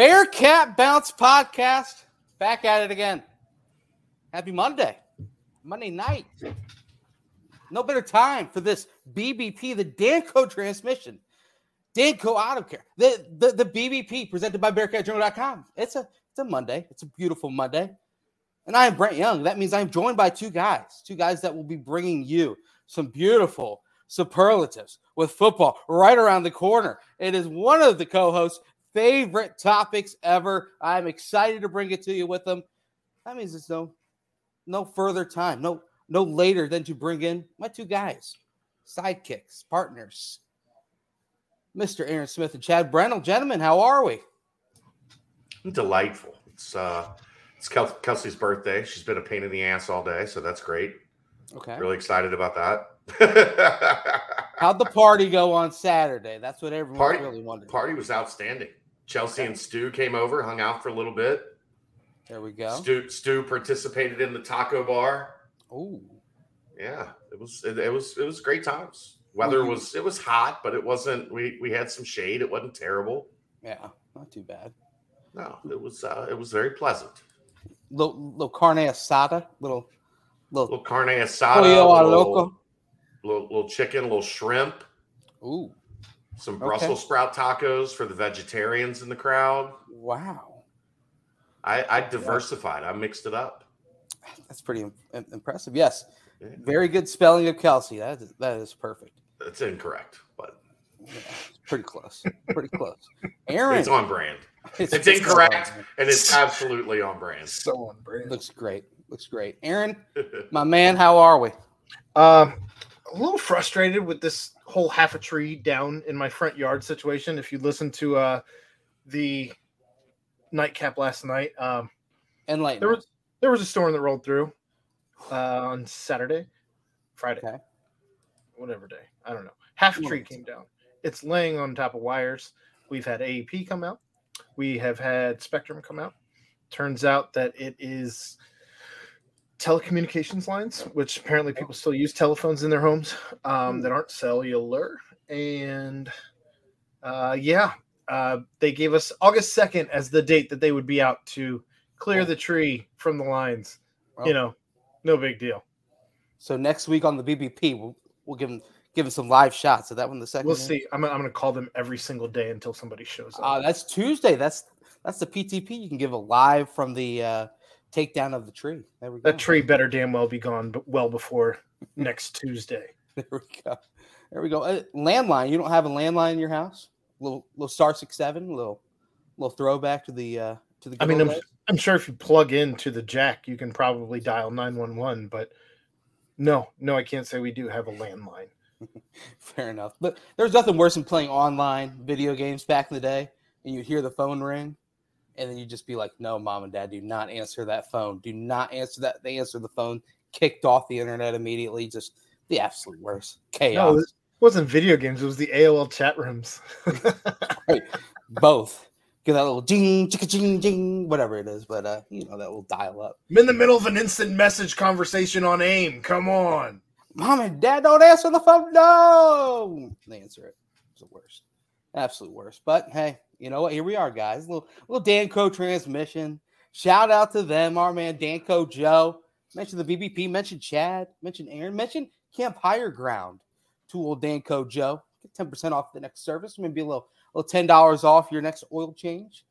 Bearcat Bounce Podcast. Back at it again. Happy Monday. Monday night. No better time for this BBP, the Danco transmission. Danco Auto Care. The, the, the BBP presented by BearcatJournal.com. It's a, it's a Monday. It's a beautiful Monday. And I am Brent Young. That means I'm joined by two guys, two guys that will be bringing you some beautiful superlatives with football right around the corner. It is one of the co hosts' favorite topics ever. I'm excited to bring it to you with them. That means it's no no further time, no no later than to bring in my two guys, sidekicks, partners, Mr. Aaron Smith and Chad Brendel. Gentlemen, how are we? Delightful. It's uh it's Kelsey's birthday. She's been a pain in the ass all day, so that's great. Okay. Really excited about that. How'd the party go on Saturday? That's what everyone party, really wanted. Party was outstanding. Chelsea okay. and Stu came over, hung out for a little bit. There we go. Stu, Stu participated in the taco bar. Oh, yeah, it was it, it, was it was great times. Weather was it was hot, but it wasn't. We we had some shade. It wasn't terrible. Yeah, not too bad. No, it was uh, it was very pleasant. Little little carne asada, little little, little carne asada, little, little, little chicken, little shrimp. Ooh, some Brussels okay. sprout tacos for the vegetarians in the crowd. Wow, I, I diversified. I mixed it up. That's pretty impressive. Yes, yeah. very good spelling of Kelsey. That is, that is perfect. That's incorrect, but yeah, pretty close. Pretty close. Aaron, it's on brand. It's, it's incorrect, and it's absolutely on brand. So on brand. Looks great. Looks great. Aaron, my man, how are we? Um, a little frustrated with this whole half a tree down in my front yard situation. If you listen to uh the nightcap last night, um, and like there was there was a storm that rolled through uh, on Saturday, Friday, okay. whatever day. I don't know. Half a tree came down. It's laying on top of wires. We've had AEP come out. We have had Spectrum come out. Turns out that it is telecommunications lines, which apparently people still use telephones in their homes um, that aren't cellular. And uh, yeah, uh, they gave us August 2nd as the date that they would be out to clear the tree from the lines. Well, you know, no big deal. So next week on the BBP, we'll, we'll give them give them some live shots. Is that one the second? We'll see. I'm, I'm going to call them every single day until somebody shows up. Uh, that's Tuesday. That's that's the PTP. You can give a live from the uh, takedown of the tree. There we go. That tree better damn well be gone, but well before next Tuesday. There we go. There we go. Uh, landline. You don't have a landline in your house? Little little star six seven. Little little throwback to the uh, to the. I mean, I'm, I'm sure if you plug into the jack, you can probably dial nine one one. But no, no, I can't say we do have a landline. Fair enough. But there's nothing worse than playing online video games back in the day, and you hear the phone ring and then you just be like, "No, mom and dad, do not answer that phone. Do not answer that." They answer the phone, kicked off the internet immediately. Just the absolute worst chaos. No, it wasn't video games. It was the AOL chat rooms. right, both. Get that little ding, chicka, ding, ding, whatever it is, but uh, you know that will dial up. I'm in the middle of an instant message conversation on AIM. Come on, mom and dad, don't answer the phone. No, they answer it. It's the worst, absolute worst. But hey, you know what? Here we are, guys. little little Danco transmission. Shout out to them, our man Danco Joe. Mention the BBP, mention Chad, mention Aaron, mention Camp Higher Ground to old Danco Joe. Get 10% off the next service. Maybe a little, little $10 off your next oil change.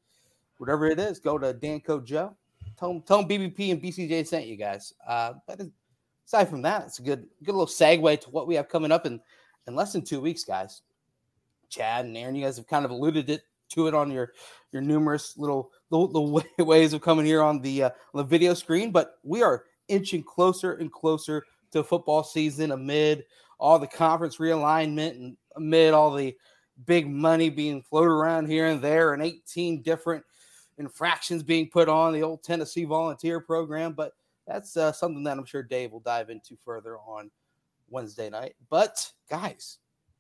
Whatever it is, go to Danco Joe. Tell them, tell BBP and BCJ sent you guys. Uh, but aside from that, it's a good, good little segue to what we have coming up in, in less than two weeks, guys. Chad and Aaron, you guys have kind of alluded it to it on your your numerous little the, the ways of coming here on the uh, on the video screen. But we are inching closer and closer to football season amid all the conference realignment and amid all the big money being floated around here and there and 18 different infractions being put on the old Tennessee volunteer program. But that's uh, something that I'm sure Dave will dive into further on Wednesday night. But guys,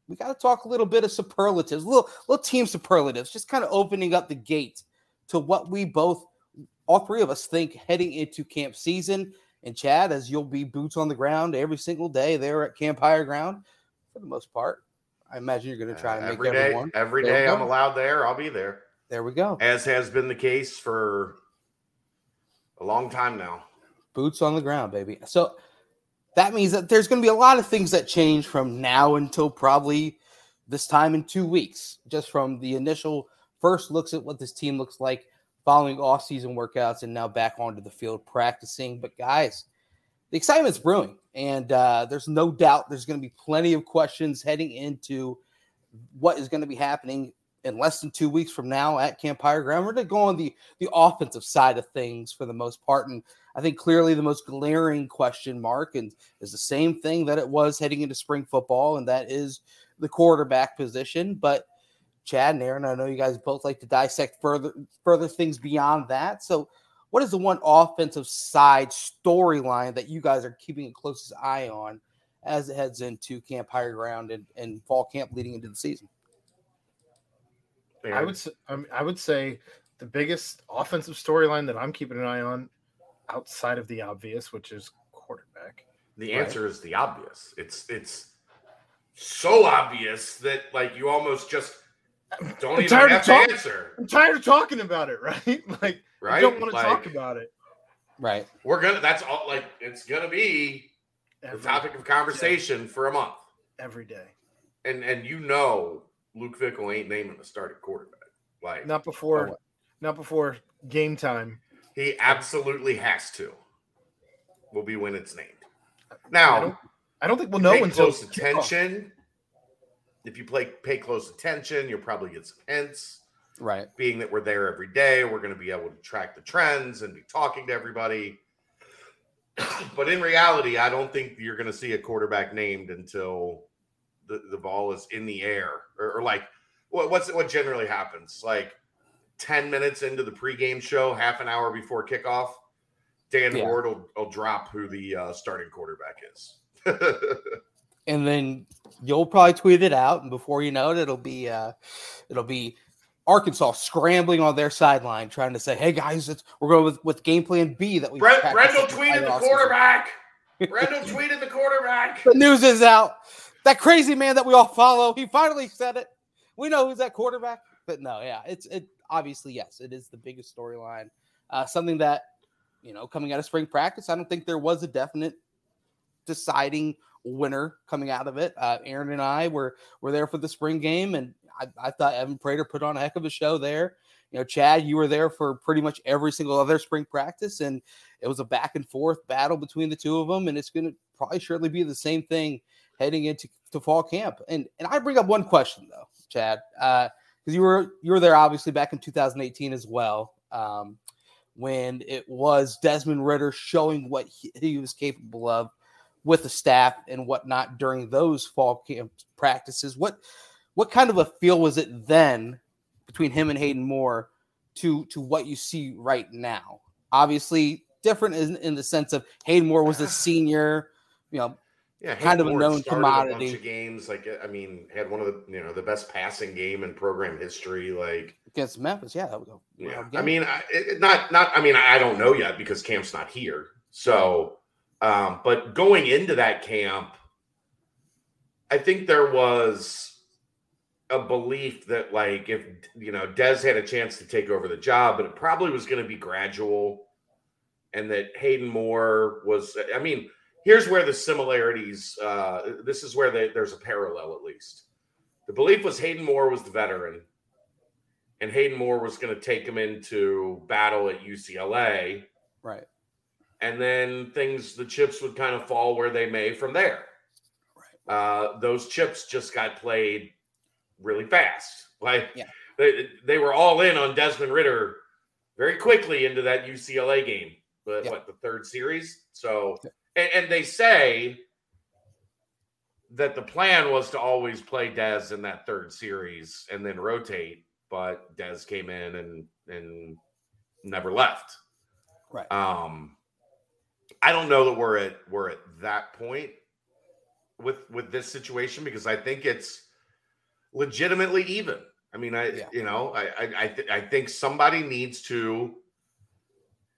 we got to talk a little bit of superlatives, little little team superlatives, just kind of opening up the gate to what we both, all three of us, think heading into camp season. And Chad, as you'll be boots on the ground every single day there at Camp Higher Ground, for the most part. I imagine you're going to try to uh, make every day, everyone. Every day I'm allowed there. I'll be there. There we go. as has been the case for a long time now. Boots on the ground, baby. So that means that there's going to be a lot of things that change from now until probably this time in two weeks, just from the initial first looks at what this team looks like following off-season workouts and now back onto the field practicing. But guys, the excitement's brewing, and uh, there's no doubt there's going to be plenty of questions heading into what is going to be happening in less than two weeks from now at Camp Higher Ground. We're going to go on the the offensive side of things for the most part, and I think clearly the most glaring question mark and is the same thing that it was heading into spring football, and that is the quarterback position. But Chad and Aaron, I know you guys both like to dissect further further things beyond that. So, what is the one offensive side storyline that you guys are keeping a closest eye on as it heads into Camp Higher Ground and, and fall camp leading into the season? I would say, I, mean, I would say the biggest offensive storyline that I'm keeping an eye on outside of the obvious, which is quarterback. The Right. answer is the obvious. It's it's so obvious that like you almost just don't I'm even tired of have to talk- answer. I'm tired of talking about it, right? Like Right? I don't want to Like, talk about it. Right. We're gonna. That's all. Like it's gonna be the topic of conversation for a month. every day. And and you know, Luke Fickell ain't naming the starting quarterback. Like Not before oh, not before game time. He absolutely has to. Will be when it's named. I Now, don't, I don't think we'll know pay until close attention. If you play pay close attention, you'll probably get some hints. Right. being that we're there every day, we're going to be able to track the trends and be talking to everybody. but in reality, I don't think you're going to see a quarterback named until the, the ball is in the air or, or like what, what's what generally happens like 10 minutes into the pregame show, half an hour before kickoff. Dan Yeah. Ward will, will drop who the uh, starting quarterback is. and then you'll probably tweet it out, and before you know it, it'll be uh, it'll be Arkansas scrambling on their sideline, trying to say, "Hey guys, it's, we're going with, with game plan B that we." Brent, Brendel tweeted the offseason." quarterback. Brendel tweeted the quarterback. The news is out. That crazy man that we all follow, he finally said it. We know who's that quarterback, but no, yeah, it's it. Obviously, yes, it is the biggest storyline. Uh, something that you know, coming out of spring practice, I don't think there was a definite deciding winner coming out of it. Uh, Aaron and I were were there for the spring game, and I, I thought Evan Prater put on a heck of a show there. You know, Chad, you were there for pretty much every single other spring practice, and it was a back and forth battle between the two of them, and it's going to probably surely be the same thing heading into to fall camp. And and I bring up one question though, Chad, because you were you were there obviously back in 2018 as well. Um, when it was Desmond Ridder showing what he, he was capable of with the staff and whatnot during those fall camp practices. What what kind of a feel was it then between him and Hayden Moore to to what you see right now? Obviously, different in, in the sense of Hayden Moore was a senior, you know, Yeah, kind of a known A commodity. bunch of games, like I mean, had one of the you know the best passing game in program history. Like, against Memphis. Yeah, that was a yeah, I mean, I, it, it- not not. I mean, I don't know yet because camp's not here. So, um, but going into that camp, I think there was a belief that like if you know Des had a chance to take over the job, but it probably was going to be gradual, and that Hayden Moore was. I mean, here's where the similarities. Uh, this is where they, there's a parallel at least. The belief was Hayden Moore was the veteran, and Hayden Moore was going to take him into battle at UCLA, right. and then things the chips would kind of fall where they may from there. Uh, those chips just got played really fast. Like Yeah. they they were all in on Desmond Ridder very quickly into that UCLA game. But what the third series? So. And, and they say that the plan was to always play Dez in that third series and then rotate, but Dez came in and and never left. Right. Um I don't know that we're at we're at that point with with this situation because I think it's legitimately even. I mean, I Yeah. you know, I I I, th- I think somebody needs to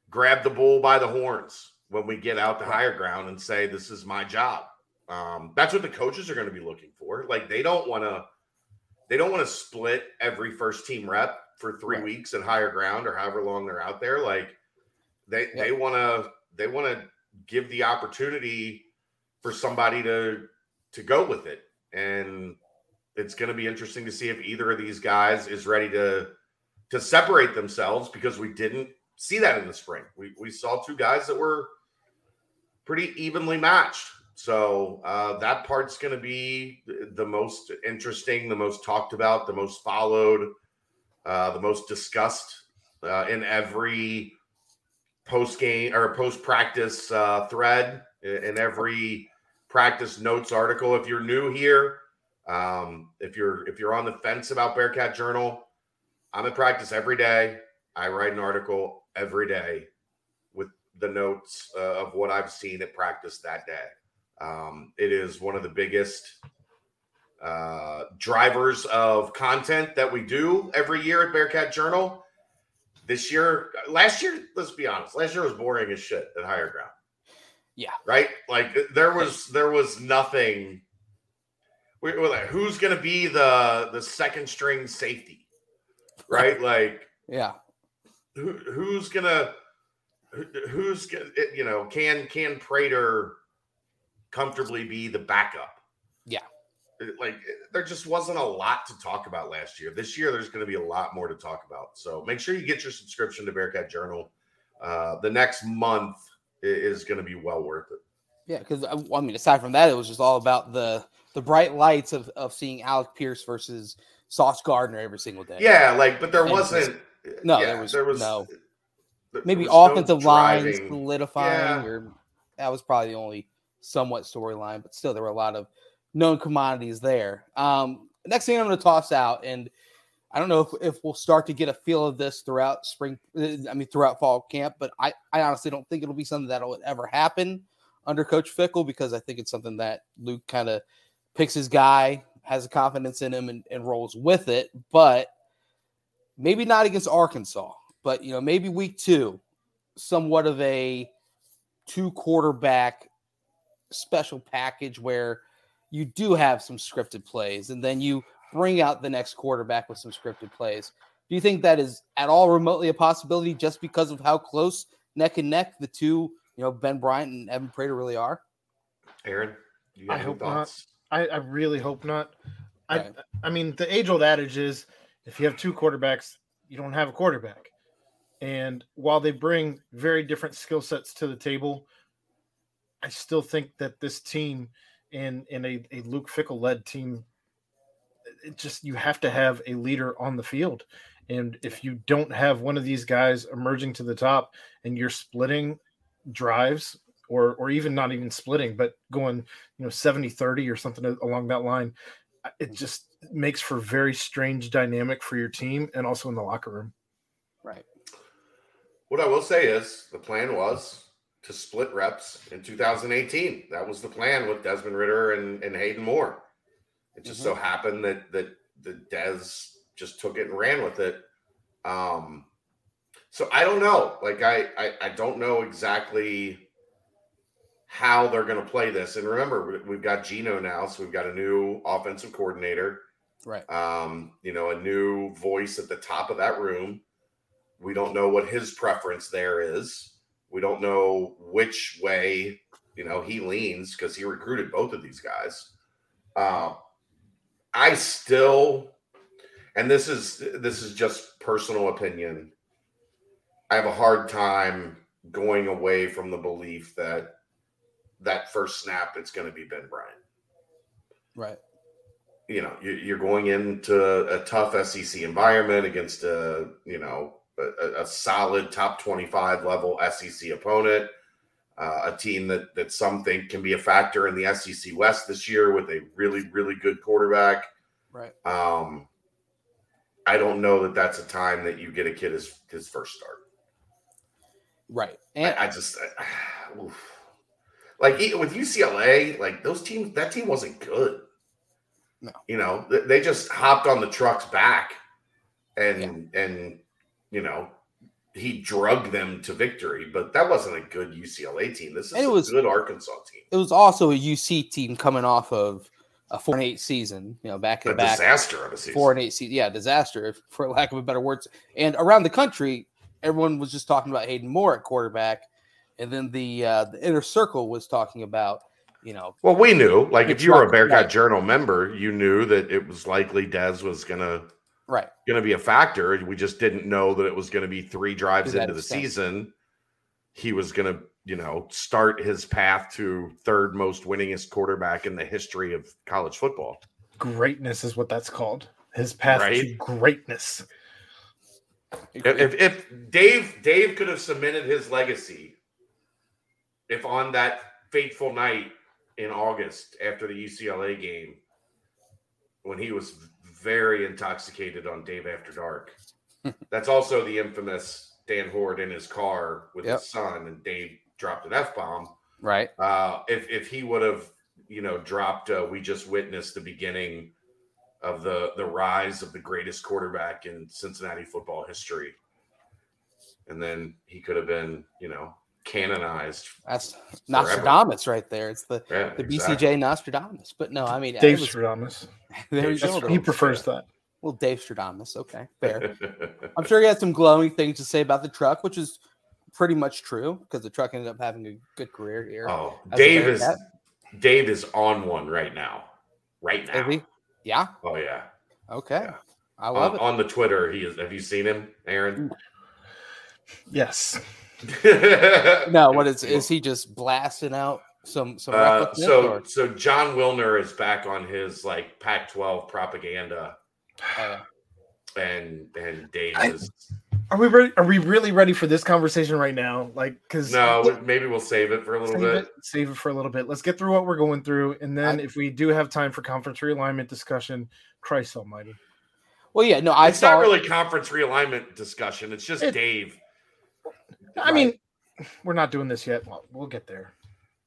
grab the bull by the horns when we get out to higher ground and say this is my job. Um, that's what the coaches are going to be looking for. Like they don't want to they don't want to split every first team rep for three Right. weeks at higher ground or however long they're out there. Like they Yep. they want to they want to give the opportunity for somebody to to go with it, and it's going to be interesting to see if either of these guys is ready to to separate themselves because we didn't see that in the spring. We we saw two guys that were pretty evenly matched. So uh, that part's going to be the most interesting, the most talked about, the most followed, uh, the most discussed uh, in every post game or post practice uh, thread, in every practice notes article. If you're new here, um, if you're if you're on the fence about Bearcat Journal, I'm in practice every day. I write an article every day the notes uh, of what I've seen at practice that day. Um, it is one of the biggest uh, drivers of content that we do every year at Bearcat Journal. This year, last year, let's be honest, last year was boring as shit at higher ground. Yeah. Right. Like there was there was nothing. We were like, who's going to be the the second string safety? Right. Like Yeah. who, who's gonna who's you know can can Prater comfortably be the backup? Yeah. Uh, like uh, there just wasn't a lot to talk about last year. This year there's going to be a lot more to talk about. So make sure you get your subscription to Bearcat Journal. Uh, the next month is going to be well worth it. Yeah, because uh, I mean, aside from that, it was just all about the the bright lights of of seeing Alec Pierce versus Sauce Gardner every single day. Yeah, like but there And wasn't. No, yeah, there was- there was no offensive lines driving. solidifying, Yeah. or that was probably the only somewhat storyline, but still there were a lot of known commodities there. Um, next thing I'm going to toss out, and I don't know if, if we'll start to get a feel of this throughout spring, uh, I mean throughout fall camp, but I, I honestly don't think it'll be something that'll ever happen under Coach Fickell because I think it's something that Luke kind of picks his guy, has a confidence in him, and, and rolls with it. But maybe not against Arkansas, but you know, maybe week two, somewhat of a two quarterback special package where you do have some scripted plays and then you bring out the next quarterback with some scripted plays. Do you think that is at all remotely a possibility just because of how close neck and neck the two, you know, Ben Bryant and Evan Prater really are? Aaron, you I got any hope not. I, I really hope not. I I mean, the age old adage is if you have two quarterbacks, you don't have a quarterback. And while they bring very different skill sets to the table, I still think that this team in in a, a Luke Fickell led team, it just you have to have a leader on the field. And if you don't have one of these guys emerging to the top and you're splitting drives or or even not even splitting, but going, you know, 70 30 or something along that line, it just makes for very strange dynamic for your team and also in the locker room. Right. What I will say is the plan was to split reps in 2018. That was the plan with Desmond Ridder and, and Hayden Moore. It just so happened that that the Des just took it and ran with it. Um, so I don't know. Like I, I I don't know exactly how they're going to play this. And remember, we- we've got Gino now, so we've got a new offensive coordinator. Right. Um, you know, a new voice at the top of that room. We don't know what his preference there is. We don't know which way, you know, he leans because he recruited both of these guys. Uh, I still, and this is this is just personal opinion. I have a hard time going away from the belief that that first snap it's going to be Ben Bryant Right. you know you- you're going into a tough SEC environment against a you know a, a solid top 25 level SEC opponent, uh, a team that that some think can be a factor in the SEC West this year with a really really good quarterback. Right. Um, I don't know that that's a time that you get a kid his his first start. Right. And I, I just I, like with UCLA, like those teams, that team wasn't good. No. you know, they just hopped on the truck's back, and and you know, he drugged them to victory. But that wasn't a good UCLA team. This is And it a was- good Arkansas team. it was also a UC team coming off of a four and eight season, you know, back A to back disaster of a season. four and eight season. Yeah, disaster, for lack of a better words. And around the country, everyone was just talking about Hayden Moore at quarterback, and then the uh, the inner circle was talking about, you know, Well, we knew, like, if you were a Bearcat right. Journal member, you knew that it was likely Dez was gonna right, gonna be a factor. We just didn't know that it was gonna be three drives into the extent. season. He was gonna, you know, start his path to third most winningest quarterback in the history of college football. Greatness is what that's called. His path to greatness. If, if if Dave Dave could have cemented his legacy, if on that fateful night in August after the UCLA game, when he was very intoxicated on Dave After Dark, that's also the infamous Dan Hoard in his car with Yep. his son, and Dave dropped an f bomb. right, Uh, if if he would have, you know, dropped, uh, we just witnessed the beginning of the the rise of the greatest quarterback in Cincinnati football history, and then he could have been, you know, canonized. that's Nostradamus right there. It's the Yeah, the exactly. BCJ Nostradamus. But no, I mean, Dave was- Stradamus. there you Dave go. He prefers that. Well, Dave Stradamus. Okay, fair. I'm sure he had some glowing things to say about the truck, which is pretty much true because the truck ended up having a good career here. oh, Dave is Bearcat. Dave is on one right now, right now. he? Yeah. Oh yeah, Okay. Yeah. I love on, it. on the Twitter. He is. Have you seen him, Aaron? Mm. Yes. No, what is is he just blasting out some some Uh, so or- so Jon Wilner is back on his like Pac-12 propaganda, uh, and and Dave I- is Are we ready? Are we really ready for this conversation right now? Like, because no. Maybe we'll save it for a little save bit. it, save it for a little bit. Let's get through what we're going through, and then I- if we do have time for conference realignment discussion, Christ Almighty. well, yeah, no, I it's saw not really conference realignment discussion. It's just It- Dave. I Right. mean, we're not doing this yet. Well, we'll get there.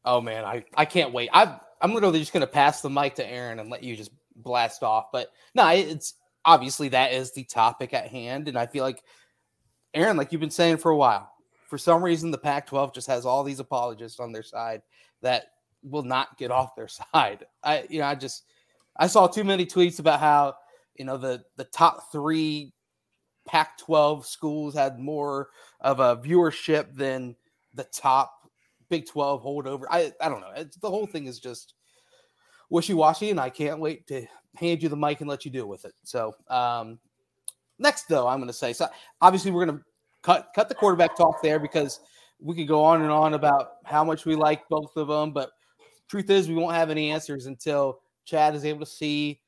Oh man, I I can't wait. I I'm literally just gonna pass the mic to Aaron and let you just blast off. But no, it's obviously that is the topic at hand, and I feel like Aaron, like you've been saying for a while, for some reason the Pac-12 just has all these apologists on their side that will not get off their side. I you know I just I saw too many tweets about how you know the the top three Pac-12 schools had more of a viewership than the top Big 12 holdover. I I don't know. It's, the whole thing is just wishy-washy, and I can't wait to hand you the mic and let you deal with it. So um next though, I'm gonna say so obviously we're gonna cut cut the quarterback talk there because we could go on and on about how much we like both of them, but truth is we won't have any answers until Chad is able to see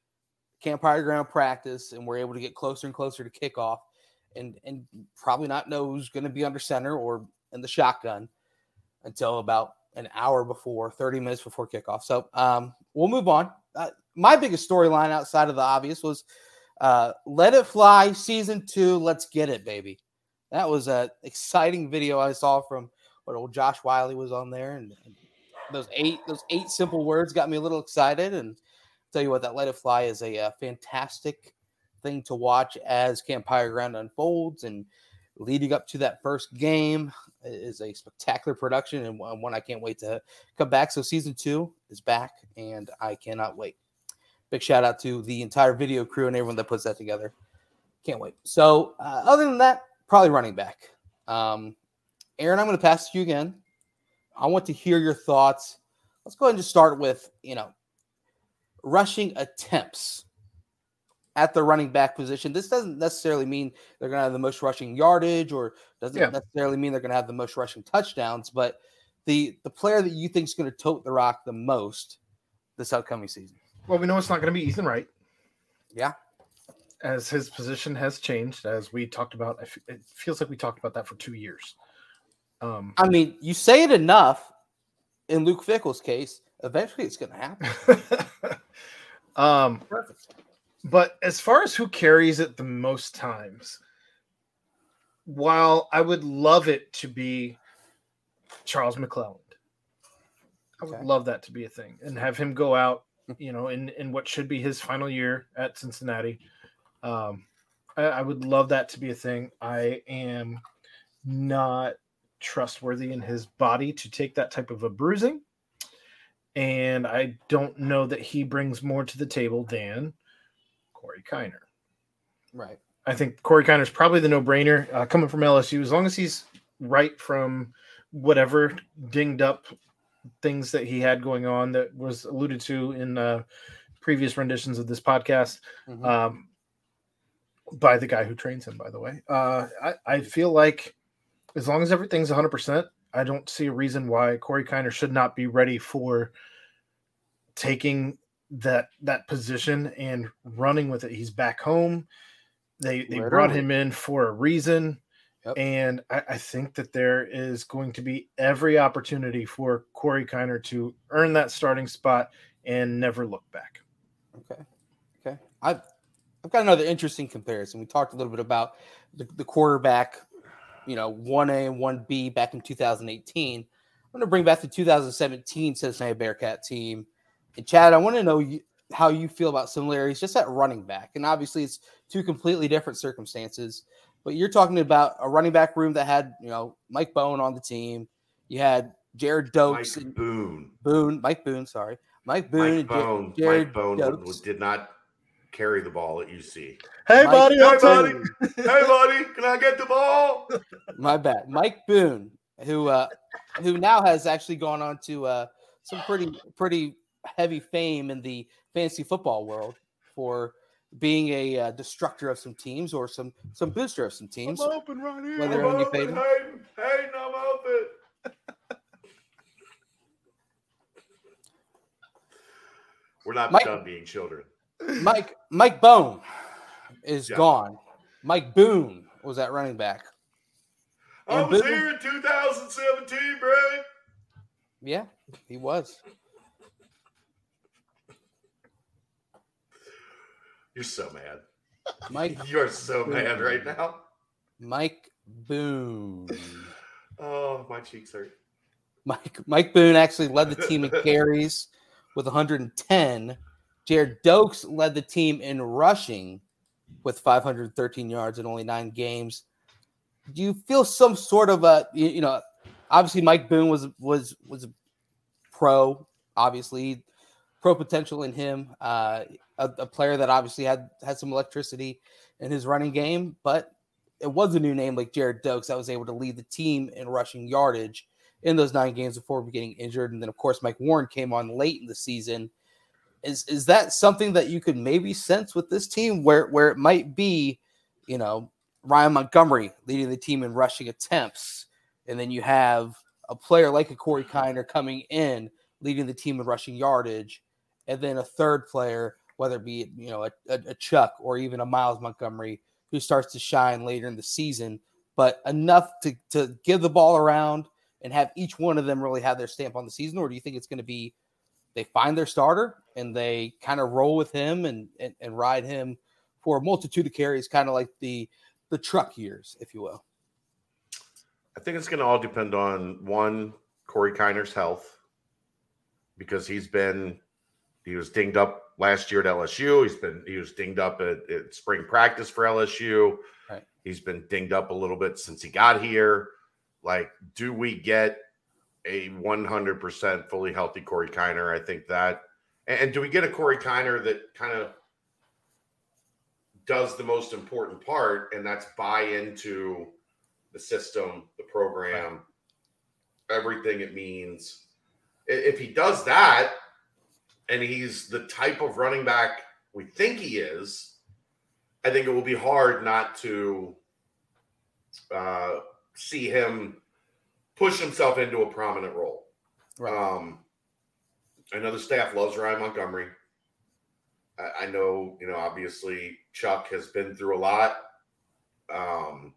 Camp Higher Ground practice and we're able to get closer and closer to kickoff and and probably not know who's going to be under center or in the shotgun until about an hour before 30 minutes before kickoff. So um, we'll move on. Uh, my biggest storyline outside of the obvious was uh, let it fly season two let's get it baby. That was an exciting video i saw from what old josh wiley was on there and, and those eight those eight simple words got me a little excited and tell you what that let it fly is a, uh fantastic thing to watch as Camp Higher Ground unfolds and leading up to that first game. Is a spectacular production and one one i can't wait to come back. So season two is back and i cannot wait. Big shout out to the entire video crew and everyone that puts that together. Can't wait. So uh, other than that probably running back. Um, aaron i'm going to pass to you again. I want to hear your thoughts. Let's go ahead and just start with you know rushing attempts at the running back position. This doesn't necessarily mean they're going to have the most rushing yardage or doesn't Yeah. necessarily mean they're going to have the most rushing touchdowns, but the the player that you think is going to tote the rock the most this upcoming season. Well, we know it's not going to be Ethan Wright. Yeah. As his position has changed, as we talked about, it feels like we talked about that for two years. Um, I mean, you say it enough in Luke Fickell's case, eventually it's going to happen. um, Perfect. But as far as who carries it the most times, while I would love it to be Charles McClelland, I would Okay. love that to be a thing and have him go out, you know, in, in what should be his final year at Cincinnati. Um, I, I would love that to be a thing. I am not trustworthy in his body to take that type of a bruising. And I don't know that he brings more to the table than Corey Kiner. Right. I think Corey Kiner is probably the no-brainer uh, coming from LSU. As long as he's right from whatever dinged up things that he had going on that was alluded to in uh, previous renditions of this podcast Mhm. um, by the guy who trains him, by the way. Uh, I, I feel like as long as everything's 100%, I don't see a reason why Corey Kiner should not be ready for taking that that position and running with it. He's back home. They they brought him in for a reason. Yep. And I, I think that there is going to be every opportunity for Corey Kiner to earn that starting spot and never look back. Okay. Okay. I've I've got another interesting comparison. We talked a little bit about the, the quarterback, you know, one A and one B back in 2018. I'm going to bring back the 2017 Cincinnati Bearcat team. And Chad, I want to know you, how you feel about similarities just at running back. And obviously, it's two completely different circumstances. But you're talking about a running back room that had, you know, Mike Bowen on the team. You had Gerrid Doaks Mike and Boone. Boone, Mike Boone, sorry, Mike Boone, Mike and Ja- Jared Mike Bone Dokes. did not carry the ball at UC. Hey, Mike buddy, Hey, buddy. Hey, buddy, can I get the ball? My bad. Mike Boone, who uh who now has actually gone on to uh some pretty pretty heavy fame in the fantasy football world for being a uh, destructor of some teams or some some booster of some teams. open right here. Whether I'm open, paid him. Hayden. Hayden, I'm open. We're not Mike- done being children. Mike Mike Bone is Yeah. gone. Mike Boone was that running back. I And was Boone- here in 2017, Bray. Yeah, he was. You're so mad. Mike You're so mad right now. Mike Boone. Oh, my cheeks hurt. Mike Mike Boone actually led the team in carries with 110. Gerrid Doaks led the team in rushing with 513 yards in only nine games. Do you feel some sort of a you, you know? Obviously, Mike Boone was was was a pro. Obviously, pro potential in him. Uh, a, a player that obviously had had some electricity in his running game, but it was a new name like Gerrid Doaks that was able to lead the team in rushing yardage in those nine games before getting injured. And then, of course, Mike Warren came on late in the season. Is is that something that you could maybe sense with this team where where it might be, you know, Ryan Montgomery leading the team in rushing attempts, and then you have a player like a Corey Kiner coming in leading the team in rushing yardage, and then a third player, whether it be you know a, a, a Chuck or even a Miles Montgomery, who starts to shine later in the season, but enough to to give the ball around and have each one of them really have their stamp on the season, or do you think it's going to be they find their starter and they kind of roll with him and, and and ride him for a multitude of carries, kind of like the the truck years, if you will. I think it's going to all depend on one Corey Kiner's health because he's been he was dinged up last year at LSU. He's been he was dinged up at, at spring practice for LSU. Right. He's been dinged up a little bit since he got here. Like, do we get a 100% fully healthy Corey Kiner? I think that. And, and do we get a Corey Kiner that kind of does the most important part, and that's buy into the system, the program, everything it means. If he does that, and he's the type of running back we think he is, I think it will be hard not to uh, see him push himself into a prominent role. Um, I know the staff loves Ryan Montgomery. I, I know, you know, obviously Chuck has been through a lot. Um,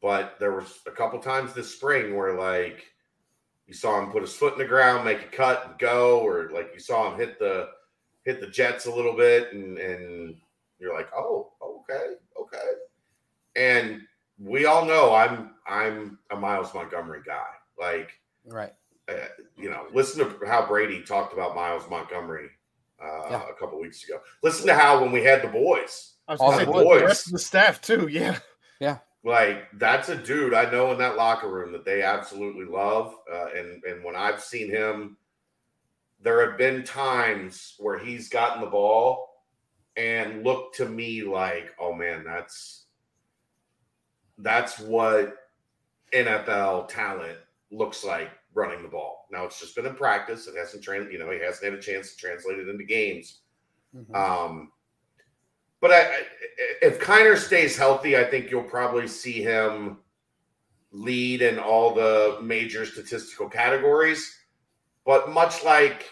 but there was a couple times this spring where like you saw him put his foot in the ground, make a cut and go, or like you saw him hit the hit the Jets a little bit, and and you're like, oh, okay, okay. And we all know I'm I'm a Miles Montgomery guy. Like Right. uh, you know, listen to how Brady talked about Miles Montgomery uh, Yeah. a couple weeks ago. Listen to how when we had the boys, I was All the say, the boys. rest of the staff too. Yeah, yeah, like that's a dude I know in that locker room that they absolutely love. Uh, and and when I've seen him there have been times where he's gotten the ball and looked to me like, oh man, that's that's what NFL talent looks like running the ball. Now it's just been in practice. It hasn't trans, you know, he hasn't had a chance to translate it into games. Mhm. Um, but I, I- if Kiner stays healthy, I think you'll probably see him lead in all the major statistical categories. But much like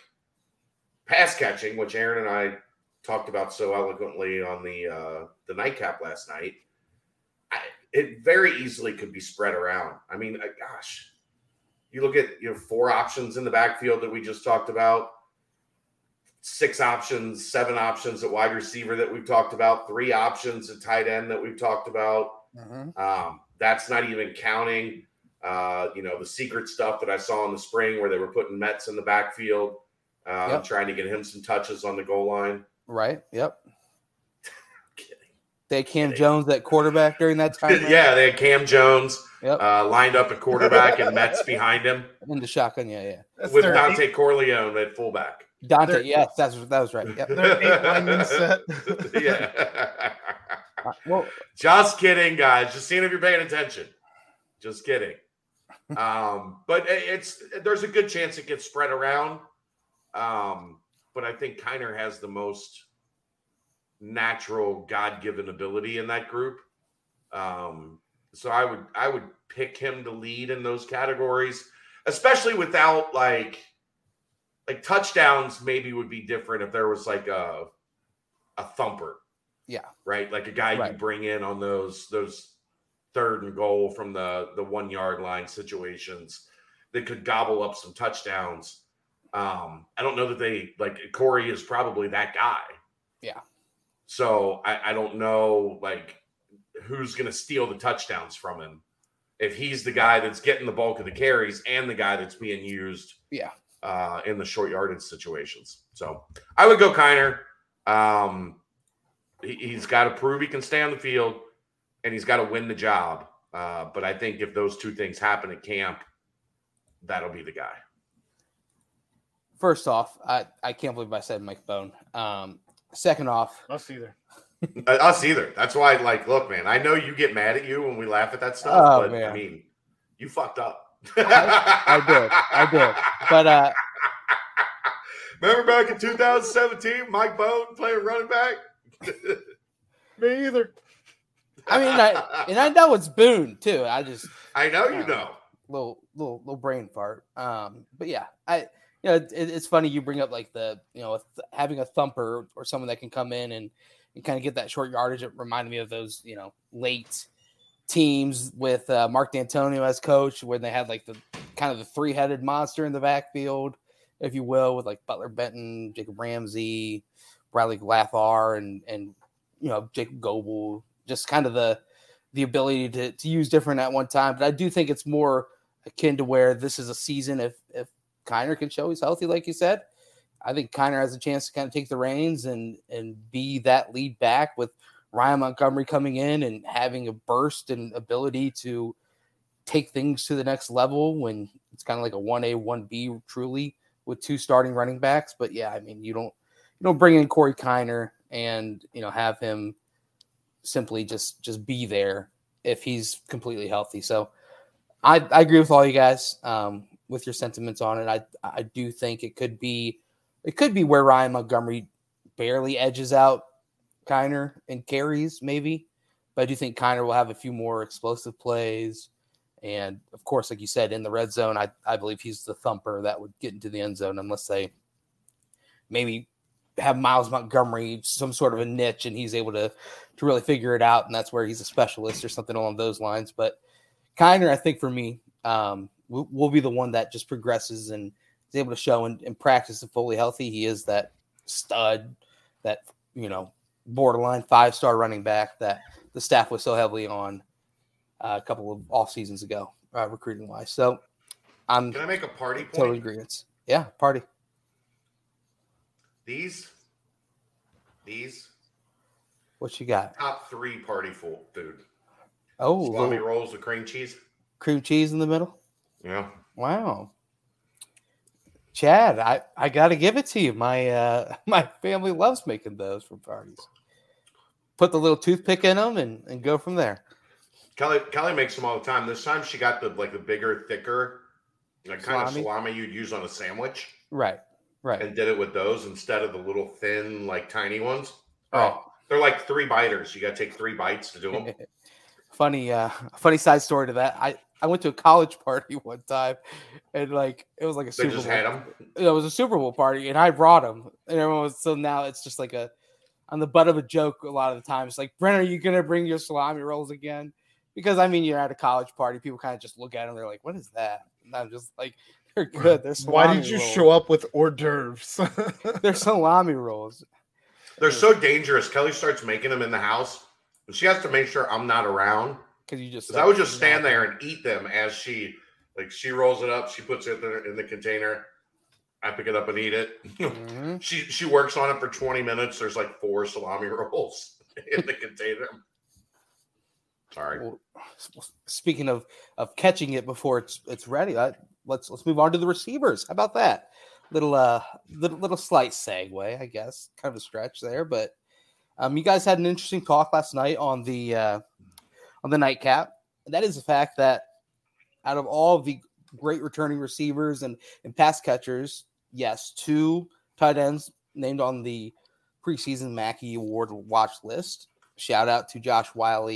pass catching, which Aaron and I talked about so eloquently on the uh, the nightcap last night, I, it very easily could be spread around. I mean, uh, gosh, you look at you know four options in the backfield that we just talked about six options, seven options at wide receiver that we've talked about, three options at tight end that we've talked about. Mhm. Um, that's not even counting, uh, you know, the secret stuff that I saw in the spring where they were putting Mets in the backfield, uh, Yep. trying to get him some touches on the goal line. Right. Yep. They had Cam Jones at quarterback during that time. right? yeah, they had Cam Jones Yep. uh, lined up at quarterback and Mets behind him In the shotgun. Yeah. Yeah. That's with their Dante Corleone at fullback. Dante. They're- yes, that's that was right. Yep. Eight lineman set. yeah. Uh, Well, Just kidding, guys. Just seeing if you're paying attention. Just kidding. Um, but it's there's a good chance it gets spread around. Um, but I think Kiner has the most natural God-given ability in that group. Um, so I would I would pick him to lead in those categories, especially without like like touchdowns maybe would be different if there was like a a thumper yeah. right? Like a guy you bring in on those those third and goal from the the one yard line situations that could gobble up some touchdowns. Um, I don't know that they like Corey is probably that guy. Yeah. So I, I don't know like who's gonna steal the touchdowns from him if he's the guy that's getting the bulk of the carries and the guy that's being used Yeah. Uh, in the short yardage situations. So I would go Kiner. Um, he, he's got to prove he can stay on the field and he's got to win the job. Uh, but I think if those two things happen at camp, that'll be the guy. First off, I, I can't believe I said Mike Bone. Um, second off, Us either. Uh, us either. That's why, like, look, man, I know you get mad at you when we laugh at that stuff, Oh, but I mean, you fucked up. I did. I did. But uh, Remember back in 2017, Mike Bone playing running back? Me either. I mean, I, and I know it's Boone too. I just I know you Yeah. know. little little little brain fart. Um, but yeah, I you know it, it's funny you bring up like the you know th- having a thumper or someone that can come in and and kind of get that short yardage. It reminded me of those you know late teams with uh, Mark Dantonio as coach when they had like the kind of the three headed monster in the backfield, if you will, with like Butler Benton, Jacob Ramsey, Bradley Glatthaar, and and you know Jacob Goble. Just kind of the the ability to, to use different at one time. But I do think it's more akin to where this is a season if if Kiner can show he's healthy, like you said. I think Kiner has a chance to kind of take the reins and and be that lead back with Ryan Montgomery coming in and having a burst and ability to take things to the next level when it's kind of like a one A one B truly with two starting running backs. But yeah, I mean you don't you don't bring in Corey Kiner and you know have him simply just just be there if he's completely healthy. So I, I agree with all you guys um, with your sentiments on it. I I do think it could be it could be where Ryan Montgomery barely edges out Kiner and carries maybe, but I do think Kiner will have a few more explosive plays. And of course, like you said, in the red zone, I, I believe he's the thumper that would get into the end zone unless they maybe have Miles Montgomery some sort of a niche and he's able to to really figure it out, and that's where he's a specialist or something along those lines. But Kiner, I think for me, um, will, will be the one that just progresses and is able to show and, and practice and fully healthy. He is that stud, that you know, borderline five star running back that the staff was so heavily on uh, a couple of off seasons ago, uh, recruiting wise. So I'm Can I make a party point? totally agreement. Yeah, party. These, these What you got? top three party full food. Oh, Salami rolls with cream cheese. cream cheese in the middle. Yeah. Wow. Chad, I, I got to give it to you. My uh, my family loves making those for parties. Put the little toothpick in them and, and go from there. Kelly Kelly makes them all the time. This time she got the like the bigger, thicker, like kind of Salami? you'd use on a sandwich, Right, right. and did it with those instead of the little thin, like tiny ones. Right. Oh, they're like three biters. You got to take three bites to do them. funny uh funny side story to that. I I went to a college party one time and like it was like a They Super just Bowl. had them. It was a Super Bowl party and I brought them and everyone was so now it's just like a on the butt of a joke a lot of the time. It's like, Brent, are you gonna bring your salami rolls again? Because I mean you're at a college party, people kind of just look at them, they're like, What is that? And I'm just like, they're good. They're Why did you rolls. show up with hors d'oeuvres? They're salami rolls. They're so dangerous. Kelly starts making them in the house, and she has to make sure I'm not around. Because you just Because I would just stand there and eat them as she, like, she rolls it up, she puts it in the, in the container. I pick it up and eat it. Mhm. she she works on it for 20 minutes. There's like four salami rolls in the container. Sorry. Well, speaking of of catching it before it's it's ready, I, let's let's move on to the receivers. How about that? Little uh little little slight segue, I guess. Kind of a stretch there, but um, you guys had an interesting talk last night on the uh, on the nightcap, and that is the fact that out of all the great returning receivers and and pass catchers, yes, two tight ends named on the preseason Mackey Award watch list. Shout out to Josh Whyle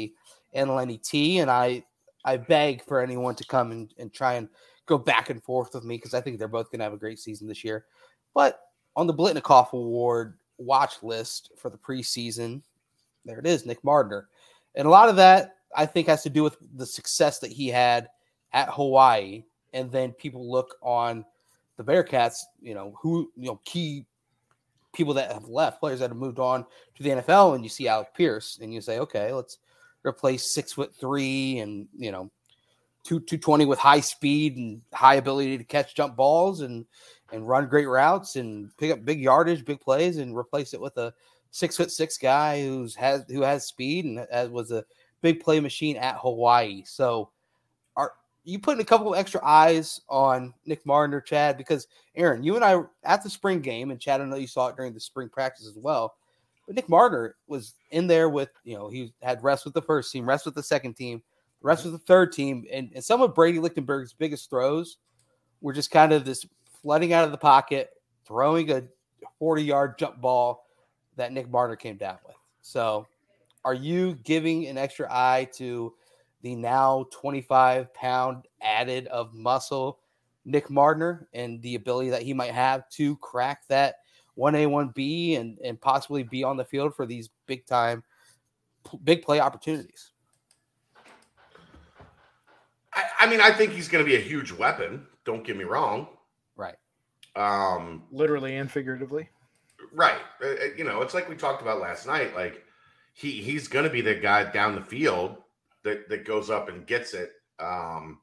and Lenny T. And I I beg for anyone to come and, and try and go back and forth with me because I think they're both going to have a great season this year. But on the Biletnikoff Award watch list for the preseason, there it is, Nick Mardner. And a lot of that I think has to do with the success that he had at Hawaii. And then people look on the Bearcats, you know, who, you know, key people that have left, players that have moved on to the NFL, and you see Alec Pierce, and you say, okay, let's replace six foot three and you know two two twenty with high speed and high ability to catch jump balls and and run great routes and pick up big yardage, big plays, and replace it with a six foot six guy who's has who has speed and has, was a big play machine at Hawaii. So you putting a couple extra eyes on Nick Mardner Chad? Because Aaron, you and I at the spring game, and Chad, I know you saw it during the spring practice as well. But Nick Mardner was in there with, you know, he had rest with the first team, rest with the second team, rest with the third team. And, and some of Brady Lichtenberg's biggest throws were just kind of this flooding out of the pocket, throwing a 40 yard jump ball that Nick Mardner came down with. So are you giving an extra eye to the now 25 pound added of muscle Nick Mardner and the ability that he might have to crack that 1A, 1B and, and possibly be on the field for these big time, big play opportunities? I, I mean, I think he's going to be a huge weapon. Don't get me wrong. Right. Um, Literally and figuratively. right. Uh, uh, you know, it's like we talked about last night. Like he he's going to be the guy down the field that that goes up and gets it. Um,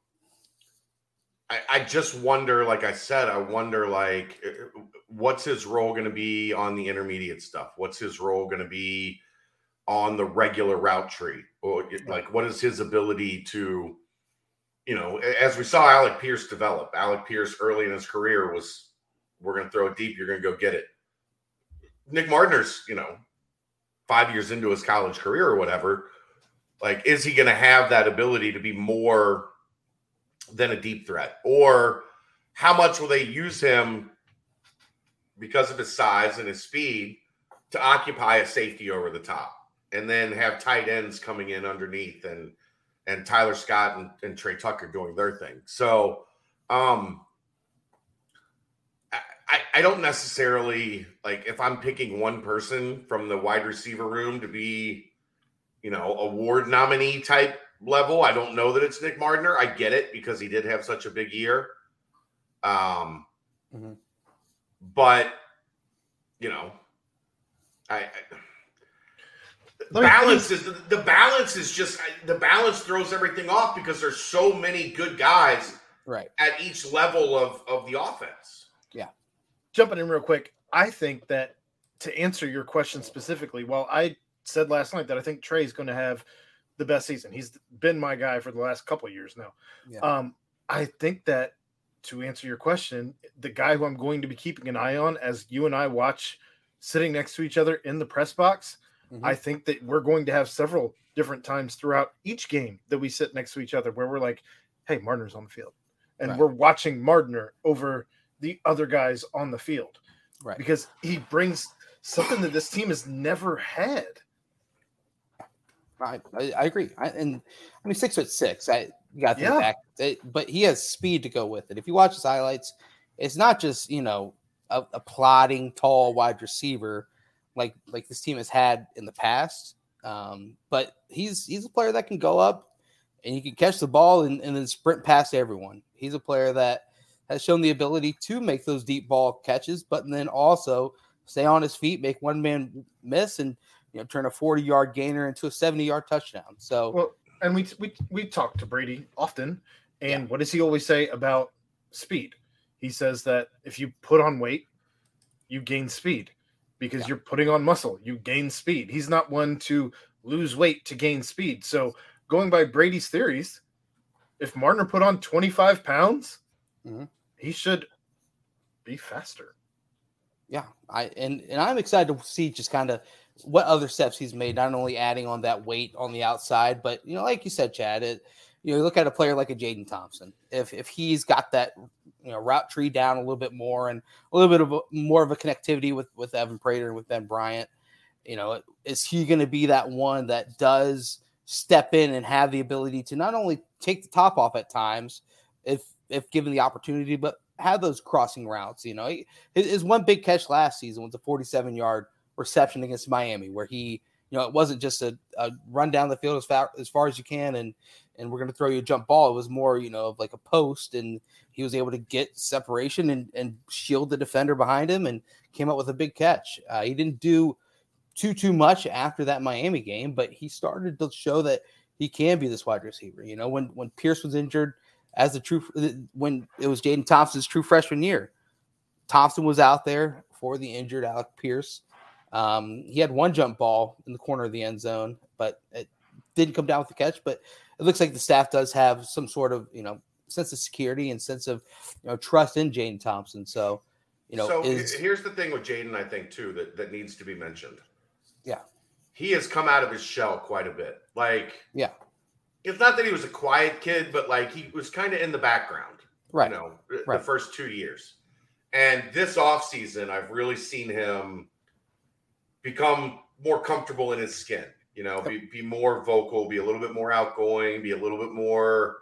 I, I just wonder, like I said, I wonder, like, uh, what's his role going to be on the intermediate stuff? What's his role going to be on the regular route tree? Or like, what is his ability to, you know, as we saw Alec Pierce develop? Alec Pierce early in his career was, we're going to throw it deep, you're going to go get it. Nick Mardner's, you know, five years into his college career or whatever, like, is he going to have that ability to be more than a deep threat? Or how much will they use him because of his size and his speed to occupy a safety over the top and then have tight ends coming in underneath and and Tyler Scott and, and Tre Tucker doing their thing. So um I, I- I don't necessarily like if I'm picking one person from the wide receiver room to be, you know, award nominee type level. I don't know that it's Nick Mardner. I get it because he did have such a big year. Um, Mhm. but you know, I, I me- balance is the, the balance is just the balance throws everything off because there's so many good guys Right. at each level of of the offense. Yeah, jumping in real quick, I think that to answer your question specifically, well, I said last night that I think Tre's going to have the best season. He's been my guy for the last couple of years now. Yeah. Um, I think that to answer your question, the guy who I'm going to be keeping an eye on as you and I watch sitting next to each other in the press box, mm-hmm. I think that we're going to have several different times throughout each game that we sit next to each other where we're like, hey, Mardner's on the field. And right. we're watching Mardner over the other guys on the field. Right. Because he brings something that this team has never had. I, I, agree. I, and I mean, six foot six. I got yeah. back, it, but he has speed to go with it. If you watch his highlights, it's not just you know a, a plodding tall wide receiver like like this team has had in the past. Um, but he's he's a player that can go up and he can catch the ball and, and then sprint past everyone. He's a player that has shown the ability to make those deep ball catches, but then also stay on his feet, make one man miss, and you know turn a 40 yard gainer into a 70 yard touchdown. So well, and we we we talk to Brady often, and yeah. what does he always say about speed? He says that if you put on weight, you gain speed because yeah. you're putting on muscle, you gain speed. He's not one to lose weight to gain speed. So going by Brady's theories, if Mardner put on 25 pounds, mm-hmm. he should be faster. Yeah, I and and I'm excited to see just kind of what other steps he's made, not only adding on that weight on the outside, but you know, like you said, Chad, it you know, look at a player like a Jadon Thompson. If if he's got that you know route tree down a little bit more and a little bit of a, more of a connectivity with with Evan Prater and with Ben Bryant, you know, is he going to be that one that does step in and have the ability to not only take the top off at times, if if given the opportunity, but have those crossing routes. You know, his, his one big catch last season was a 47 yard reception against Miami, where he, you know, it wasn't just a, a run down the field as far as far as you can and and we're going to throw you a jump ball. It was more, you know, like a post, and he was able to get separation and, and shield the defender behind him and came up with a big catch. Uh, he didn't do too too much after that Miami game, but he started to show that he can be this wide receiver. You know, when when Pierce was injured as the true when it was Jadon Thompson's true freshman year, Thompson was out there for the injured Alec Pierce. Um, he had one jump ball in the corner of the end zone, but it didn't come down with the catch. But it looks like the staff does have some sort of you know sense of security and sense of you know trust in Jadon Thompson. So you know, so is, here's the thing with Jadon, I think too that that needs to be mentioned. Yeah, he has come out of his shell quite a bit. Like, yeah, it's not that he was a quiet kid, but like he was kind of in the background, right? You know, right. the first two years. And this off season, I've really seen him become more comfortable in his skin you know, be, be more vocal, be a little bit more outgoing, be a little bit more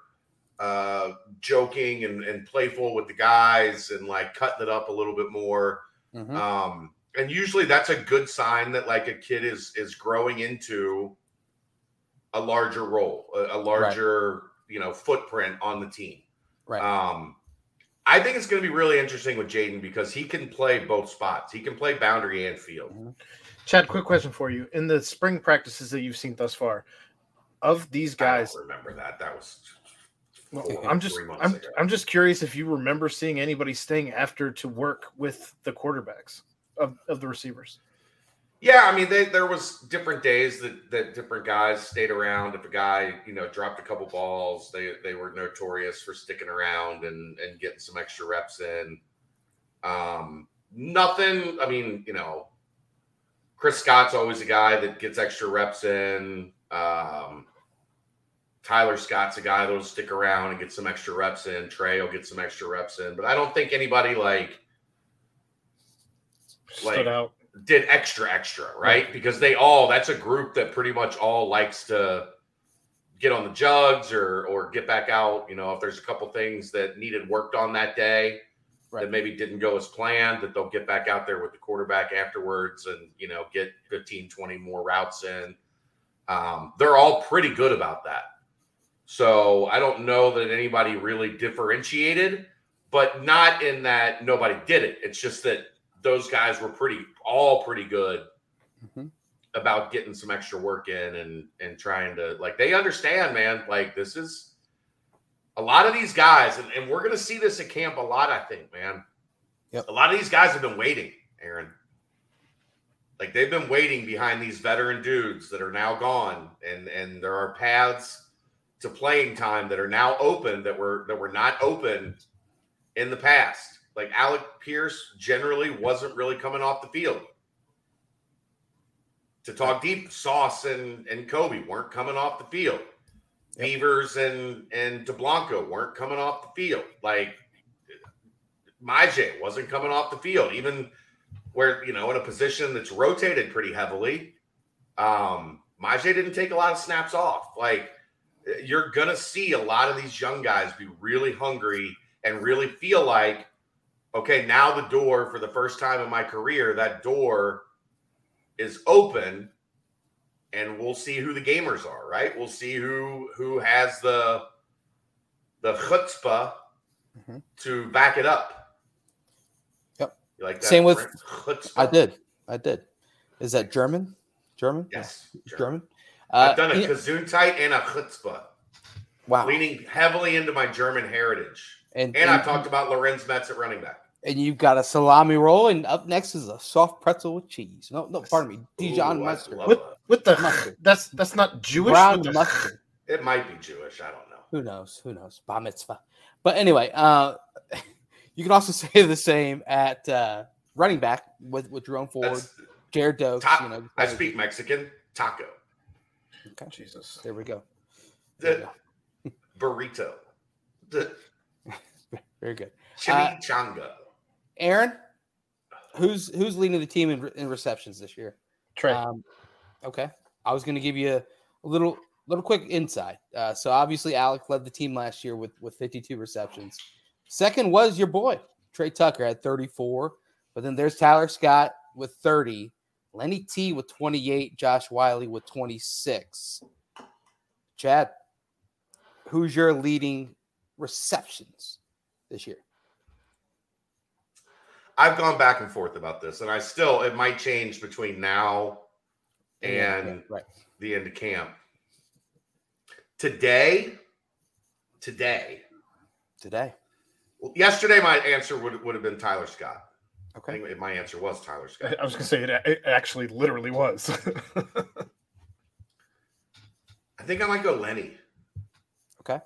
uh, joking and, and playful with the guys and like cutting it up a little bit more. Mm-hmm. Um, and usually that's a good sign that like a kid is is growing into a larger role, a, a larger right. you know footprint on the team. Right. Um, I think it's going to be really interesting with Jadon because he can play both spots. He can play boundary and field. Mm-hmm. Chad, quick question for you. In the spring practices that you've seen thus far, of these guys, remember that that was. Well, I'm just I'm, I'm just curious if you remember seeing anybody staying after to work with the quarterbacks of, of the receivers. Yeah, I mean, they, there was different days that that different guys stayed around. If a guy, you know, dropped a couple balls, they they were notorious for sticking around and and getting some extra reps in. Um, nothing. I mean, you know, Chris Scott's always a guy that gets extra reps in. Um, Tyler Scott's a guy that'll stick around and get some extra reps in. Tre will get some extra reps in, but I don't think anybody like stood like, out did extra extra right because they all that's a group that pretty much all likes to get on the jugs or or get back out. You know, if there's a couple things that needed worked on that day, right. that maybe didn't go as planned that they'll get back out there with the quarterback afterwards and you know get 15 20 more routes in um, they're all pretty good about that so i don't know that anybody really differentiated but not in that nobody did it it's just that those guys were pretty all pretty good mm-hmm. about getting some extra work in and and trying to like they understand man like this is a lot of these guys, and, and we're going to see this at camp a lot, I think, man. Yep. A lot of these guys have been waiting, Aaron. Like they've been waiting behind these veteran dudes that are now gone, and and there are paths to playing time that are now open that were that were not open in the past. Like Alec Pierce generally wasn't really coming off the field. To talk deep, Sauce and, and Coby weren't coming off the field. Beavers and and Dublanko weren't coming off the field. Like Myjai wasn't coming off the field, even where you know in a position that's rotated pretty heavily. Um, Myjai didn't take a lot of snaps off. Like you're gonna see a lot of these young guys be really hungry and really feel like, okay, now the door for the first time in my career, that door is open and we'll see who the gamers are, right? We'll see who who has the the chutzpah Mhm. to back it up. Yep. You like that? Same with- chutzpah. I did. I did. Is that German? German? Yes, German. German. Uh, I've done a yeah, gesundheit and a chutzpah, wow. leaning heavily into my German heritage. And, And I've talked about Lorenz Metz at running back. and you've got a salami roll, and up next is a soft pretzel with cheese. No, no, pardon me, Dijon Ooh, mustard, that. With the Mustard. that's that's not Jewish. brown the- mustard. It might be Jewish. I don't know. Who knows? Who knows? Bar mitzvah. But anyway, uh, you can also say the same at uh, running back with with Jerome Ford, That's, Gerrid Doaks. Ta- you know, I speak Mexican. Taco. Okay, Jesus. there we go. There The go. burrito. The Very good. chimichanga. Aaron, who's who's leading the team in, in receptions this year? Tre. Um, okay, I was going to give you a, little little quick insight. Uh, so obviously, Alec led the team last year with with 52 receptions. Second was your boy Tre Tucker at 34, but then there's Tyler Scott with 30, Lenny T with 28, Josh Whyle with 26. Chad, who's your leading receptions this year? I've gone back and forth about this, and I still it might change between now Yeah, and right. the end of camp. Today, today, today. well, yesterday, my answer would would have been Tyler Scott. I Okay. think my answer was Tyler Scott. I was gonna say it, it actually literally was. I think I might go Lenny. Okay.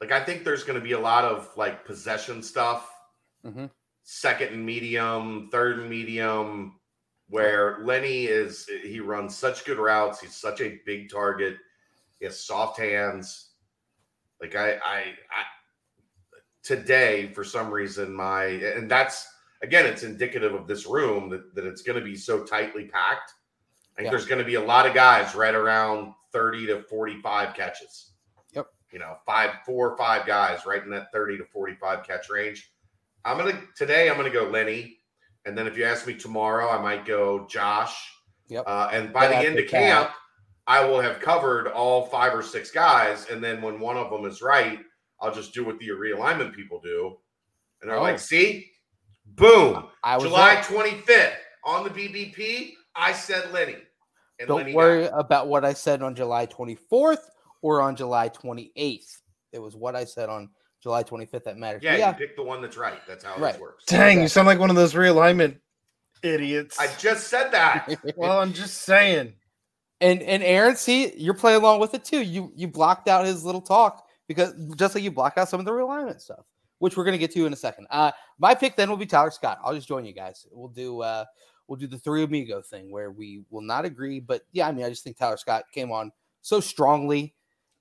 Like I think there's going to be a lot of like possession stuff, Mm-hmm. second and medium, third and medium, where Lenny is he runs such good routes. He's such a big target. He has soft hands. Like I, I, I today for some reason my and that's again it's indicative of this room that, that it's going to be so tightly packed. I think Yeah. there's going to be a lot of guys right around 30 to 45 catches. Yep. You know, five, four or five guys right in that 30 to 45 catch range. I'm gonna today I'm gonna go Lenny. And then if you ask me tomorrow, I might go Josh. Yep. Uh, and by the end of camp, I will have covered all five or six guys. And then when one of them is right, I'll just do what the realignment people do. And they're Oh. like, see, boom, I was July right. 25th on the BBP, I said Lenny. And Don't Lenny worry about what I said on July 24th or on July 28th. It was what I said on July 25th that matters. Yeah, yeah. you pick the one that's right. That's how Right. this works. Dang, you sound like one of those realignment idiots. I just said that. well, I'm just saying. and and Aaron, see, you're playing along with it too. You you blocked out his little talk because just like you blocked out some of the realignment stuff, which we're gonna get to in a second. Uh, my pick then will be Tyler Scott. I'll just join you guys. We'll do uh we'll do the three amigo thing where we will not agree, but yeah, I mean, I just think Tyler Scott came on so strongly,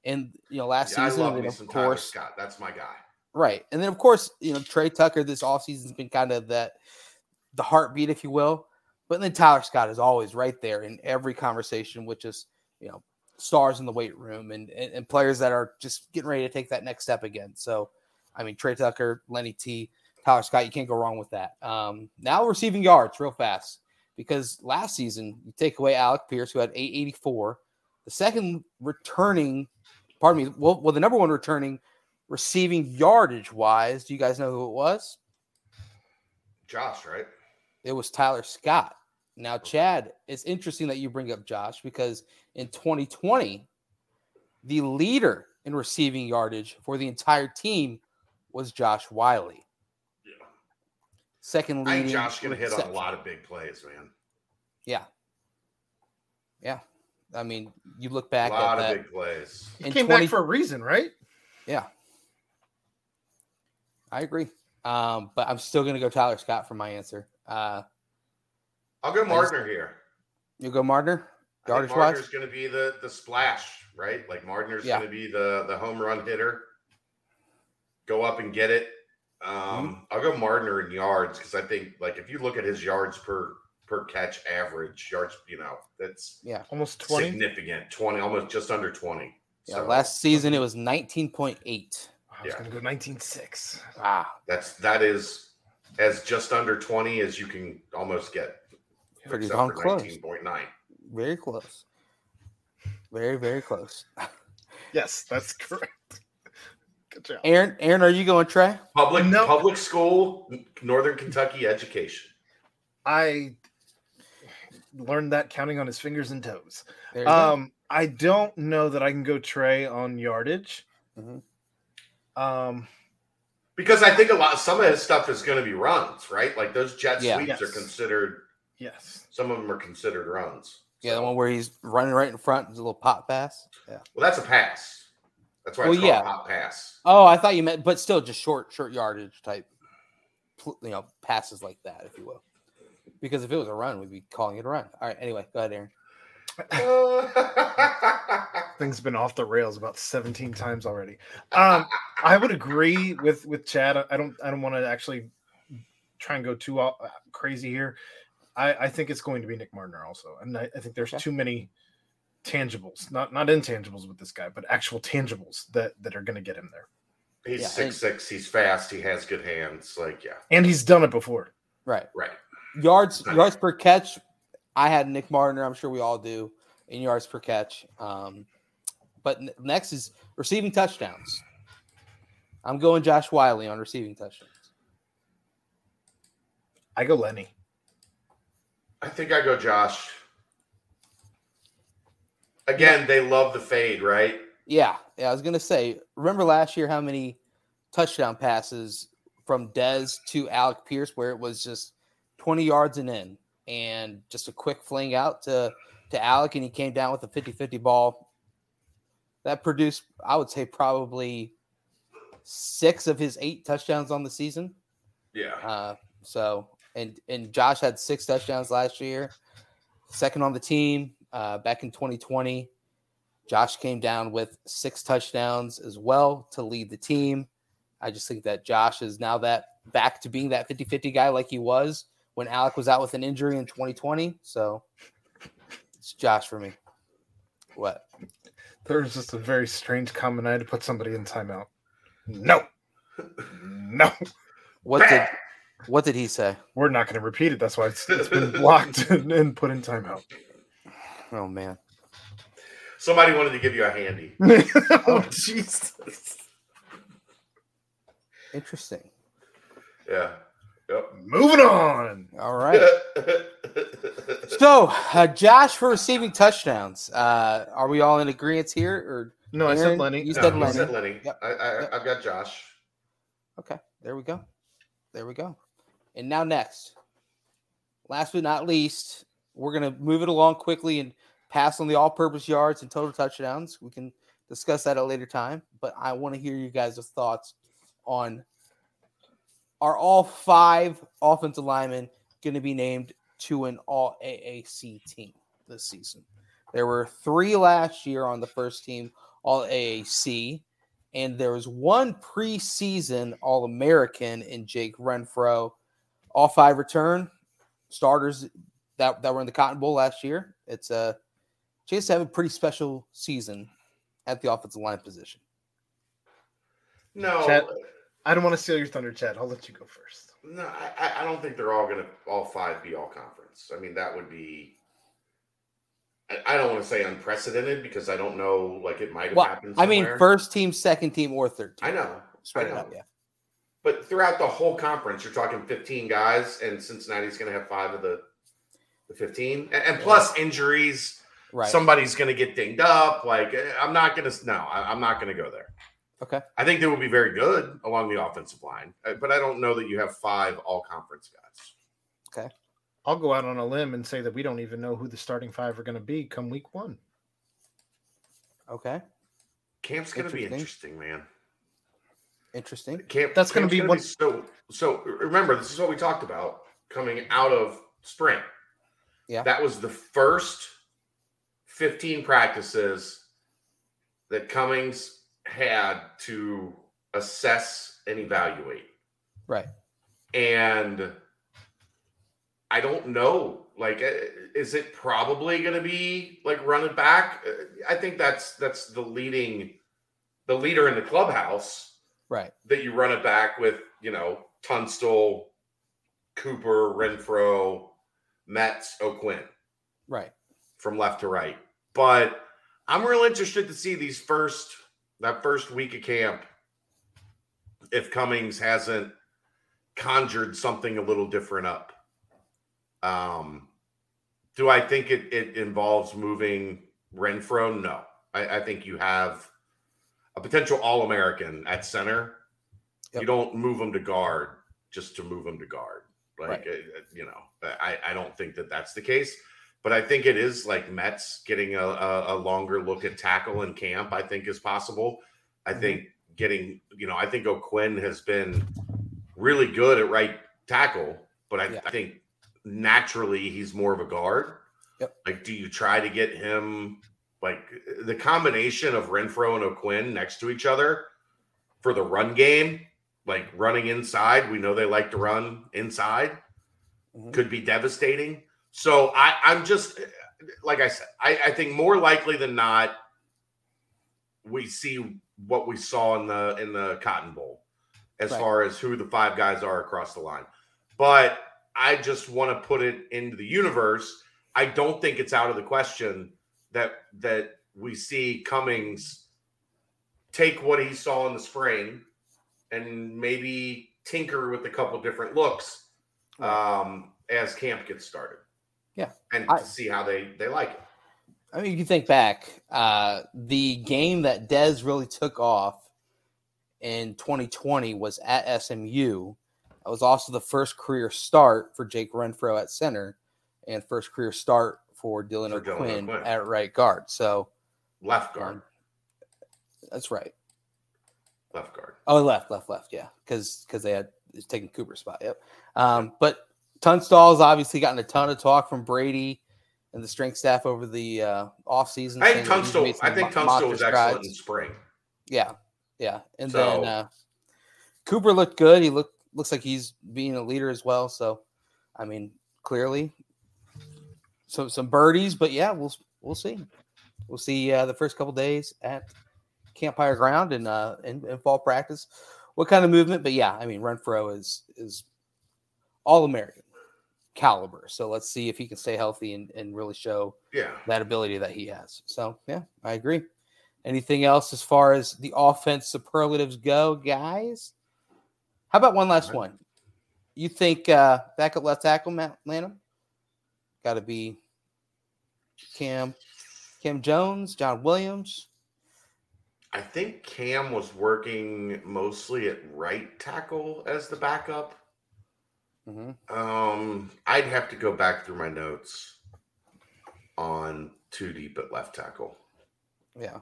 and you know last Yeah, I season, love and of course, Scott. That's my guy. Right. And then of course, you know, Tre Tucker this offseason's been kind of that the heartbeat, if you will. But then Tyler Scott is always right there in every conversation, which is, you know, stars in the weight room and, and, and players that are just getting ready to take that next step again. So I mean Tre Tucker, Lenny T, Tyler Scott, you can't go wrong with that. Um, now receiving yards real fast because last season you take away Alec Pierce, who had 884, the second returning, pardon me, well, well, the number one returning receiving yardage wise, do you guys know who it was? Josh, right? It was Tyler Scott. Now, Chad, it's interesting that you bring up Josh because in 2020, the leader in receiving yardage for the entire team was Josh Whyle. Yeah. Second I leading. think Josh can hit on a lot of big plays, man. Yeah. Yeah. I mean, you look A back at lot of that. big plays. He came 20 back for a reason, right? Yeah. I agree. Um, but I'm still gonna go Tyler Scott for my answer. Uh, I'll go just- Mardner here. you go Mardner, I think yardage Mardner's going to be the the splash, right? Like Mardner's Yeah. going to be the the home run hitter. Go up and get it. Um, Mm-hmm. I'll go Mardner in yards because I think like if you look at his yards per per catch average yards, you know that's yeah, Almost 20. significant. Twenty, almost just under twenty. Yeah, So last season it was 19.8. I was Yeah. going to go 19.6. Wow. that's that is as just under twenty as you can almost get. Pretty darn for close. 19.9. Very close. Very, very close. Yes, that's correct. Good job. Aaron, Aaron, are you going Tre? Public No. public school, Northern Kentucky education. I learned that counting on his fingers and toes. There go. Um, I don't know that I can go Tre on yardage. Mhm. Um, Because I think a lot some of his stuff is going to be runs, right? Like those jet Yeah. sweeps are considered. yes. Some of them are considered runs. Yeah, the one where he's running right in front, there's a little pop pass. Yeah. Well, that's a pass. That's why it's Well, called yeah. a pop pass. Oh, I thought you meant, but still just short, short yardage type, you know, passes like that, if you will. Because if it was a run, we'd be calling it a run. All right. Anyway, go ahead, Aaron. Things been off the rails about 17 times already. Um, I would agree with with Chad. I don't I don't want to actually try and go too uh, crazy here. I, I think it's going to be Nick Mardner also, and I, I think there's Okay. too many tangibles, not not intangibles with this guy, but actual tangibles that that are going to get him there. he's Yeah, six six. He's fast. He has good hands. Like yeah, And he's done it before. Right. right. Yards, yards per catch. I had Nick Mardner. I'm sure we all do in yards per catch. Um, but n- next is receiving touchdowns. I'm going Josh Whyle on receiving touchdowns. I go Lenny. I think I go Josh. Again, they love the fade, right? Yeah, yeah. I was gonna say. Remember last year how many touchdown passes from Dez to Alec Pierce, where it was just 20 yards and in, and just a quick fling out to to Alec, and he came down with a 50-50 ball. That produced, I would say, probably six of his eight touchdowns on the season. Yeah. Uh, so and and Josh had six touchdowns last year, second on the team uh, back in 2020. Josh came down with six touchdowns as well to lead the team. I just think that Josh is now that back to being that 50-50 guy like he was when Alec was out with an injury in 2020. So it's Josh for me. What? There was just a very strange comment. I had to put somebody in timeout. No, no, What did what did he say? we're not going to repeat it. That's why it's, it's been blocked and, and put in timeout. Oh man. Somebody wanted to give you a handy. oh Jesus! Interesting. Yeah. Yep. Moving on. All right. So, uh, Josh for receiving touchdowns. Uh, are we all in agreement here? Or No, I Aaron, said Lenny. you No, said he Lenny. said Lenny. Yep. I, I, Yep. I've got Josh. okay, there we go. There we go. And now next, last but not least, we're gonna move it along quickly and pass on the all-purpose yards and total touchdowns. We can discuss that at a later time, but I want to hear you guys' thoughts on are all five offensive linemen going to be named to an all AAC team this season? There were three last year on the first team, all AAC, and there was one preseason All American in Jake Renfro. All five return starters that, that were in the Cotton Bowl last year. It's uh, a chance to have a pretty special season at the offensive line position. No, Chet. I don't want to steal your thunder, Chad. I'll let you go first. no, I, I- I don't think they're all going to all five be all conference. I mean, that would be. I, I don't want to say unprecedented because I don't know. Like it might have Well, happened. I mean, first team, second team, or third team. I know, Spread I it know. out, yeah. but throughout the whole conference, you're talking 15 guys, and Cincinnati's going to have five of the the 15, and, and plus injuries. Right. Somebody's going to get dinged up. Like eh, I'm not going to. No, I, I'm not going to go there. Okay. I think they will be very good along the offensive line, uh, but I don't know that you have five all conference guys. Okay. I'll go out on a limb and say that we don't even know who the starting five are going to be come week one. Okay. Camp's going to be Interesting. interesting, man. Interesting. Camp, That's gonna be one- so. So remember, this is what we talked about coming out of spring. Yeah. that was the first fifteen practices that Cummings had to assess and evaluate, Right. and I don't know. Like, uh, is it probably going to be like running back? Uh, I think that's that's the leading, the leader in the clubhouse Right. that you run it back with, you know, Tunstall, Cooper, Renfro, Metz, O'Quinn Right. from left to right. But I'm real interested to see these first that first week of camp if Cummings hasn't conjured something a little different up. Um do I think it, it involves moving Renfro? No. I, I think you have a potential All American at center. Yep. You don't move him to guard just to move him to guard. Like, Right. uh, uh, you know, I, I don't think that that's the case. But I think it is like Metz getting a, a, longer look at tackle in camp, I think is possible. I Mhm. think getting, you know, I think O'Quinn has been really good at right tackle, but I, Yeah. I think naturally he's more of a guard. Yep. Like, do you try to get him like the combination of Renfro and O'Quinn next to each other for the run game, like running inside? We know they like to run inside, Mhm. could be devastating. So I, I'm just like I said, I, I think more likely than not, we see what we saw in the in the Cotton Bowl as Right. far as who the five guys are across the line. But I just want to put it into the universe. I don't think it's out of the question that that we see Cummings take what he saw in the spring and maybe tinker with a couple different looks um, as camp gets started. Yeah. and I- to see how they they like it. I mean, you can think back, uh, the game that Dez really took off in 2020 was at SMU. That was also the first career start for Jake Renfro at center, and first career start for Dylan For O'Quinn O'Quinn. at right guard. So Left guard, um, that's right. left guard. Oh, left, left, left. Yeah, because because they had taking Cooper's spot. Yep. Um, but Tunstall's obviously gotten a ton of talk from Brady and the strength staff over the uh, offseason. I think Tunstall. I think mo- Tunstall was excellent in spring. Yeah, yeah, and So- then uh, Cooper looked good. He looked looks like he's being a leader as well. So, I mean, clearly, so some birdies, but yeah, we'll we'll see. We'll see uh, the first couple days at Camp Higher Ground and uh in, in fall practice. What kind of movement? But yeah, I mean, Renfro is is all American caliber. So let's see if he can stay healthy and, and really show Yeah. that ability that he has. So yeah, I agree. Anything else as far as the offense superlatives go, guys? How about one last Right. one? You think uh backup left tackle Matt Lanham? Got to be Cam, Cam Jones, John Williams. I think Cam was working mostly at right tackle as the backup. Hmm Um, I'd have to go back through my notes on two deep at left tackle. Yeah.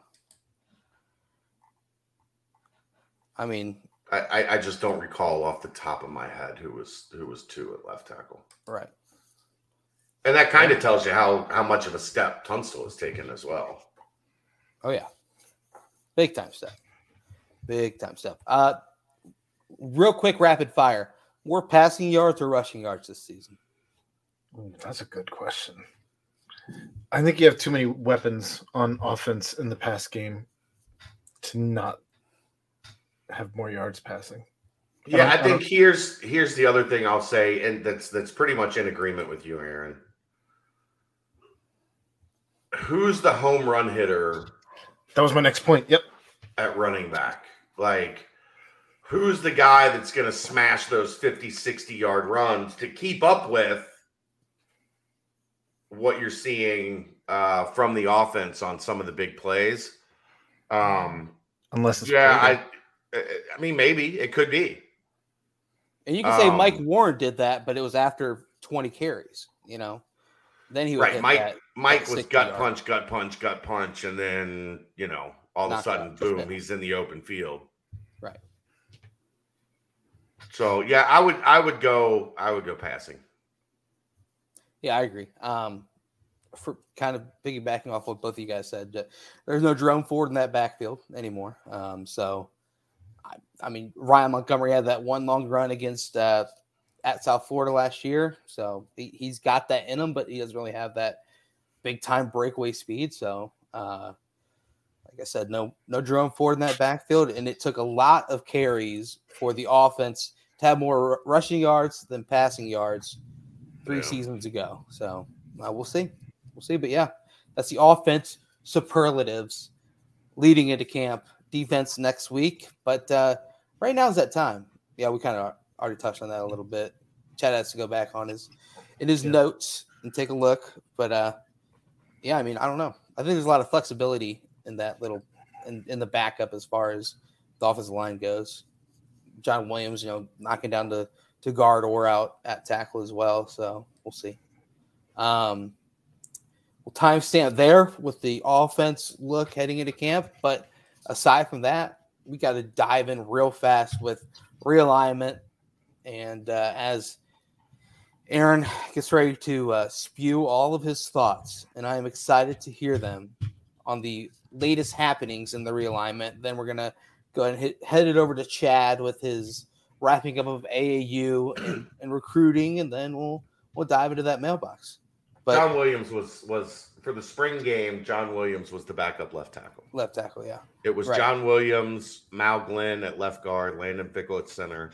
I mean, I, I, I just don't recall off the top of my head who was who was two at left tackle. right. And that kind of tells you how how much of a step Tunstall has taken as well. Oh yeah, big time step, big time step. Uh, real quick, rapid fire: more passing yards or rushing yards this season? That's a good question. I think you have too many weapons on offense in the pass game to not have more yards passing. Yeah, I I think don't- here's here's the other thing I'll say, and that's that's pretty much in agreement with you, Aaron. Who's the home run hitter That was my next point. Yep. at running back? Like, who's the guy that's going to smash those 50, 60 yard runs to keep up with what you're seeing uh, from the offense on some of the big plays? Um, Unless it's yeah, Brady. I, I mean, maybe it could be. And you can say Mike Um, Warren did that, but it was after 20 carries. You know, then he would Right, Mike. that. Mike that was gut yard. punch, gut punch, gut punch, and then you know, all of a sudden, boom, he's in the open field. So yeah, I would I would go I would go passing. Yeah, I agree. Um, for kind of piggybacking off what both of you guys said, there's no Jerome Ford in that backfield anymore. Um, so, I, I, mean, Ryan Montgomery had that one long run against uh, at South Florida last year, so he, he's got that in him, but he doesn't really have that big time breakaway speed. So, uh, like I said, no no Jerome Ford in that backfield, and it took a lot of carries for the offense to have more rushing yards than passing yards three yeah. seasons ago. So uh, we'll see, we'll see. But yeah, that's the offense superlatives leading into camp. Defense next week, but uh, right now is that time. Yeah, we kind of already touched on that a little bit. Chad has to go back on his in his yeah. notes and take a look, but uh, yeah, I mean, I don't know. I think there's a lot of flexibility in that little in, in the backup as far as the offensive line goes. John Williams, you know, knocking down to to guard or out at tackle as well. So we'll see. Um, we'll timestamp there with the offense look heading into camp. But aside from that, we got to dive in real fast with realignment. And uh, as Aaron gets ready to uh, spew all of his thoughts, and I am excited to hear them on the latest happenings in the realignment. Then we're gonna go ahead and hit, head it over to Chad with his wrapping up of AAU and, and recruiting, and then we'll we'll dive into that mailbox. But John Williams was was for the spring game. John Williams was the backup left tackle. Left tackle, yeah. It was right. John Williams, Mal Glenn at left guard, Landon Pickle at center,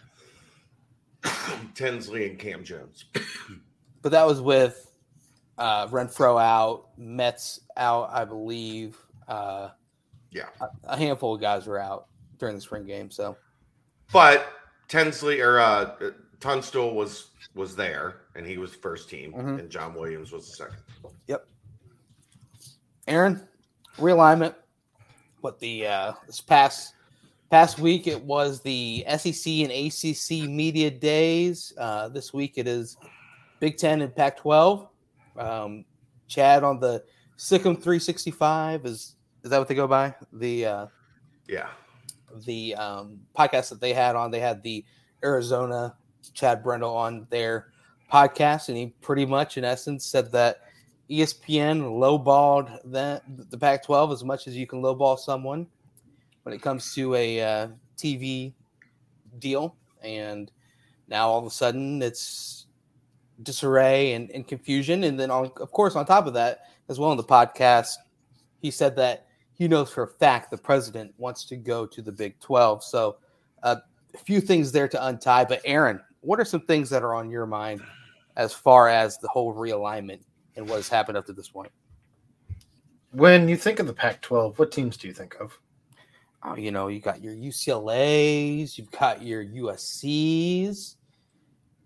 Tinsley and Cam Jones. but that was with uh, Renfro out, Metz out, I believe. Uh, yeah, a, a, handful of guys were out during the spring game. So, but Tensley or uh, Tunstall was was there, and he was first team, mm-hmm. and John Williams was the second. Yep. Aaron, realignment. What the uh, this past past week it was the SEC and ACC media days. Uh, this week it is Big Ten and Pac-12. Um, Chad on the SicEm365 is is that what they go by? The uh, yeah, the um, podcast that they had on. They had the Arizona Chad Brendel on their podcast, and he pretty much, in essence, said that ESPN lowballed the, the Pac-12 as much as you can lowball someone when it comes to a uh, TV deal, and now all of a sudden it's disarray and, and confusion. And then, on, of course, on top of that, as well in the podcast, he said that he knows for a fact the president wants to go to the Big 12. So, uh, a few things there to untie. But, Aaron, what are some things that are on your mind as far as the whole realignment and what has happened up to this point? When you think of the Pac 12, what teams do you think of? Oh, you know, you got your UCLA's, you've got your USC's,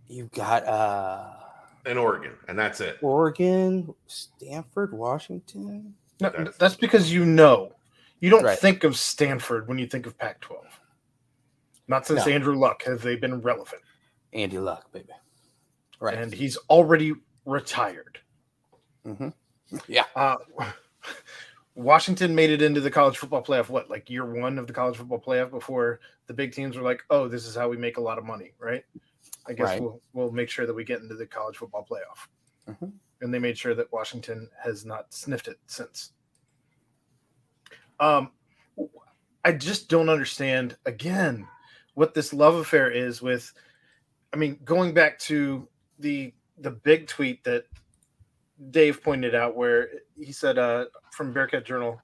you've got uh and Oregon, and that's it. Oregon, Stanford, Washington. No, that's, that's because you know. You don't right. think of Stanford when you think of Pac 12. Not since no. Andrew Luck have they been relevant. Andy Luck, baby. Right. And he's already retired. Mm-hmm. Yeah. Uh, Washington made it into the college football playoff, what, like year one of the college football playoff before the big teams were like, oh, this is how we make a lot of money, right? I guess right. we'll we'll make sure that we get into the college football playoff. Mm-hmm. And they made sure that Washington has not sniffed it since. Um, I just don't understand again what this love affair is with. I mean, going back to the the big tweet that Dave pointed out, where he said uh, from Bearcat Journal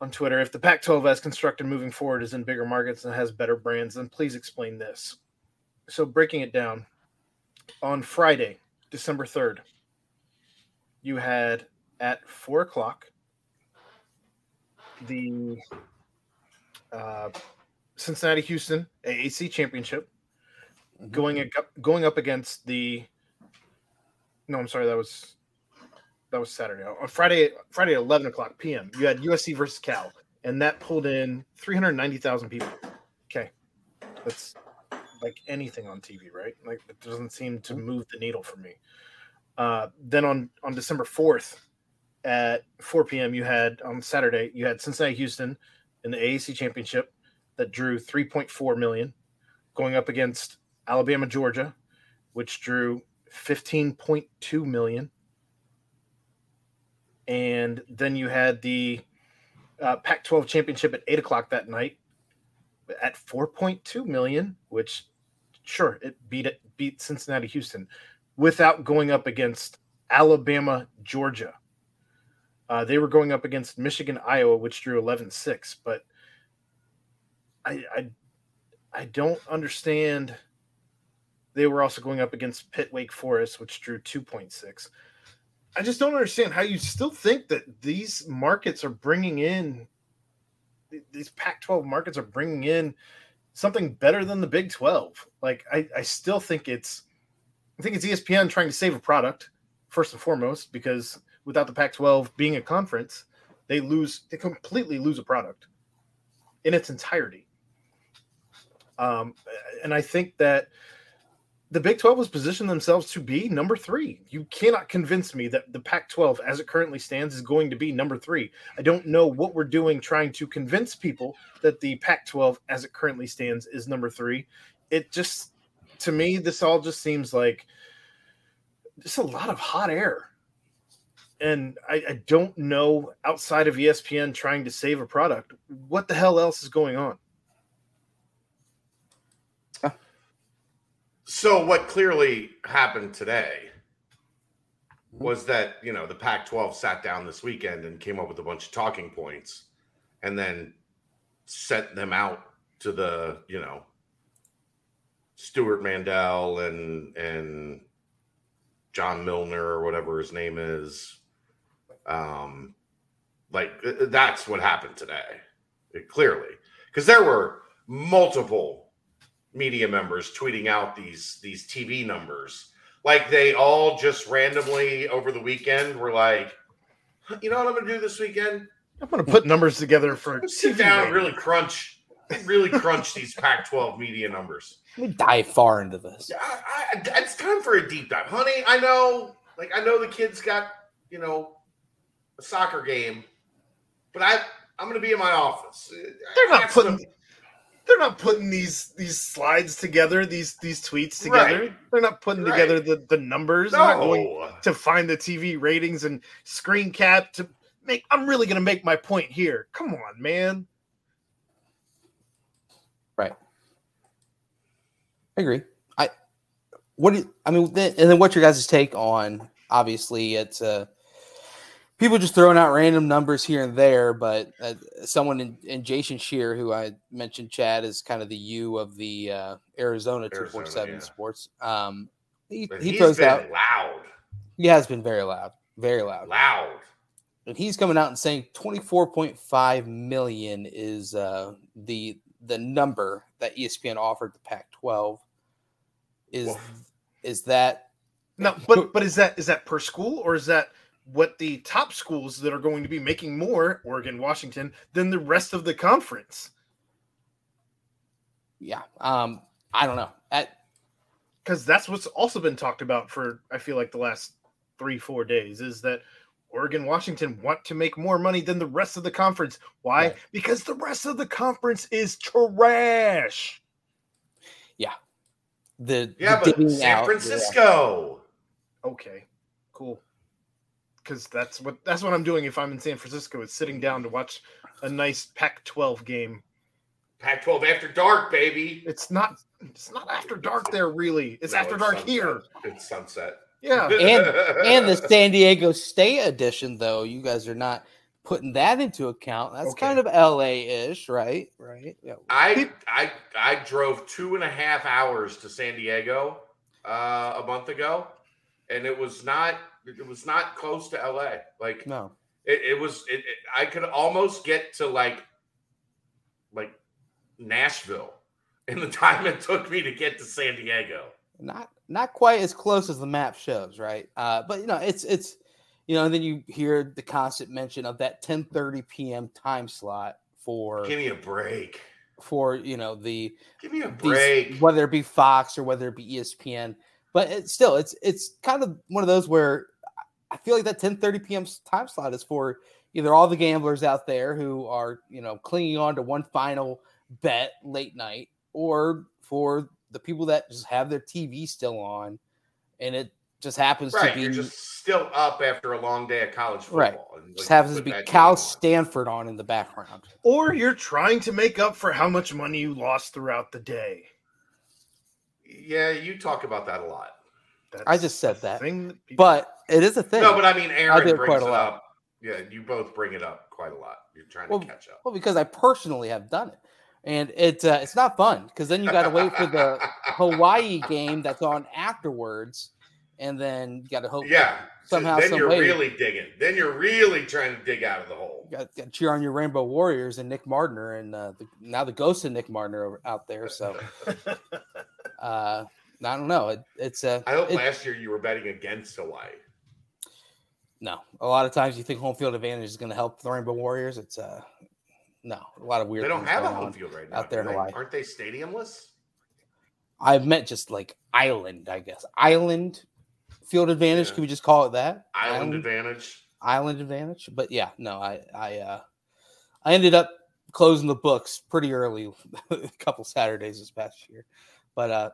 on Twitter, if the Pac-12 as constructed moving forward is in bigger markets and has better brands, then please explain this so breaking it down on Friday, December 3rd, you had at four o'clock the uh, Cincinnati Houston AAC championship mm-hmm. going up, going up against the no, I'm sorry, that was that was Saturday. On Friday, Friday at 11 o'clock p.m., you had USC versus Cal, and that pulled in 390,000 people. Okay, that's like anything on TV, right? Like it doesn't seem to mm-hmm. move the needle for me. Uh, then on on December fourth at 4 p.m. you had on Saturday you had Cincinnati Houston in the AAC championship that drew 3.4 million. going up against Alabama, Georgia, which drew 15.2 million. And then you had the uh, Pac 12 championship at 8 o'clock that night at 4.2 million, which sure it beat it beat Cincinnati Houston without going up against Alabama Georgia. Uh, they were going up against Michigan Iowa, which drew 11-6, but I, I I don't understand. They were also going up against Pitt Wake Forest, which drew 2.6. I just don't understand how you still think that these markets are bringing in these Pac 12 markets are bringing in something better than the Big 12. Like, I, I still think it's, I think it's ESPN trying to save a product first and foremost, because without the Pac 12 being a conference, they lose, they completely lose a product in its entirety. Um, and I think that the Big 12 has positioned themselves to be number three. You cannot convince me that the Pac 12, as it currently stands, is going to be number three. I don't know what we're doing trying to convince people that the Pac 12, as it currently stands, is number three. It just, to me, this all just seems like just a lot of hot air. And I, I don't know outside of ESPN trying to save a product, what the hell else is going on? Ah. So what clearly happened today was that you know the Pac-12 sat down this weekend and came up with a bunch of talking points, and then sent them out to the you know Stewart Mandel and and John Milner or whatever his name is. Um, like uh, uh, that's what happened today, it, clearly, because there were multiple media members tweeting out these these TV numbers. Like they all just randomly over the weekend were like, you know what I'm gonna do this weekend? I'm gonna put numbers together for sit down and really crunch, really crunch these Pac-12 media numbers. Let me dive far into this. Yeah, I, I, it's time for a deep dive, honey. I know, like I know the kids got you know a soccer game, but I I'm gonna be in my office. They're not putting. Some, they're not putting these these slides together, these these tweets together. Right. They're not putting right. together the, the numbers. No. not going to find the TV ratings and screen cap to make I'm really gonna make my point here. Come on, man. Right. I agree. I what do I mean and then what's your guys' take on obviously it's a people just throwing out random numbers here and there, but uh, someone in, in, Jason Scheer, who I mentioned, Chad is kind of the U of the uh, Arizona two four seven Sports. Um, he, he throws out loud. He has been very loud, very loud, loud. And he's coming out and saying twenty four point five million is uh, the the number that ESPN offered the Pac twelve. Is Oof. is that no? But but is that is that per school or is that what the top schools that are going to be making more, Oregon, Washington, than the rest of the conference. Yeah. Um, I don't know. At because that's what's also been talked about for I feel like the last three, four days is that Oregon, Washington want to make more money than the rest of the conference. Why? Right. Because the rest of the conference is trash. Yeah. The yeah, the but San out, Francisco. Yeah. Okay, cool because that's what that's what I'm doing if I'm in San Francisco is sitting down to watch a nice Pac-12 game. Pac-12 after dark, baby. It's not. It's not after dark there, really. It's no, after it's dark sunset. here. It's sunset. Yeah, and and the San Diego State edition, though, you guys are not putting that into account. That's okay. kind of LA-ish, right? Right. Yeah. I I I drove two and a half hours to San Diego uh, a month ago, and it was not it was not close to LA. Like no, it, it was. It, it, I could almost get to like like Nashville in the time it took me to get to San Diego. Not not quite as close as the map shows, right? Uh, but you know, it's it's you know, and then you hear the constant mention of that 10:30 p.m. time slot for give me a break for you know the give me a break these, whether it be Fox or whether it be ESPN. But it's still it's it's kind of one of those where I feel like that 10:30 p.m. time slot is for either all the gamblers out there who are, you know, clinging on to one final bet late night, or for the people that just have their TV still on, and it just happens Right, to be you're just still up after a long day of college football. Right. and, just happens to be Cal on. Stanford on in the background. Or you're trying to make up for how much money you lost throughout the day. Yeah, you talk about that a lot. That's I just said that. thing that people- But it is a thing. No, but I mean, Aaron did brings quite a it lot. up. Yeah, you both bring it up quite a lot. You're trying Well, to catch up. well, because I personally have done it, and it's uh, it's not fun because then you got to wait for the Hawaii game that's on afterwards, and then you got to hope. Yeah. so Somehow, then some you're way- really digging. Then you're really trying to dig out of the hole. Got, got to cheer on your Rainbow Warriors and Nick Mardner, and uh, the, now the ghost of Nick over, out there. So uh, I don't know. It, it's uh, I hope it- last year you were betting against Hawaii. no. A lot of times you think home field advantage is going to help the Rainbow Warriors. It's uh, no. A lot of weird. They don't have a home field right now. out there in they? Hawaii. Aren't they stadiumless? I meant just like island, I guess. Island field advantage. Yeah. Can we just call it that? Island advantage. island advantage. But yeah, no, I I uh I ended up closing the books pretty early a couple Saturdays this past year. But uh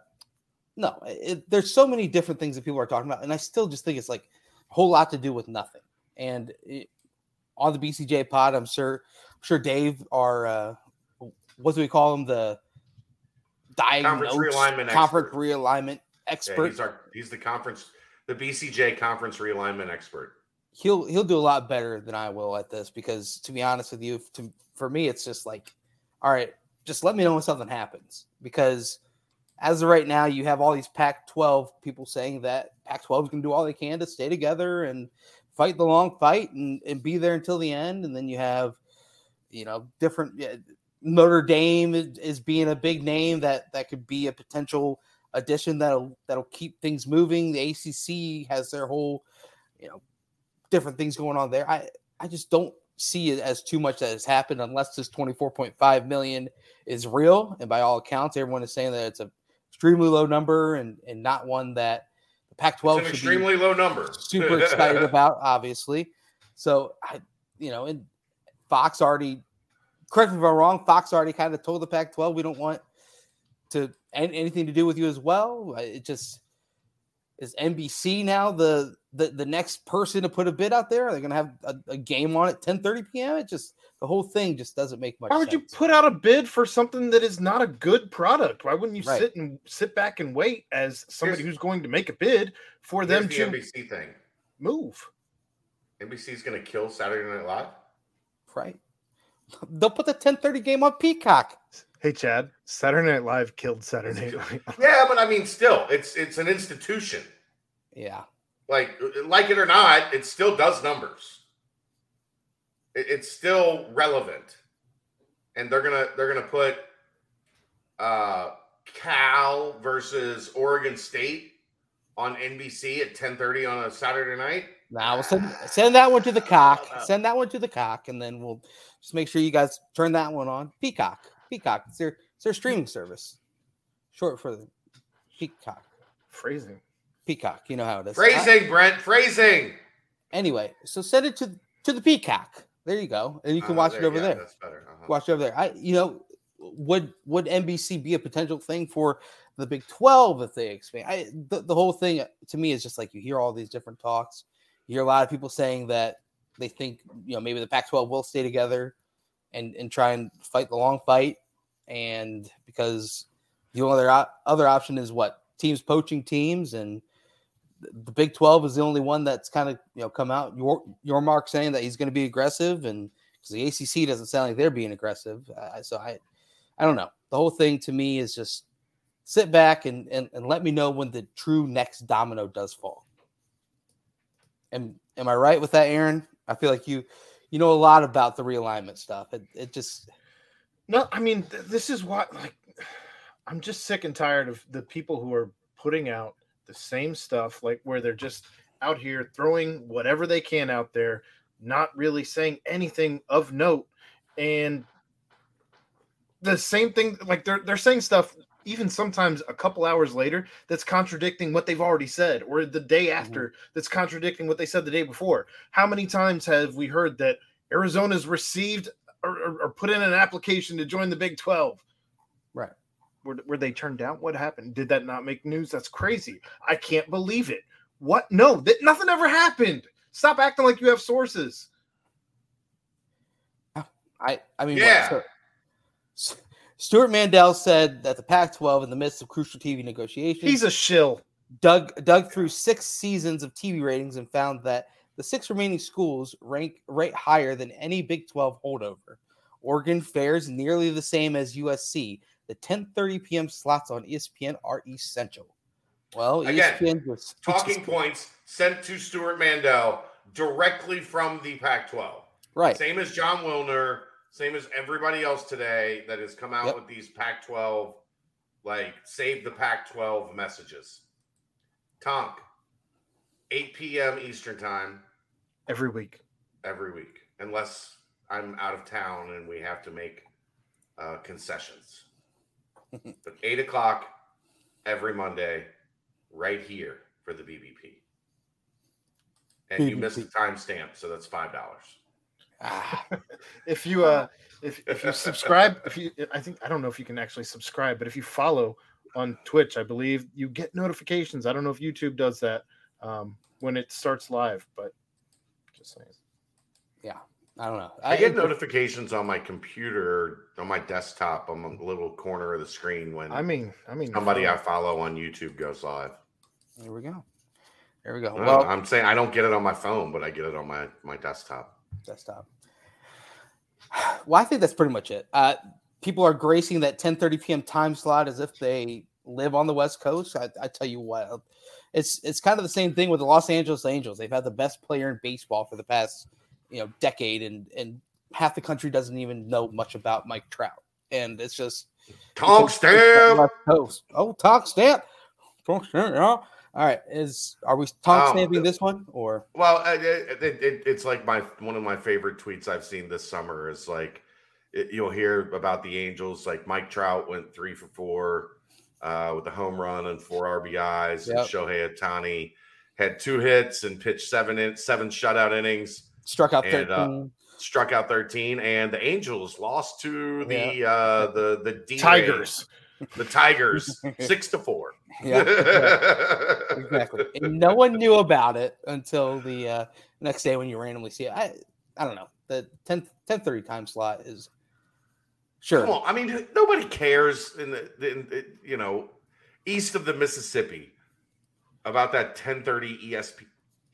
no, it, there's so many different things that people are talking about, and I still just think it's like a whole lot to do with nothing. And it, on the BCJ pod, I'm sure sure Dave, our uh what do we call him? The diagnose realignment conference expert. realignment Yeah, expert. he's our he's the conference the BCJ conference realignment expert. he'll he'll do a lot better than I will at this because to be honest with you, to, for me it's just like, all right, just let me know when something happens because as of right now, you have all these Pac-12 people saying that Pac-12 is going to do all they can to stay together and fight the long fight and, and be there until the end, and then you have, you know, different yeah, Notre Dame is, is being a big name that that could be a potential addition that'll that'll keep things moving. The ACC has their whole, you know, different things going on there. I I just don't see it as too much that has happened unless this 24.5 million is real. And by all accounts, everyone is saying that it's a extremely low number and and not one that the Pac-12 It's an should extremely low number. super excited about, obviously. So I, you know, and Fox already, correct me if I'm wrong, Fox already kind of told the Pac-12 we don't want to an- anything to do with you as well. It just is NBC now the the the next person to put a bid out there. Are they going to have a, a game on at 10:30 p.m. It just the whole thing just doesn't make much. Why would you put out a bid for something that is not a good product? Why wouldn't you Right. sit and sit back and wait as somebody Here's- who's going to make a bid for them the to NBC thing. move? NBC is going to kill Saturday Night Live. Right? They'll put the 10:30 game on Peacock. Hey Chad, Saturday Night Live killed Saturday Night. Live. Yeah, but I mean, still, it's it's an institution. Yeah, Like like it or not, it still does numbers. It- it's still relevant, and they're gonna they're gonna put uh, Cal versus Oregon State on NBC at ten thirty on a Saturday night. Now we'll send send that one to the cock. Send that one to the cock, and then we'll just make sure you guys turn that one on. Peacock. Peacock. It's their it's their streaming service. Short for the Peacock. Phrasing. Peacock. You know how it is. Phrasing, Brent, phrasing. anyway, so send it to to the Peacock. There you go, and you can Uh, watch it over yeah, there. That's better. Uh-huh. Watch it over there. I you know would would NBC be a potential thing for the Big Twelve if they expand? I the, the whole thing to me is just like you hear all these different talks. You hear a lot of people saying that they think you know maybe the Pac-12 will stay together and and try and fight the long fight, and because the only other other option is what teams poaching teams and the Big 12 is the only one that's kind of you know come out your your mark saying that he's going to be aggressive and because the ACC doesn't sound like they're being aggressive. Uh, so I I don't know. The whole thing to me is just sit back and, and and let me know when the true next domino does fall. Am am I right with that, Aaron? I feel like you you know a lot about the realignment stuff. It it just No, I mean th- this is what like I'm just sick and tired of the people who are putting out the same stuff like where they're just out here throwing whatever they can out there, not really saying anything of note and the same thing like they're they're saying stuff even sometimes a couple hours later that's contradicting what they've already said or the day mm-hmm. after that's contradicting what they said the day before how many times have we heard that arizona's received or, or, or put in an application to join the big 12 right. Were, were they turned down? What happened? Did that not make news? That's crazy. I can't believe it. What? No, that nothing ever happened. Stop acting like you have sources. I I mean, Yeah. what, so- Stewart Mandel said that the Pac-12, in the midst of crucial TV negotiations, He's a shill. dug dug through six seasons of TV ratings and found that the six remaining schools rank rate higher than any Big 12 holdover. Oregon fares nearly the same as USC. The 10:30 p.m. slots on ESPN are essential. Well, Again, ESPN just Talking points sent to Stewart Mandel directly from the Pac 12. right. Same as Jon Wilner, same as everybody else today that has come out Yep. with these Pac 12, like save the Pac 12 messages. Tonk, 8 p.m. Eastern time every week. every week, unless I'm out of town and we have to make uh, concessions. but 8 o'clock every Monday, right here for the BBP. And you missed the timestamp, so that's $5. Ah, If you uh if, if you subscribe, if you I think I don't know if you can actually subscribe, but if you follow on Twitch, I believe you get notifications. I don't know if YouTube does that um, when it starts live, but just saying. yeah. I don't know. I get notifications on my computer, on my desktop, on the little corner of the screen when I mean, I mean, somebody I follow on YouTube goes live. There we go. There we go. Uh, Well, I'm saying I don't get it on my phone, but I get it on my my desktop. Desktop. Well, I think that's pretty much it. Uh, people are gracing that 10:30 p.m. time slot as if they live on the West Coast. I, I tell you what, it's it's kind of the same thing with the Los Angeles Angels. They've had the best player in baseball for the past you know decade, and and half the country doesn't even know much about Mike Trout, and it's just talk stamp. Coast. Oh, talk stamp. Talk stamp. Yeah. All right. Is are we talk Um, this one or Well, uh, it, it, it, it's like my one of my favorite tweets I've seen this summer is like it, you'll hear about the Angels. Like Mike Trout went three for four uh, with a home run and four RBIs, and Yep. Shohei Ohtani had two hits and pitched seven in, seven shutout innings. struck out And, 13? uh, struck out 13 and the angels lost to the uh the the D-Rays, Tigers. The tigers six to four yeah. exactly. And no one knew about it until the uh, next day when you randomly see it. I I don't know. The 10 10:30 time slot is sure. I mean, nobody cares in the, in, the you know east of the Mississippi about that 10:30 ESP,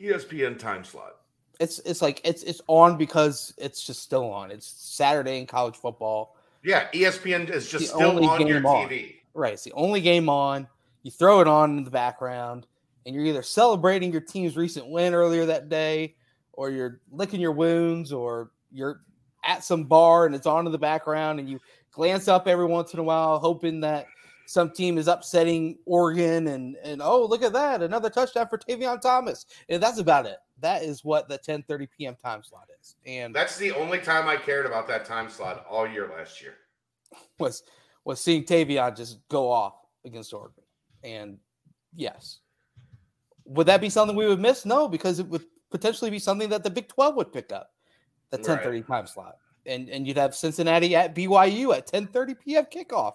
ESPN time slot. It's it's like it's it's on because it's just still on. It's Saturday in college football. Yeah, ESPN is just still on your on. TV. Right. It's the only game on. You throw it on in the background, and you're either celebrating your team's recent win earlier that day, or you're licking your wounds, or you're at some bar and it's on in the background, and you glance up every once in a while, hoping that some team is upsetting Oregon, and and oh look at that, another touchdown for Tavion Thomas, and that's about it. That is what the 10:30 p.m. time slot is, and That's the only time I cared about that time slot all year last year. was was seeing Tavion just go off against Oregon. And yes, would that be something we would miss? No, because it would potentially be something that the Big Twelve would pick up, the Right. ten thirty time slot, and and you'd have Cincinnati at BYU at ten thirty p.m. kickoff.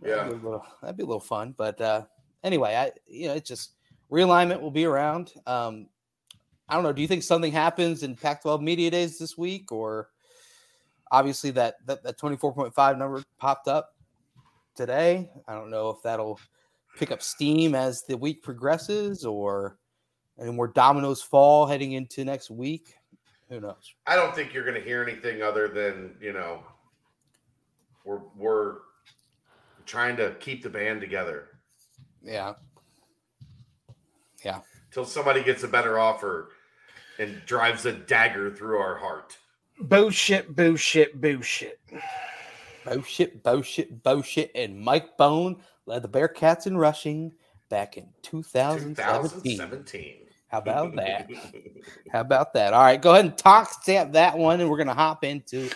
That'd Yeah. be a little, that'd be a little fun. But uh, anyway, I you know it's just realignment will be around. Um, I don't know. Do you think something happens in Pac-12 media days this week, or obviously that that, that 24.5 number popped up today? I don't know if that'll pick up steam as the week progresses, or and more dominoes fall heading into next week. Who knows? I don't think you're going to hear anything other than you know we're we're trying to keep the band together Yeah, yeah. till somebody gets a better offer and drives a dagger through our heart. Bullshit, bullshit, bullshit. Bullshit, bullshit, bullshit. And Mike Boone led the Bearcats in rushing back in 2017. 2017. How about that? How about that? All right, go ahead and talk stamp that one, and we're gonna hop into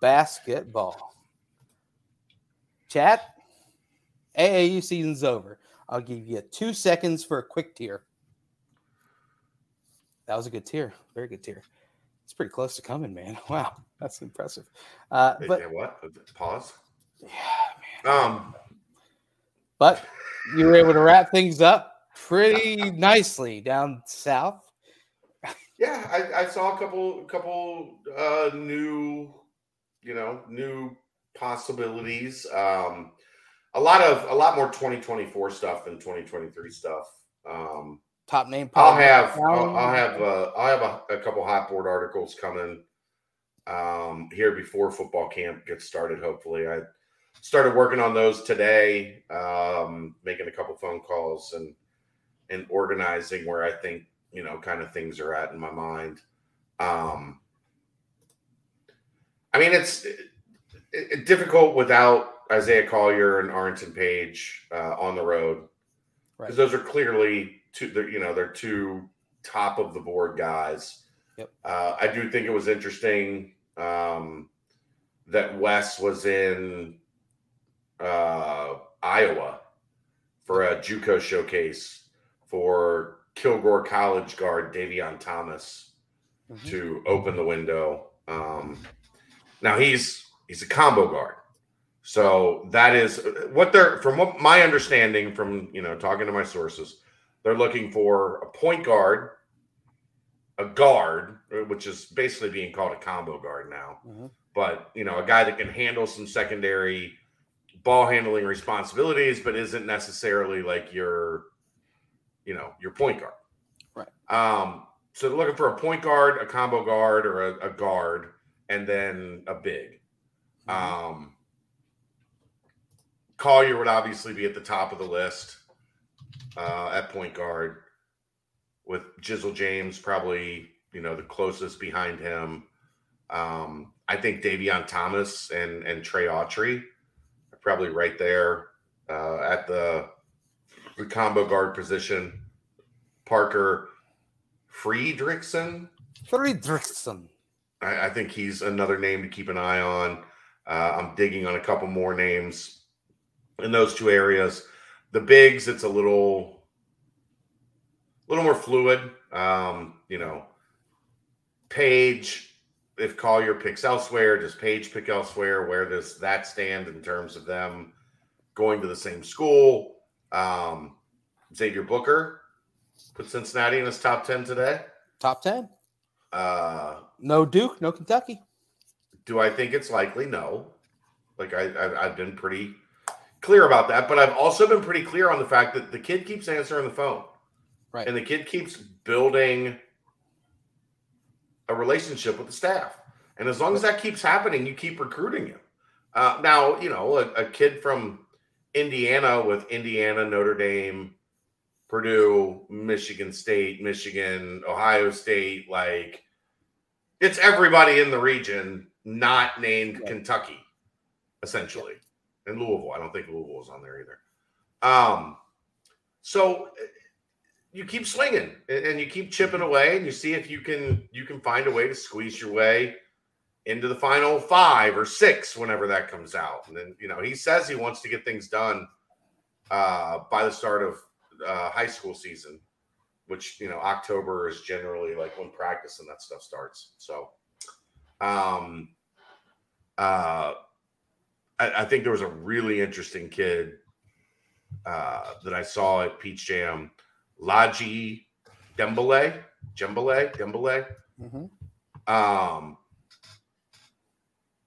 basketball. Chat, AAU season's over. I'll give you two seconds for a quick tear. That was a good tear, very good tear. It's pretty close to coming, man. Wow, that's impressive. Uh, Wait, but what? Pause. yeah, man. Um, But you were able to wrap things up pretty nicely down south. Yeah, I, I saw a couple couple uh, new, you know, new possibilities. Um, a lot of a lot more 2024 stuff than 2023 stuff. Um, Top name. I'll have I'll. I'll have uh, I'll have a, a couple hot board articles coming um, here before football camp gets started. Hopefully, I started working on those today, um, making a couple phone calls and and organizing where I think you know kind of things are at in my mind. Um, I mean, it's it, it- difficult without Isaiah Collier and Arrinten Page uh, on the road Right. because those are clearly two. They're, you know, they're two top of the board guys. Yep. Uh, I do think it was interesting um, that Wes was in uh, Iowa for a JUCO showcase for Kilgore College guard Davion Thomas Mhm. to open the window. Um, now he's he's a combo guard, so that is what they're from what my understanding from you know talking to my sources, they're looking for a point guard, a guard, which is basically being called a combo guard now, Mhm. but you know a guy that can handle some secondary ball handling responsibilities, but isn't necessarily like your you know your point guard. Right. Um, so they're looking for a point guard, a combo guard, or a, a guard, and then a big. Um, Collier would obviously be at the top of the list uh, at point guard, with Jizzle James probably you know the closest behind him. Um, I think Davion Thomas and and Trey Autry are probably right there uh, at the the combo guard position. Parker Friedrichsen, Friedrichsen. I, I think he's another name to keep an eye on. Uh, I'm digging on a couple more names in those two areas. The bigs, it's a little, a little more fluid. Um, you know, Page. If Collier picks elsewhere, does Page pick elsewhere? Where does that stand in terms of them going to the same school? Um, Xavier Booker put Cincinnati in his top ten today. Top 10. Uh, No Duke, no Kentucky. Do I think it's likely? No. Like I, I, I've been pretty clear about that, but I've also been pretty clear on the fact that the kid keeps answering the phone, Right. and the kid keeps building a relationship with the staff. And as long as that keeps happening, you keep recruiting him. Uh, now, you know, a, a kid from Indiana with Indiana, Notre Dame, Purdue, Michigan State, Michigan, Ohio State, like it's everybody in the region not named. Kentucky, essentially. And Louisville. I don't think Louisville is on there either. Um, so you keep swinging and you keep chipping away, and you see if you can you can find a way to squeeze your way into the final five or six whenever that comes out. And then you know he says he wants to get things done uh, by the start of uh, high school season, which you know October is generally like when practice and that stuff starts. So, um, uh, I, I think there was a really interesting kid uh, that I saw at Peach Jam, Laji Dembele, Dembele, Dembele, Mhm. um,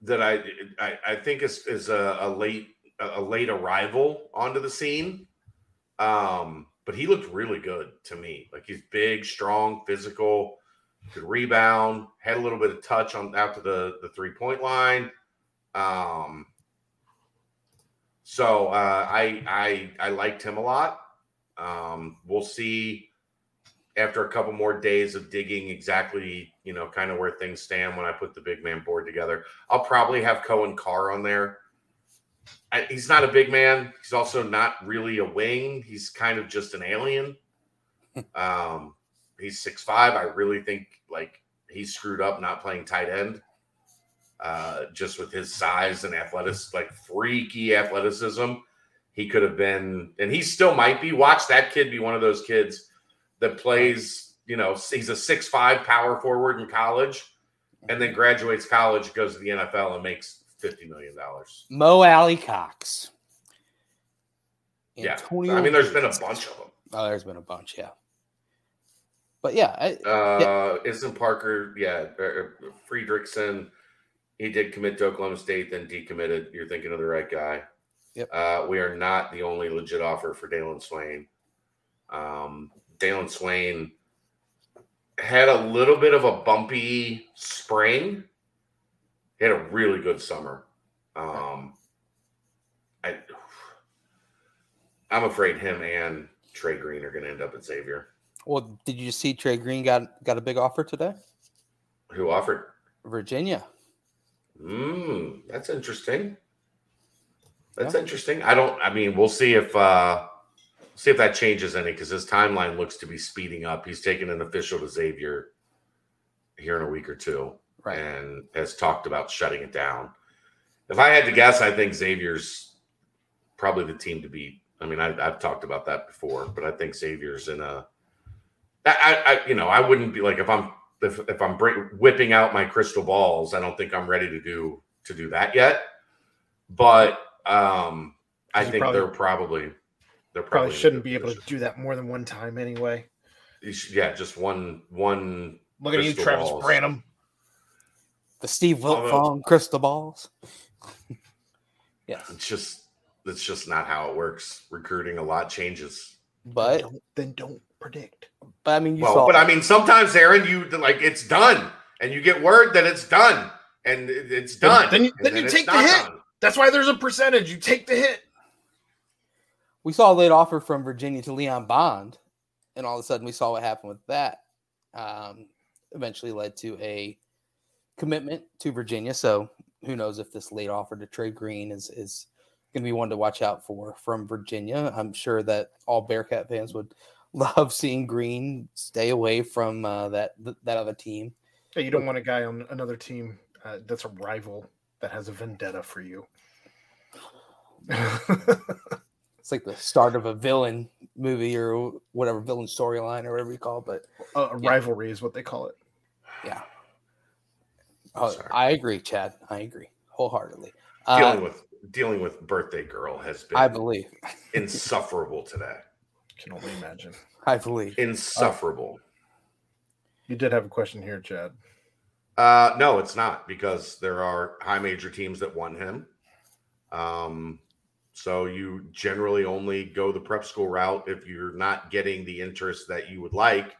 that I, I I think is is a, a late a late arrival onto the scene. Um, but he looked really good to me. Like he's big, strong, physical, could rebound, had a little bit of touch on after the the three point line. Um, so uh, I I I liked him a lot. Um, we'll see after a couple more days of digging exactly you know kind of where things stand when I put the big man board together. I'll probably have Cohen Carr on there. I, he's not a big man. He's also not really a wing. He's kind of just an alien. um, he's six five. I really think like he's screwed up not playing tight end. Uh, just with his size and athleticism, like freaky athleticism, he could have been, and he still might be. Watch that kid be one of those kids that plays. You know, he's a six five power forward in college, and then graduates college, goes to the NFL, and makes fifty million dollars. Mo Alie-Cox. Yeah. I mean, there's been a bunch of them. Oh, there's been a bunch, yeah. But yeah, I, Uh, Isn't Parker? Yeah, er, er, Friedrichsen. He did commit to Oklahoma State, then decommitted. You're thinking of the right guy. Yep. Uh, we are not the only legit offer for Dalen Swain. Um, Dalen Swain had a little bit of a bumpy spring. He had a really good summer. Um, I, I'm afraid him and Trey Green are going to end up at Xavier. well, did you see Trey Green got got a big offer today? Who offered? Virginia. Hmm, that's interesting. That's Yeah. interesting. I don't. I mean, we'll see if uh see if that changes any because his timeline looks to be speeding up. He's taken an official to Xavier here in a week or two, Right. and has talked about shutting it down. If I had to guess, I think Xavier's probably the team to beat. I mean, I, I've talked about that before, but I think Xavier's in a. I, I- you know, I wouldn't be like if I'm if, if I'm break, whipping out my crystal balls. I don't think I'm ready to do to do that yet. But um, I think probably- they're probably they're probably, Probably shouldn't be able to do that more than one time anyway. Should- Yeah, just one one. Look at you, Travis balls. Branham. The Steve Although- Wiltfong crystal balls. yeah, It's just that's just not how it works. Recruiting a lot changes. but Don't- then don't predict. but I mean, you well, saw. but I mean, sometimes Aaron, you like it's done, and you get word that it's done, and it's done. then you- and then you it's take the hit. done. That's why there's a percentage. You take the hit. we saw a late offer from Virginia to Leon Bond, and all of a sudden we saw what happened with that. Um, eventually led to a commitment to Virginia. So who knows if this late offer to Trey Green is is going to be one to watch out for from Virginia. I'm sure that all Bearcat fans would love seeing Green stay away from uh, that that other team. Hey, you don't want a guy on another team uh, that's a rival that has a vendetta for you. It's like the start of a villain movie or whatever villain storyline or whatever you call it. But a a Yeah. rivalry is what they call it. yeah, oh, I agree, Chad. I agree wholeheartedly. Dealing Uh, with dealing with birthday girl has been I believe. insufferable today. Can only imagine. I believe. Insufferable. You did have a question here, Chad. Uh, no, it's not because there are high major teams that want him. Um, so you generally only go the prep school route if you're not getting the interest that you would like,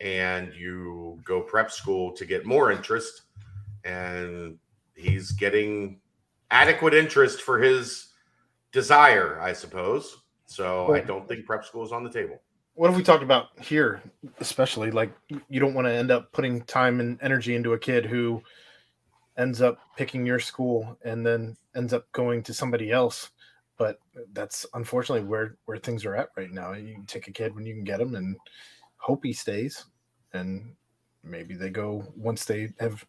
and you go prep school to get more interest. And he's getting adequate interest for his desire, I suppose. So I don't think prep school is on the table. What have we talked about here, especially? Like, you don't want to end up putting time and energy into a kid who ends up picking your school and then ends up going to somebody else. But that's unfortunately where where things are at right now. You take a kid when you can get him and hope he stays, and maybe they go once they have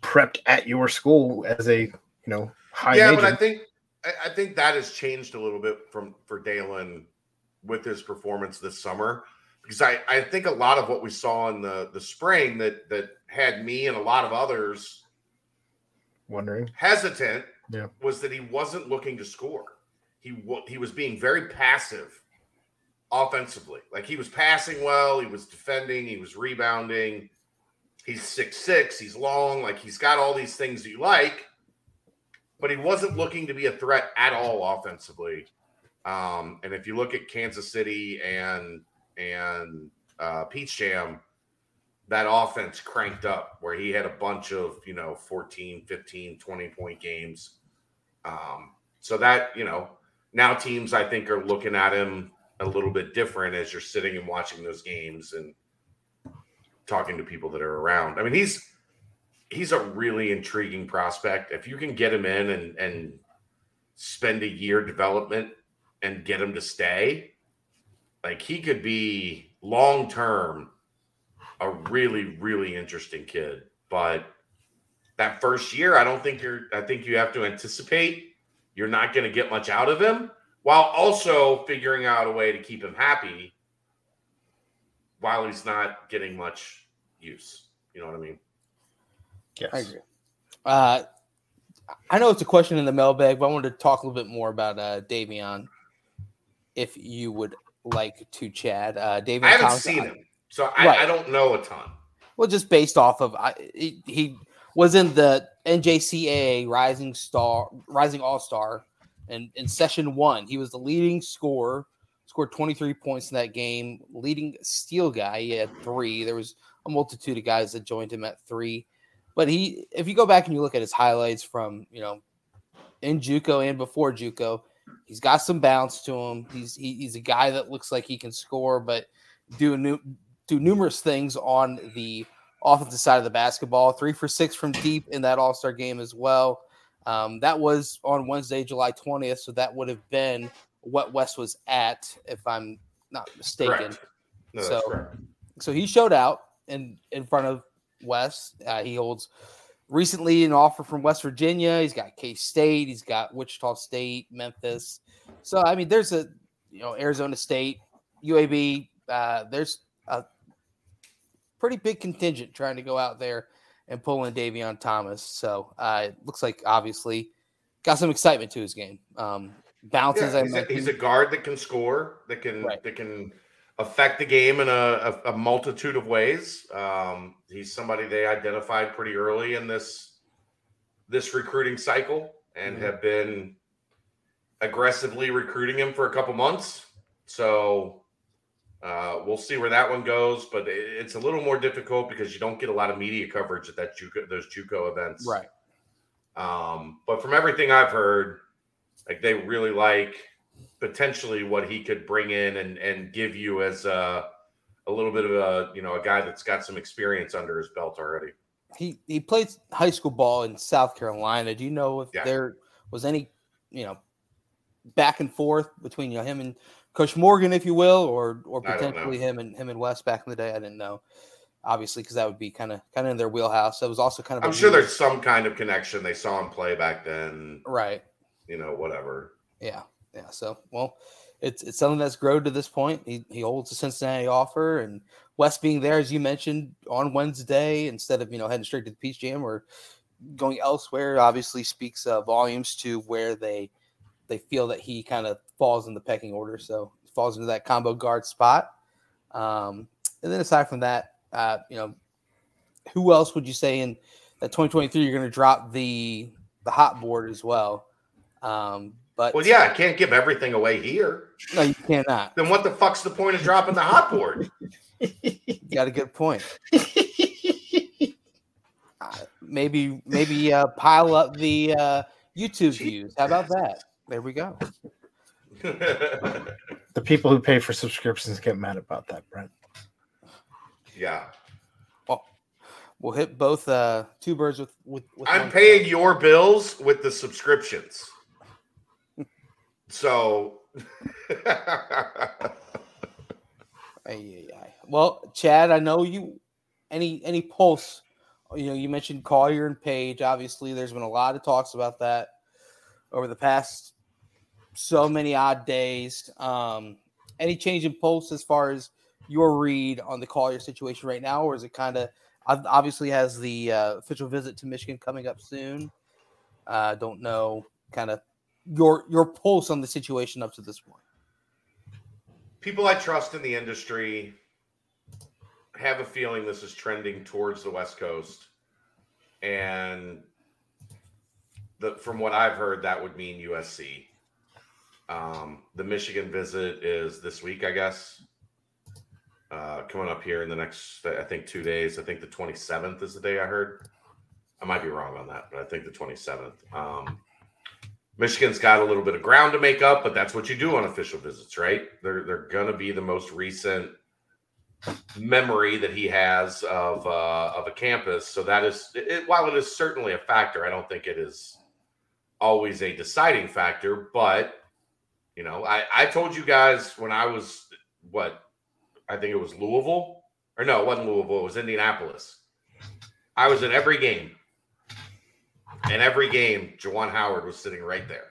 prepped at your school as a you know high yeah, major. but I think I, I think that has changed a little bit from for Dalen with his performance this summer because I, I think a lot of what we saw in the the spring that that had me and a lot of others wondering. hesitant Yeah. was that he wasn't looking to score. He he was being very passive offensively. Like he was passing well, he was defending, he was rebounding. He's six six, he's long, like he's got all these things that you like, but he wasn't looking to be a threat at all offensively. Um, and if you look at Kansas City and and uh, Peach Jam, that offense cranked up where he had a bunch of, you know, 14, 15, 20 point games. Um, so that, you know, now teams I think are looking at him a little bit different as you're sitting and watching those games and talking to people that are around. I mean, he's he's a really intriguing prospect. If you can get him in and and spend a year development and get him to stay, like he could be long term a really really interesting kid. But that first year, I don't think you're. I think you have to anticipate you're not going to get much out of him, while also figuring out a way to keep him happy while he's not getting much use. You know what I mean? Yes. I agree. Uh, I know it's a question in the mailbag, but I wanted to talk a little bit more about uh, Davion. if you would like to, Chad. Uh, David, I haven't Thomas- seen him, so I, Right. I don't know a ton. Well, just based off of I, he, he was in the NJCAA Rising Star, Rising All Star, and in session one, he was the leading scorer, scored 23 points in that game. Leading steal guy, he had three. There was a multitude of guys that joined him at three, but he, if you go back and you look at his highlights from you know in JUCO and before JUCO, he's got some bounce to him. He's he, he's a guy that looks like he can score, but do new do numerous things on the offensive side of the basketball. Three for six from deep in that All Star game as well. Um, that was on Wednesday, July 20th. So that would have been what Wes was at, if I'm not mistaken. No, So- So he showed out in in front of Wes. Uh, he holds recently an offer from West Virginia. He's got K State. He's got Wichita State, Memphis. So I mean, there's a you know Arizona State, UAB. Uh, there's a pretty big contingent trying to go out there and pull in Davion Thomas. So uh, it looks like obviously got some excitement to his game. Um, bounces. Yeah, he's, a, he's a guard that can score, that can Right. that can affect the game in a, a, a multitude of ways. Um, he's somebody they identified pretty early in this this recruiting cycle and Mhm. have been aggressively recruiting him for a couple months. So uh, we'll see where that one goes, but it, it's a little more difficult because you don't get a lot of media coverage at that JUCO, those JUCO events. right. Um, but from everything I've heard, like they really like potentially what he could bring in and and give you as a a little bit of a you know a guy that's got some experience under his belt already. he he played high school ball in South Carolina. Do you know if Yeah. there was any, you know, back and forth between you know him and Coach Morgan, if you will, or or I don't know. potentially him and him and Wes back in the day? I didn't know, obviously, because that would be kind of kind of in their wheelhouse. That was also kind of. I'm sure weird- there's some kind of connection. They saw him play back then, right. you know, whatever. Yeah, yeah. So, well, it's it's something that's grown to this point. He he holds a Cincinnati offer, and Wes being there, as you mentioned, on Wednesday instead of you know heading straight to the Peach Jam or going elsewhere, obviously speaks uh, volumes to where they they feel that he kind of falls in the pecking order. So falls into that combo guard spot. Um, and then aside from that, uh, you know, who else would you say in that 2023 you're going to drop the the hot board as well? Um, but Well, yeah, I can't give everything away here. no, you cannot. Then what the fuck's the point of dropping the hot board? You got a good point. Uh, maybe maybe uh, pile up the uh, YouTube views. How about that? There we go. the people who pay for subscriptions get mad about that, Brent. yeah, Well, We'll hit both uh, two birds with with. with I'm paying stone. your bills with the subscriptions. So. Well, Chad, I know you. Any any pulse? You know, you mentioned Collier and Page. Obviously, there's been a lot of talks about that over the past so many odd days. Um, any change in pulse as far as your read on the Collier situation right now, or is it kind of obviously has the uh, official visit to Michigan coming up soon? Uh, don't know, kind of your your pulse on the situation up to this point. people I trust in the industry have a feeling this is trending towards the West Coast, and the, from what I've heard, that would mean USC. Um, the Michigan visit is this week, I guess. Uh, coming up here in the next, I think, two days. I think the 27th is the day I heard. I might be wrong on that, but I think the 27th. Um, Michigan's got a little bit of ground to make up, but that's what you do on official visits, right? They're they're gonna be the most recent memory that he has of uh, of a campus. So that is, it, while it is certainly a factor, I don't think it is always a deciding factor. But you know, I I told you guys when I was what I think it was Louisville or no, it wasn't Louisville. It was Indianapolis. I was at every game. And every game, Juwan Howard was sitting right there.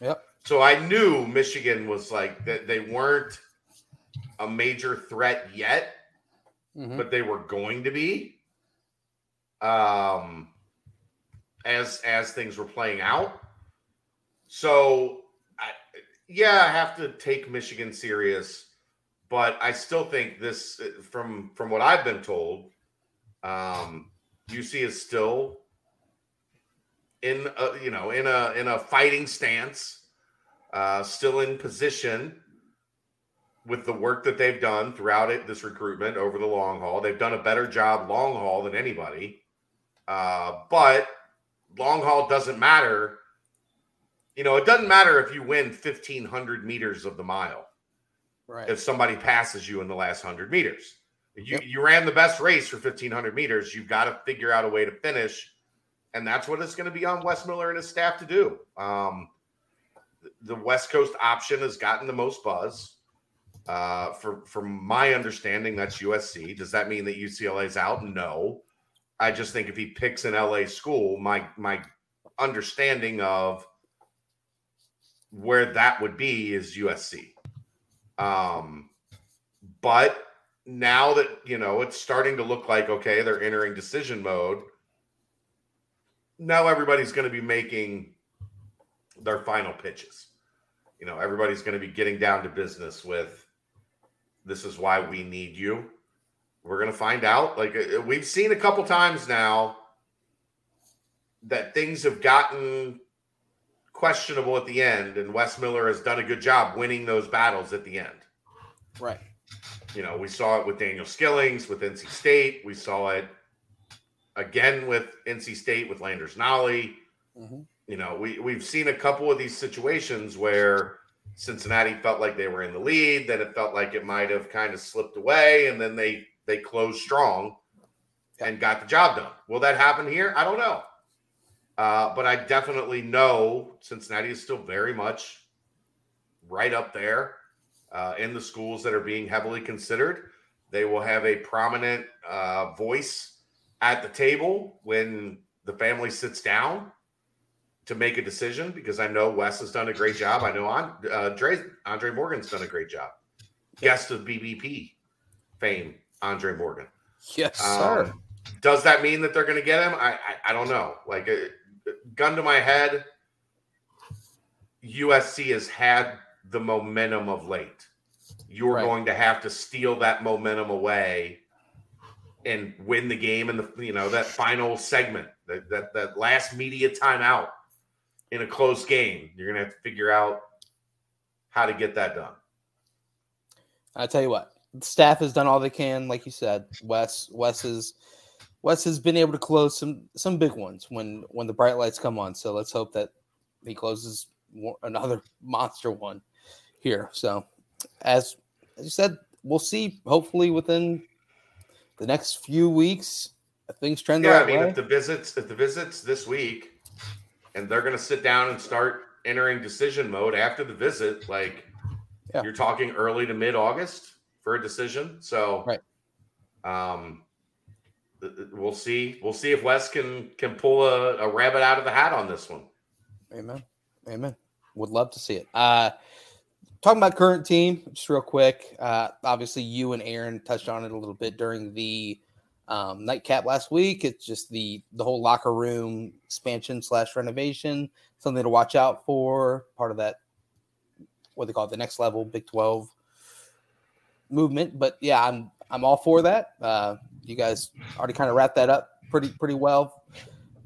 Yep. So I knew Michigan was like that they weren't a major threat yet, Mhm. but they were going to be. Um as as things were playing out. So I yeah, I have to take Michigan serious, but I still think this from from what I've been told, um, UC is still in a, you know in a in a fighting stance, uh, still in position with the work that they've done throughout it this recruitment over the long haul. They've done a better job long haul than anybody, uh, but long haul doesn't matter. You know, it doesn't matter if you win fifteen hundred meters of the mile. Right. If somebody passes you in the last hundred meters, you Yep. you ran the best race for fifteen hundred meters. You've got to figure out a way to finish and that's what it's going to be on Wes Miller and his staff to do. Um, the West Coast option has gotten the most buzz. Uh, for from my understanding, that's USC. Does that mean that UCLA's out? No. I just think if he picks an LA school, my my understanding of where that would be is USC. Um, but now that you know it's starting to look like okay, they're entering decision mode now everybody's going to be making their final pitches. You know, everybody's going to be getting down to business with this is why we need you. We're going to find out. Like uh, we've seen a couple times now that things have gotten questionable at the end, and Wes Miller has done a good job winning those battles at the end. Right. You know, we saw it with Daniel Skillings, with NC State. We saw it again with NC State with Landers Nolley. hmm You know, we we've seen a couple of these situations where Cincinnati felt like they were in the lead, then it felt like it might have kind of slipped away, and then they they closed strong and got the job done. Will that happen here? I don't know. Uh, but I definitely know Cincinnati is still very much right up there uh, in the schools that are being heavily considered. They will have a prominent uh, voice at the table when the family sits down to make a decision because I know Wes has done a great job. I know uh, Andre, Andre Morgan's done a great job. Guest of BBP fame, Andre Morgan. Yes, sir. Um, does that mean that they're going to get him? I, I, I don't know. Like, uh, gun to my head, USC has had the momentum of late. You're Right. going to have to steal that momentum away and win the game in the you know that final segment, that that, that last media timeout in a close game. You're to have to figure out how to get that done. I tell you what, staff has done all they can, like you said. Wes, Wes is, Wes has been able to close some some big ones when when the bright lights come on. So let's hope that he closes another monster one here. So, as as you said, we'll see. Hopefully, within the next few weeks, things trend Yeah, right I mean, way. if the visits, if the visits this week, and they're going to sit down and start entering decision mode after the visit, like Yeah. you're talking early to mid August for a decision. So, Right. Um, we'll see. We'll see if Wes can can pull a, a rabbit out of the hat on this one. Amen. Amen. Would love to see it. Uh talking about current team, just real quick. Uh obviously you and Aaron touched on it a little bit during the um, nightcap last week. It's just the the whole locker room expansion slash renovation, something to watch out for. Part of that, what they call it, the next level Big Twelve movement. But yeah, I'm I'm all for that. Uh, you guys already kind of wrapped that up pretty pretty well.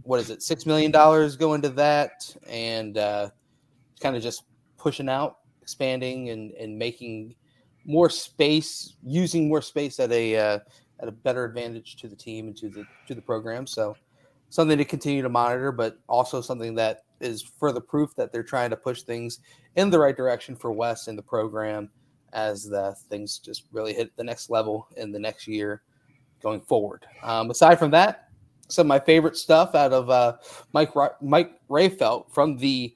What is it? Six million dollars go into that, and uh, kind of just pushing out, expanding, and and making more space, using more space at a uh, at a better advantage to the team and to the to the program. So something to continue to monitor, but also something that is further proof that they're trying to push things in the right direction for Wes and the program as the things just really hit the next level in the next year going forward. Um, aside from that, some of my favorite stuff out of uh, Mike Ra- Mike Rayfelt from the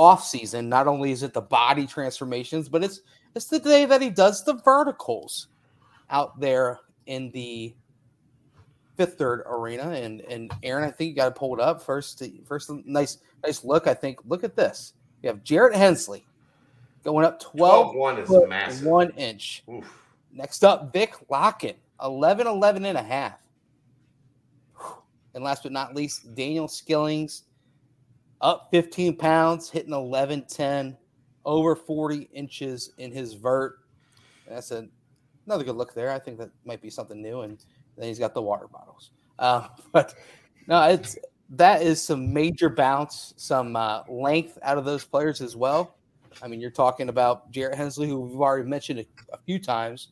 off season. Not only is it the body transformations, but it's it's the day that he does the verticals out there in the fifth third arena. And and Aaron, I think you got to pull it up first. First, nice nice look. I think look at this. We have Jarrett Hensley going up 12 12 1 is massive. one inch. Oof. Next up, Vik Lakhin, 11, 11 and a half. And last but not least, Daniel Skillings up 15 pounds, hitting 11, 10. over 40 inches in his vert. That's a, another good look there. I think that might be something new. And then he's got the water bottles. Uh, but no, it's that is some major bounce, some uh, length out of those players as well. I mean, you're talking about Jarrett Hensley, who we've already mentioned a, a few times,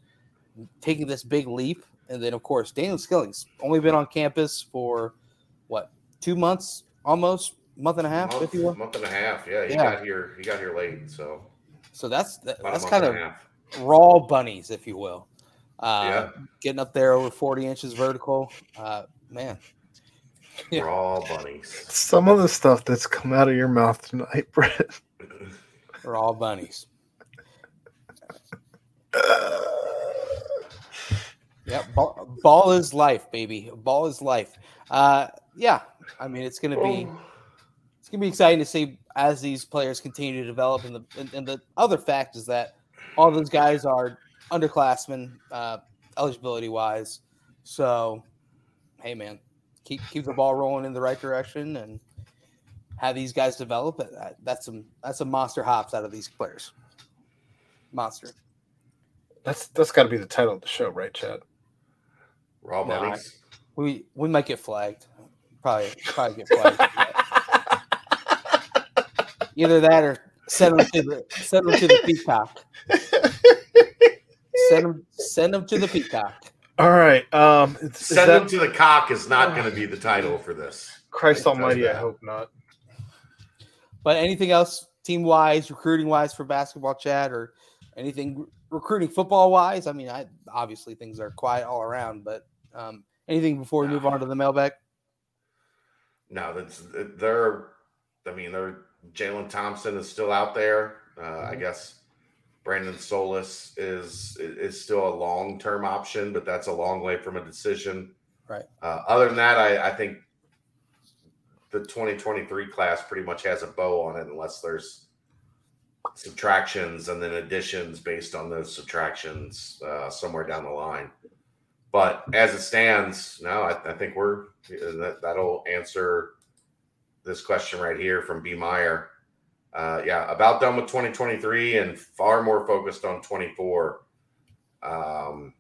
taking this big leap. And then, of course, Daniel Skilling's only been on campus for what, two months almost, month and a half, month, if you will. month and a half. Yeah, he Yeah. got here. He got here late, so So that's that, that's kind of raw bunnies, if you will. Uh, Yeah. Getting up there over 40 inches vertical. Uh, man, Yeah. Raw bunnies. Some of the stuff that's come out of your mouth tonight, Brett. raw bunnies. Yeah, ball, ball is life, baby. Ball is life. Uh, yeah, I mean it's gonna be it's gonna be exciting to see as these players continue to develop. And the and, and the other fact is that all those guys are underclassmen, uh, eligibility wise. So, hey, man, keep keep the ball rolling in the right direction and have these guys develop. It. That- That's some that's some monster hops out of these players. Monster. That's that's got to be the title of the show, right, Chad? Raw No, bunnies. We we might get flagged. Probably probably get flagged. Either that or send them to the send them to the peacock. Send them send them to the peacock. All right. Um, is, is Send that them to the cock is not going to be the title for this. Christ I'll tell you Almighty? I hope not. But anything else team wise, recruiting wise for basketball, chat, or anything recruiting football wise? I mean, I obviously things are quiet all around, but um, anything before we move on to the mailbag? No, that's they're. I mean, they're Jadon Thompson is still out there. Uh, I Mhm. guess Brandon Solis is is still a long term option, but that's a long way from a decision. Right. Uh, other than that, I, I think the 2023 class pretty much has a bow on it, unless there's subtractions and then additions based on those subtractions uh, somewhere down the line. But as it stands, no, I, I think we're that, that'll answer this question right here from B Meyer. Uh, yeah, about done with 2023 and far more focused on 24. Um,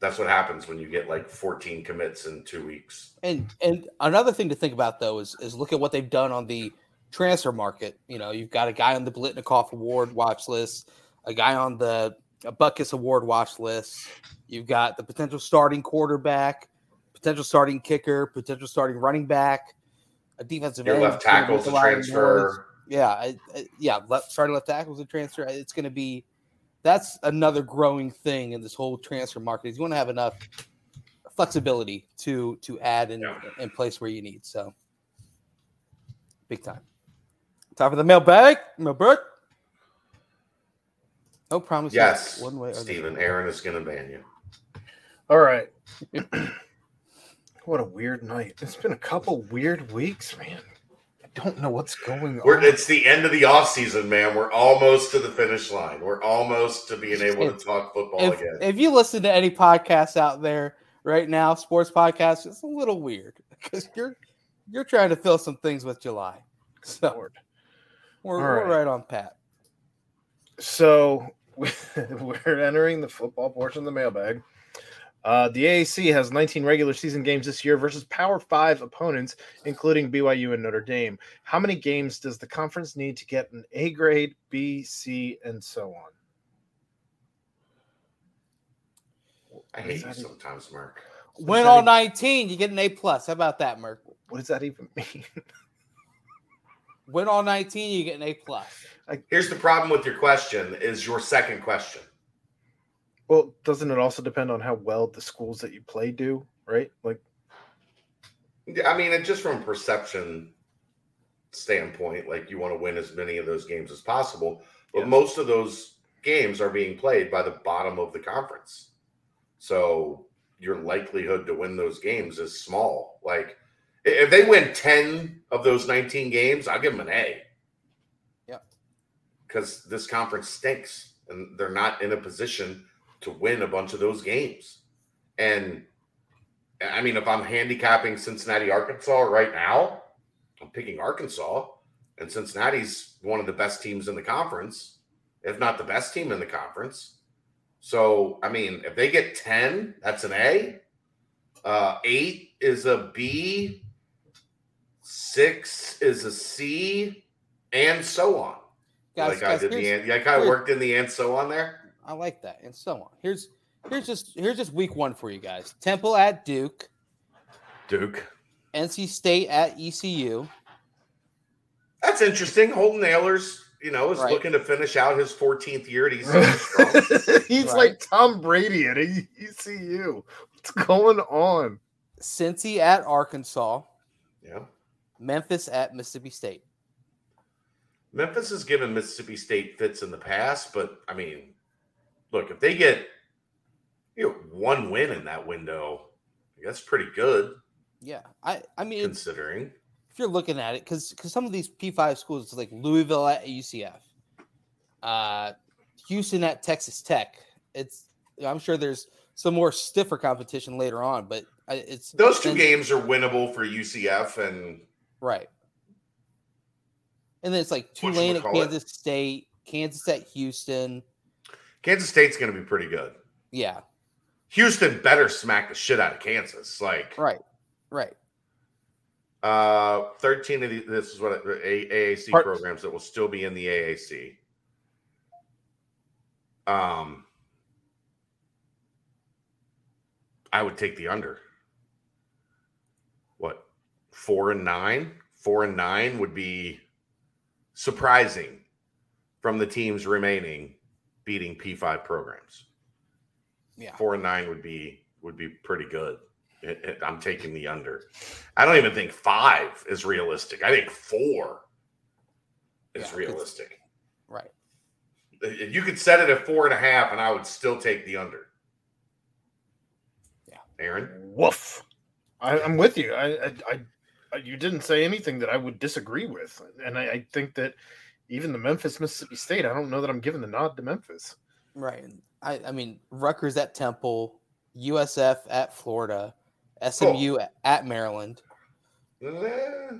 that's what happens when you get like 14 commits in two weeks. And and another thing to think about though is is look at what they've done on the transfer market. You know, you've got a guy on the Biletnikoff Award watch list, a guy on the Butkus Award watch list. You've got the potential starting quarterback, potential starting kicker, potential starting running back, a defensive Your end. left tackle's a Gonna make lot of noise. transfer. Yeah, I, I, yeah, left starting left tackle was a transfer. It's going to be that's another growing thing in this whole transfer market. Is you want to have enough flexibility to to add and, Yeah. in place where you need. So big time. Time for the mailbag. Mailbag. No promises. Yes, one way or the Stephen. Aaron is going to ban you. All right. what a weird night. It's been a couple weird weeks, man. I don't know what's going We're, on. it's the end of the off season, man. We're almost to the finish line. We're almost to being able to talk football If, again. if you listen to any podcasts out there right now, sports podcasts, it's a little weird because you're you're trying to fill some things with July. So Lord. we're, All we're right. right on pat. So we're entering the football portion of the mailbag. Uh, the AAC has 19 regular season games this year versus Power Five opponents, including BYU and Notre Dame. How many games does the conference need to get an A grade, B, C, and so on? I hate you What does that sometimes, Mark. What Win all that 19, you get an A plus. How about that, Merk? What does that even mean? Win all 19, you get an A plus. Here's the problem with your question: is your second question. Well, doesn't it also depend on how well the schools that you play do, right? Like, I mean, it just from a perception standpoint, like you want to win as many of those games as possible. But Yes. most of those games are being played by the bottom of the conference. So your likelihood to win those games is small. Like if they win 10 of those 19 games, I'll give them an A. Yeah. Because this conference stinks and they're not in a position to win a bunch of those games. And I mean, if I'm handicapping Cincinnati, Arkansas right now, I'm picking Arkansas. and Cincinnati's one of the best teams in the conference, if not the best team in the conference. So, I mean, if they get 10, that's an A. Uh, eight is a B. Six is a C, and so on. Guys, like guys, I did the and like I worked in the and so on there. I like that, and so on. Here's here's just here's just week one for you guys. Temple at Duke, Duke. NC State at ECU. That's interesting. Holton Ahlers, you know, is Right. looking to finish out his 14th year at ECU. He's Right. like Tom Brady at ECU. What's going on? Cincy at Arkansas. yeah. Memphis at Mississippi State. Memphis has given Mississippi State fits in the past, but I mean, look, if they get you know one win in that window, that's pretty good Yeah, I I mean, considering. if you're looking at it, because because some of these P5 schools, it's like Louisville at UCF, uh, Houston at Texas Tech. It's I'm sure there's some more stiffer competition later on, but it's Those two and- games are winnable for UCF and right. And then it's like Tulane at? Kansas State, Kansas at Houston. Kansas State's going to be pretty good. Yeah, Houston better smack the shit out of Kansas. Like, right, right. Uh, 13 of these, this is what it- A- AAC Part- programs that will still be in the AAC. Um, I would take the under. What, four and nine? Four and nine would be surprising from the teams remaining beating P5 programs. Yeah. Four and nine would be would be pretty good. It- it- I'm taking the under. I don't even think five is realistic. I think four is Yeah, 'cause- realistic. Right. You could set it at four and a half, and I would still take the under. Yeah. Aaron. Woof. I, I'm with you. I, I, I, I- you didn't say anything that I would disagree with, and I, I think that even the Memphis Mississippi State, I don't know that I'm giving the nod to Memphis. Right. I, I mean, Rutgers at Temple, USF at Florida, SMU at, at Maryland. Eh,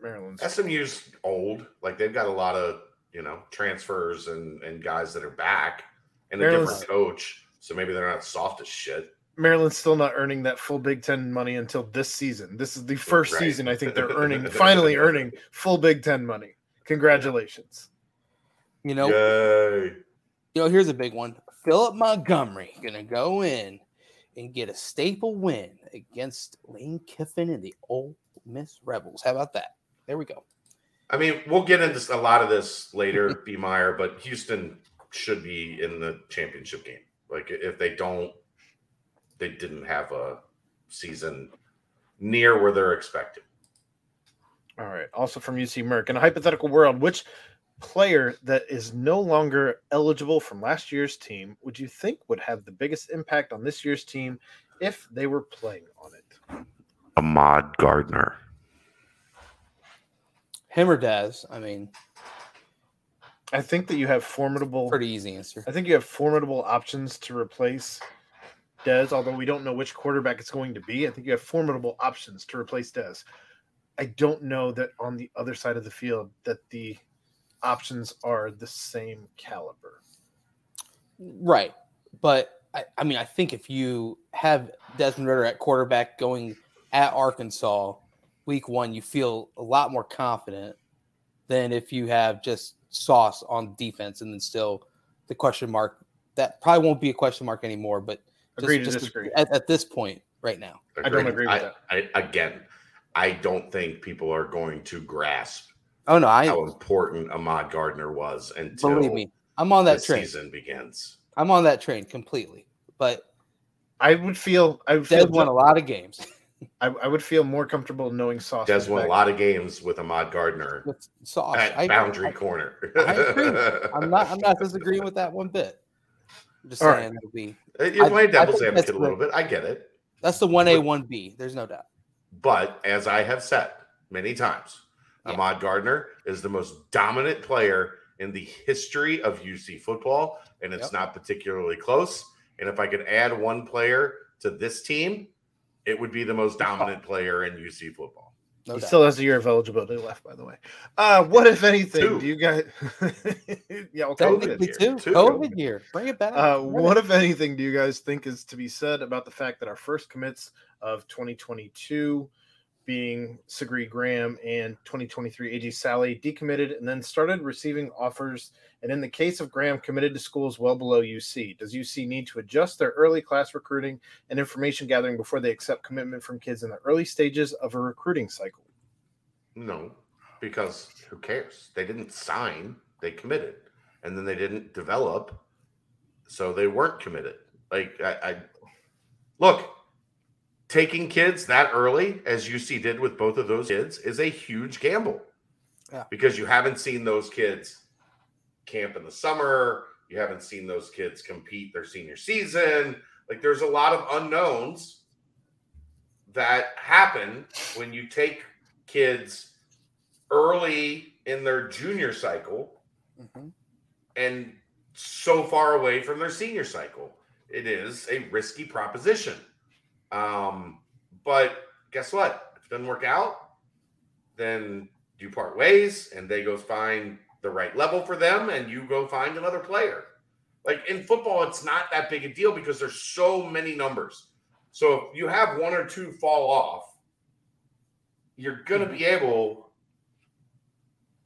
Maryland's SMU's old. Like they've got a lot of you know transfers and and guys that are back and a different coach. So maybe they're not soft as shit. Maryland's still not earning that full Big Ten money until this season. This is the first Right. season I think they're earning, finally earning full Big Ten money. Congratulations. You know, Yay! you know, here's a big one. Philip Montgomery gonna go in and get a staple win against Lane Kiffin and the Ole Miss Rebels. How about that? There we go. I mean, we'll get into a lot of this later, B. Meyer, but Houston should be in the championship game. Like if they don't, they didn't have a season near where they're expected. All right. Also from UC Merck. In a hypothetical world, which player that is no longer eligible from last year's team would you think would have the biggest impact on this year's team if they were playing on it? Ahmad Gardner. Him or Daz? I mean, I think that you have formidable pretty easy answer. I think you have formidable options to replace Dez, although we don't know which quarterback it's going to be. I think you have formidable options to replace Dez. I don't know that on the other side of the field that the options are the same caliber. Right. But I, I mean, I think if you have Desmond Ridder at quarterback going at Arkansas week one, you feel a lot more confident than if you have just Sauce on defense and then still the question mark. That probably won't be a question mark anymore, but just, Agree to just disagree. At, at this point right now. I don't agree with I, that. I, again, I don't think people are going to grasp Oh, no, I how important Ahmad Gardner was until believe me. I'm on that train. season begins. I'm on that train completely. But I would feel I would Des feel won a lot of games I, I would feel more comfortable knowing Sauce. Des was won a lot of games with Ahmad Gardner with Sauce. at I- boundary I- corner. I agree. I'm not. I'm not disagreeing with that one bit. I'm just All right. saying it'll be. Uh, You're I- playing devil's advocate a little bit. I get it. That's the one A, one B. There's no doubt. But as I have said many times, Yeah. Ahmad Gardner is the most dominant player in the history of UC football, and it's Yep. not particularly close. And if I could add one player to this team, it would be the most dominant player in UC football. No he doubt. still has a year of eligibility left, by the way. Uh, what if anything Two. do you guys? yeah, well, COVID Technically, year, too. too. COVID year. Bring it back. Uh, what if anything do you guys think is to be said about the fact that our first commits of 2022 being Sagri Graham and 2023 AJ Sally decommitted and then started receiving offers and in the case of Graham committed to schools well below UC does UC need to adjust their early class recruiting and information gathering before they accept commitment from kids in the early stages of a recruiting cycle No, because who cares? They didn't sign, they committed, and then they didn't develop, so they weren't committed. Like I, I look, taking kids that early, as UC did with both of those kids, is a huge gamble. Yeah. Because you haven't seen those kids camp in the summer, you haven't seen those kids compete their senior season. Like there's a lot of unknowns that happen when you take kids early in their junior cycle Mhm. and so far away from their senior cycle. It is a risky proposition. Um, but guess what? If it doesn't work out, then you part ways and they go find the right level for them and you go find another player. Like in football, it's not that big a deal because there's so many numbers. So if you have one or two fall off, you're going to be able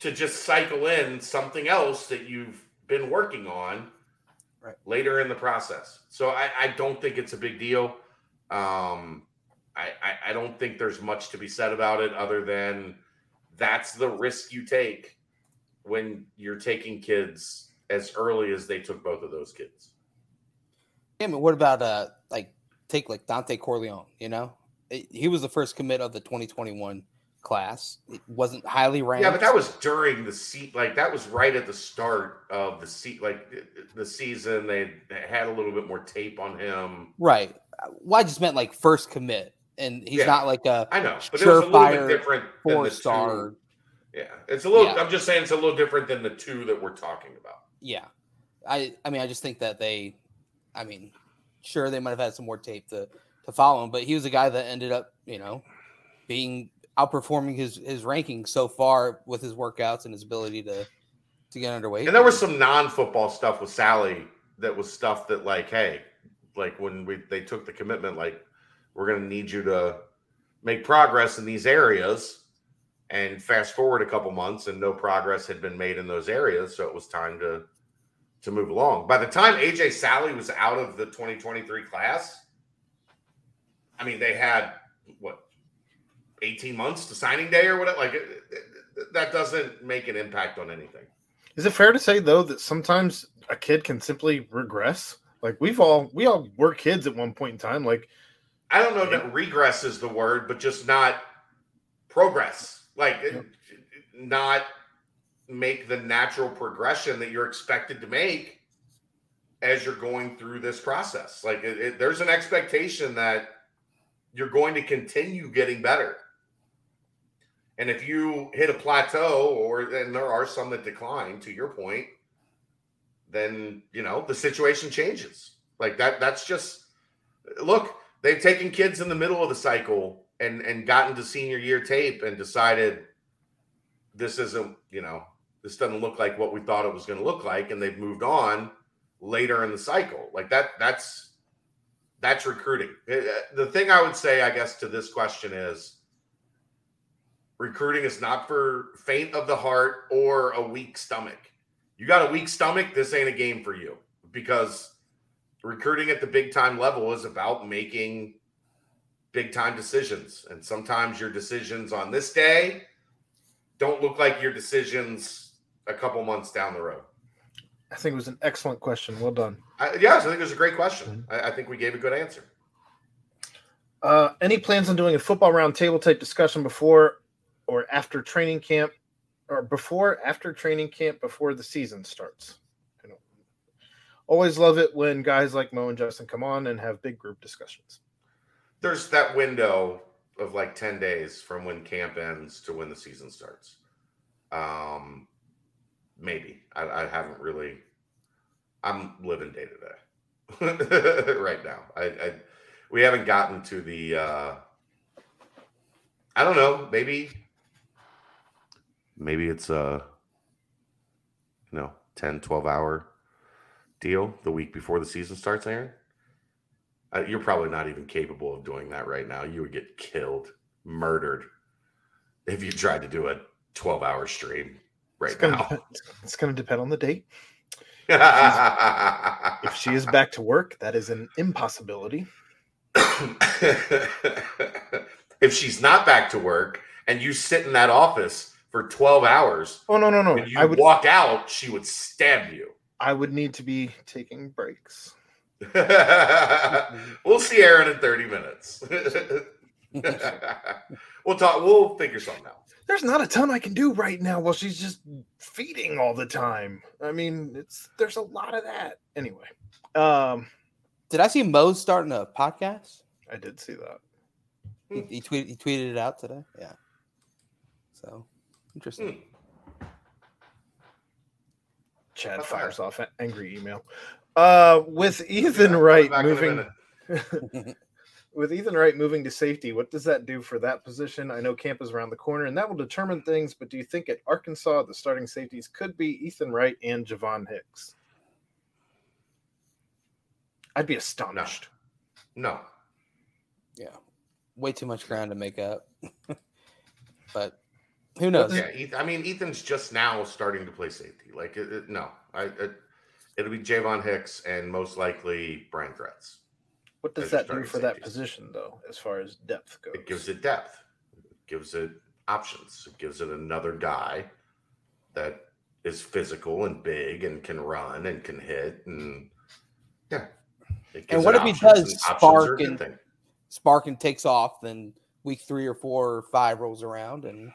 to just cycle in something else that you've been working on Right. later in the process. So I, I don't think it's a big deal. Um, I, I, I don't think there's much to be said about it other than that's the risk you take when you're taking kids as early as they took both of those kids. Yeah, I mean, what about uh, like take like Dontay Corleone? You know, It- he was the first commit of the 2021 class. It wasn't highly ranked. Yeah, but that was during the seat. Like that was right at the start of the seat. Like the season, they, they had a little bit more tape on him. right. Well, I just meant like first commit, and he's Yeah. not like a I know, but it was a little bit different four the star. two. Yeah, it's a little. Yeah. I'm just saying, it's a little different than the two that we're talking about. Yeah, I I mean I just think that they, I mean, sure they might have had some more tape to to follow him, but he was a guy that ended up you know being outperforming his his rankings so far with his workouts and his ability to to get underway. And there was some non-football stuff with Sally that was stuff that, like, hey, like when we they took the commitment, like, we're going to need you to make progress in these areas. And fast forward a couple months, and no progress had been made in those areas, so it was time to to move along. By the time AJ Sally was out of the 2023 class, I mean, they had what 18 months to signing day or whatever. Like, it, it- that doesn't make an impact on anything. Is it fair to say though that sometimes a kid can simply regress? Like we've all we all were kids at one point in time. Like I don't know that regress is the word, but just not progress. Like Yep. not make the natural progression that you're expected to make as you're going through this process. Like it, it- there's an expectation that you're going to continue getting better. And if you hit a plateau, or and there are some that decline, to your point, then you know the situation changes. Like that. That's just look. They've taken kids in the middle of the cycle and and gotten to senior year tape and decided this isn't you know this doesn't look like what we thought it was going to look like, and they've moved on later in the cycle. Like that. That's that's recruiting. Uh, The thing I would say, I guess, to this question is recruiting is not for faint of the heart or a weak stomach. You got a weak stomach, this ain't a game for you because recruiting at the big time level is about making big time decisions. And sometimes your decisions on this day don't look like your decisions a couple months down the road. I think it was an excellent question. Well done. I, yes, I think it was a great question. I, I think we gave a good answer. Uh, any plans on doing a football round table type discussion before or after training camp, or before after training camp before the season starts? I don't- Always love it when guys like Mo and Justin come on and have big group discussions. There's that window of like 10 days from when camp ends to when the season starts. Um, maybe I, I haven't really, I'm living day to day right now. I, I, we haven't gotten to the, uh, I don't know. Maybe, maybe it's a, you know, 10, 12 hour deal the week before the season starts, Aaron. Uh, you're probably not even capable of doing that right now. You would get killed, murdered if you tried to do a 12 hour stream right It's gonna now. depend, it's gonna depend on the date. If she is back to work, that is an impossibility. if she's not back to work and you sit in that office for 12 hours, Oh no, no, no. when you I would walk out, she would stab you. I would need to be taking breaks. we'll see Aaron in 30 minutes. we'll talk, we'll figure something out. There's not a ton I can do right now while she's just feeding all the time. I mean, it's there's a lot of that. Anyway, um, Did I see Moe's starting a podcast? I did see that. He, he tweeted he tweeted it out today. Yeah. So interesting. Chad How's fires that? off an angry email. Uh, with Ethan Wright Back in a moving with Ethan Wright moving to safety, what does that do for that position? I know camp is around the corner, and that will determine things. But do you think at Arkansas the starting safeties could be Ethan Wright and Javon Hicks? I'd be astonished. No. Yeah. Way too much ground to make up. but who knows? Yeah, I mean, Ethan's just now starting to play safety. Like, it, it- no, I, it, it'll be Javon Hicks and most likely Bryon Threats. What does that do starting for that position, though, as far as depth goes? It gives it depth. It gives it options. It gives it another guy that is physical and big and can run and can hit and yeah. It gives what it if he does and options are a spark good and- Spark and takes off, then week three or four or five rolls around, and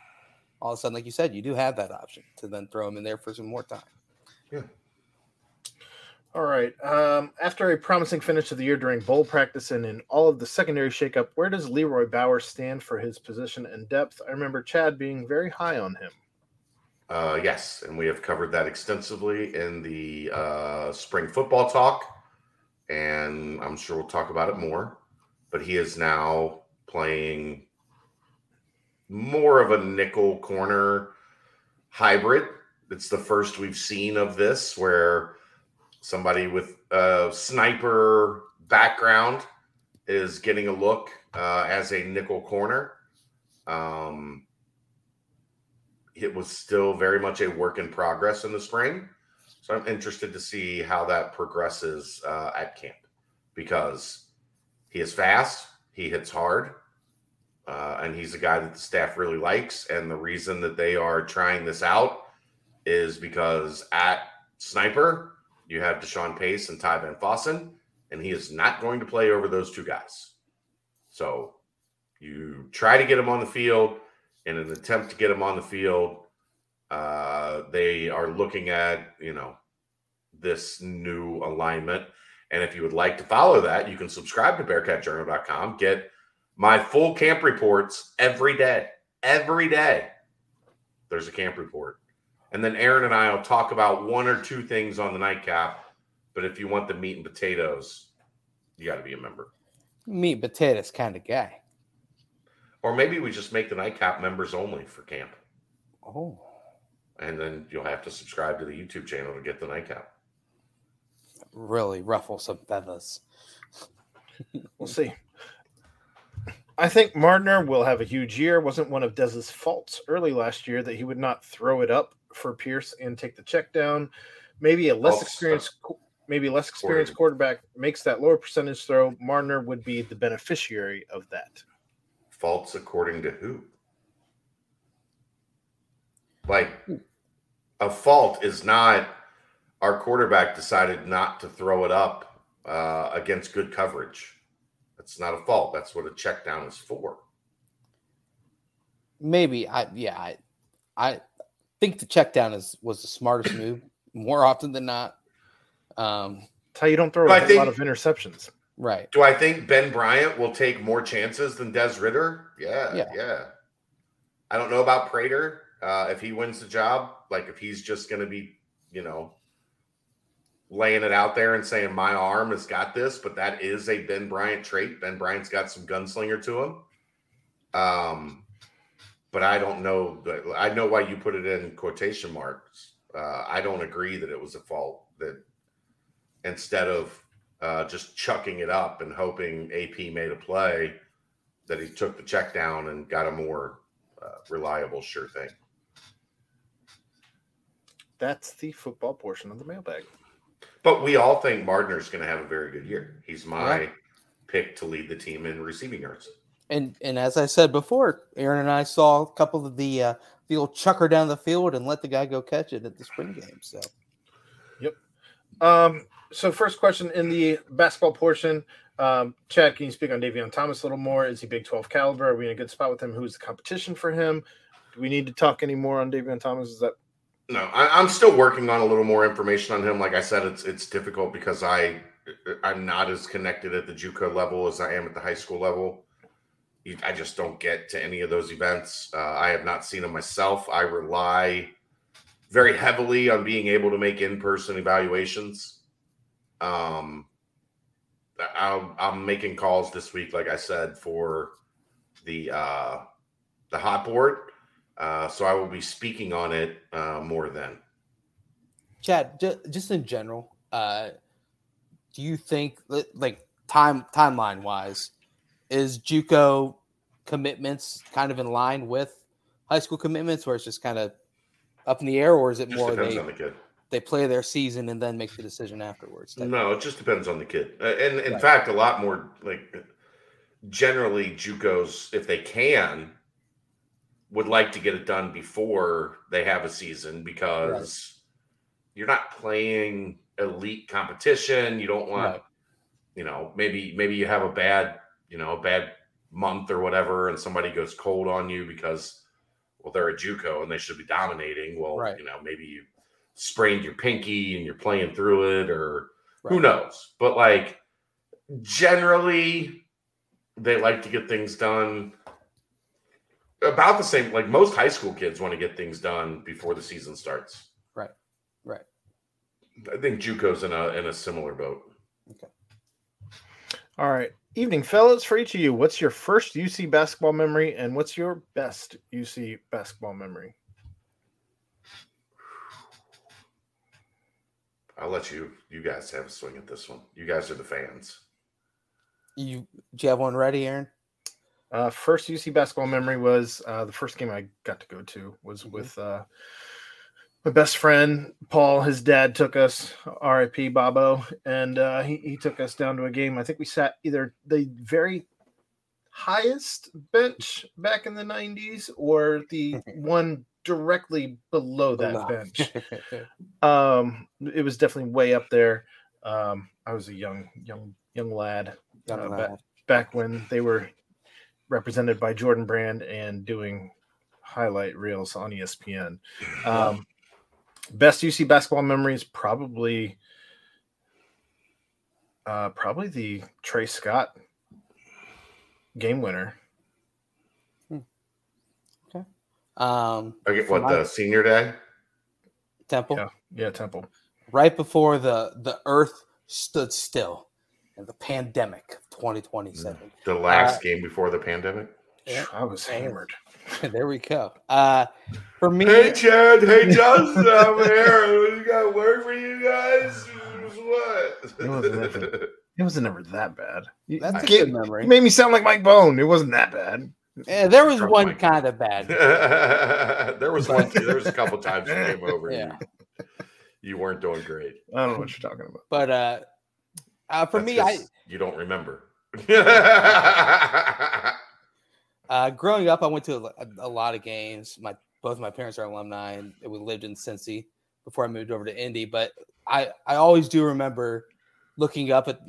all of a sudden, like you said, you do have that option to then throw him in there for some more time. Yeah. All right. Um, after a promising finish to the year during bowl practice and in all of the secondary shakeup, where does Leroy Bauer stand for his position and depth? I remember Chad being very high on him. Uh, yes, and we have covered that extensively in the uh, spring football talk, and I'm sure we'll talk about it more. But he is now playing more of a nickel corner hybrid. It's the first we've seen of this where somebody with a sniper background is getting a look uh, as a nickel corner. Um, it was still very much a work in progress in the spring. So I'm interested to see how that progresses uh, at camp because he is fast, he hits hard, uh, and he's a guy that the staff really likes. And the reason that they are trying this out is because at Sniper, you have Deshawn Pace and Ty Van Fossen, and he is not going to play over those two guys. So you try to get him on the field in an attempt to get him on the field. Uh, they are looking at, you know, this new alignment. And if you would like to follow that, you can subscribe to bearcatjournal.com. Get my full camp reports every day. Every day, there's a camp report. And then Aaron and I will talk about one or two things on the nightcap. But if you want the meat and potatoes, you got to be a member. Meat and potatoes kind of guy. Or maybe we just make the nightcap members only for camp. Oh, And then you'll have to subscribe to the YouTube channel to get the nightcap. really ruffle some feathers. We'll see. I think Mardner will have a huge year. Wasn't one of Dez's faults early last year that he would not throw it up for Pierce and take the check down. Maybe a less experienced, maybe less experienced quarterback makes that lower percentage throw. Mardner would be the beneficiary of that. Faults according to who? Like a fault is not our quarterback decided not to throw it up uh, against good coverage. That's not a fault. That's what a check down is for. Maybe I yeah I I think the check down is was the smartest move more often than not. Um, That's how you don't throw a I a lot of interceptions. right. Do I think Ben Bryant will take more chances than Des Ridder? Yeah, Yeah. yeah. I don't know about Prater. Uh, if he wins the job, like if he's just going to be, you know, laying it out there and saying my arm has got this, but that is a Ben Bryant trait. Ben Bryant's got some gunslinger to him. Um, but I don't know. I know why you put it in quotation marks. Uh, I don't agree that it was a fault. That instead of uh, just chucking it up and hoping AP made a play, that he took the check down and got a more uh, reliable, sure thing. That's the football portion of the mailbag. But we all think Mardner's going to have a very good year. He's my Yeah. pick to lead the team in receiving yards. And and as I said before, Aaron and I saw a couple of the uh, the old chucker down the field and let the guy go catch it at the spring game. So yep. Um, so first question in the basketball portion, um, Chad, can you speak on Davion Thomas a little more? Is he Big 12 caliber? Are we in a good spot with him? Who's the competition for him? Do we need to talk any more on Davion Thomas? Is that No, I, I'm still working on a little more information on him. Like I said, it's it's difficult because I I'm not as connected at the JUCO level as I am at the high school level. I just don't get to any of those events. Uh, I have not seen them myself. I rely very heavily on being able to make in-person evaluations. Um, I'm, I'm making calls this week, like I said, for the uh, the hot board. Uh, so I will be speaking on it uh, more then. Chad, ju- just in general, uh, do you think like time timeline wise, is JUCO commitments kind of in line with high school commitments, where it's just kind of up in the air, or is it Just more depends they, on the kid. they play their season and then make the decision afterwards? No, it just depends on the kid. Uh, and in Right. fact, a lot more like generally JUCOs, if they can, would like to get it done before they have a season because you're not playing elite competition. You don't want, Right. you know, maybe maybe you have a bad, you know, a bad month or whatever, and somebody goes cold on you because well, they're a JUCO and they should be dominating. Well, Right. you know, maybe you sprained your pinky and you're playing through it, or who knows? But like generally, they like to get things done about the same. Like most high school kids want to get things done before the season starts. Right. Right. I think JUCO's in a in a similar boat. Okay. All right? Evening, fellas. For each of you, what's your first UC basketball memory, and what's your best UC basketball memory? I'll let you you guys have a swing at this one. You guys are the fans. You do you have one ready, Aaron? Uh, first UC basketball memory was uh, the first game I got to go to was Mhm. with uh, my best friend Paul. His dad took us, R.I.P. Bobo, and uh, he he took us down to a game. I think we sat either the very highest bench back in the '90s or the one directly below that bench. Um, it was definitely way up there. Um, I was a young young young lad Young uh, lad. back when they were represented by Jordan Brand and doing highlight reels on ESPN. Um, best UC basketball memories probably uh, probably the Tre Scott game winner. Um, Okay, For what my- the senior day? Temple. Yeah, yeah, Temple. right before the the earth stood still and the pandemic of 2027 The last Uh, game before the pandemic. Yeah. I was hammered. there we go uh for me Hey Chad, hey Justin over here. We got work for you guys. What? It wasn't nothing. It wasn't never that bad. That's a good memory you made me sound like Mike Boone. It wasn't that bad. Yeah, there was Drunk one Mike. kind of bad there was one. There was a couple times you came over. and Yeah. You, you weren't doing great. I don't know what you're talking about. but uh uh for That's me i you don't remember. uh growing up i went to a, a lot of games my both my parents are alumni and we lived in cincy before i moved over to indy but i i always do remember looking up at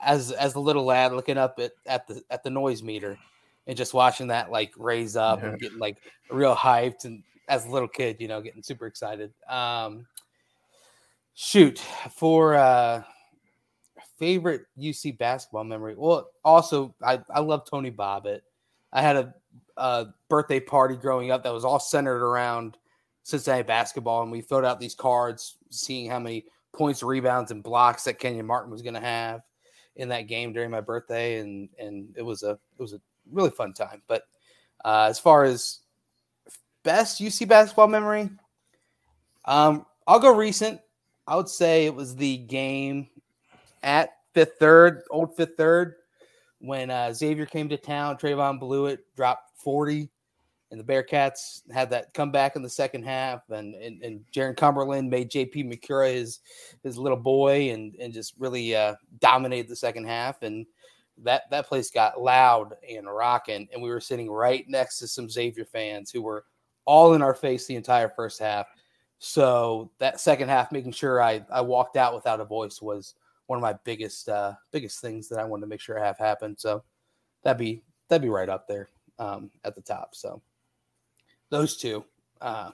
as as a little lad looking up at at the at the noise meter and just watching that like raise up Yeah. and getting like real hyped and as a little kid you know getting super excited um shoot for uh favorite uc basketball memory well also i i love tony bobbitt i had a, a birthday party growing up that was all centered around cincinnati basketball and we filled out these cards seeing how many points rebounds and blocks that kenyon martin was going to have in that game during my birthday and and it was a it was a really fun time but uh as far as best UC basketball memory. Um, I'll go recent. I would say it was the game at Fifth Third, old Fifth Third, when uh, Xavier came to town. Trevon Bluiett dropped forty, and the Bearcats had that comeback in the second half. And and, and Jarron Cumberland made JP Macura his his little boy, and and just really uh, dominated the second half. And that that place got loud and rocking, and we were sitting right next to some Xavier fans who were all in our face the entire first half. So that second half, making sure I I walked out without a voice was one of my biggest uh biggest things that I wanted to make sure I have happen. So that'd be that'd be right up there um at the top. So those two. Uh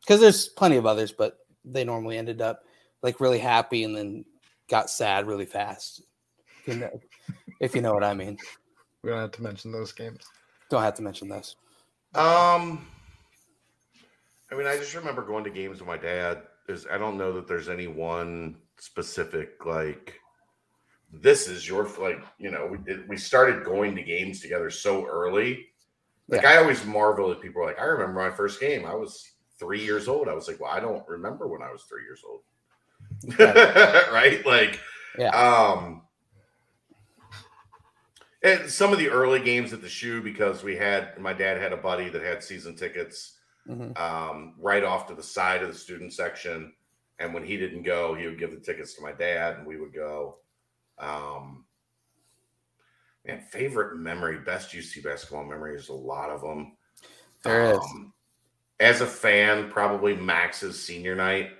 because there's plenty of others, but they normally ended up like really happy and then got sad really fast. You know, if you know what I mean. We don't have to mention those games. Don't have to mention those. Um, I mean, I just remember going to games with my dad. There's, I don't know that there's any one specific like. This is your like you know we we started going to games together so early. Like Yeah. I always marvel at people like I remember my first game. I was three years old. I was like, well, I don't remember when I was three years old. Right. right? Like, Yeah. Um, and some of the early games at the shoe because we had my dad had a buddy that had season tickets Mhm. um, right off to the side of the student section, and when he didn't go, he would give the tickets to my dad, and we would go. Um, man, favorite memory, best UC basketball memory is a lot of them. There is. Um, As a fan, probably Max's senior night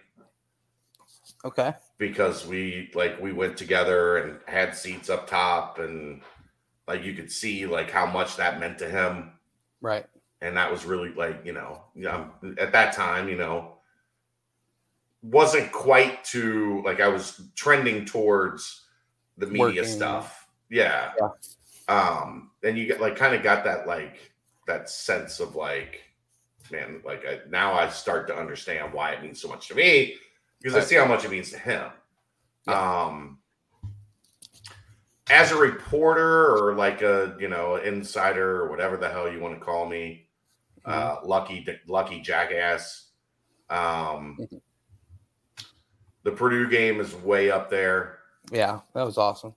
Okay. because we like we went together and had seats up top and like you could see like how much that meant to him Right. and that was really like you know yeah, at that time you know wasn't quite to like i was trending towards the media Working. stuff yeah. Yeah. um and you get like kind of got that like that sense of like man like I, now i start to understand why it means so much to me because i see how much it means to him um as a reporter or like a you know insider or whatever the hell you want to call me uh lucky lucky jackass um. the purdue game is way up there. Yeah, that was awesome.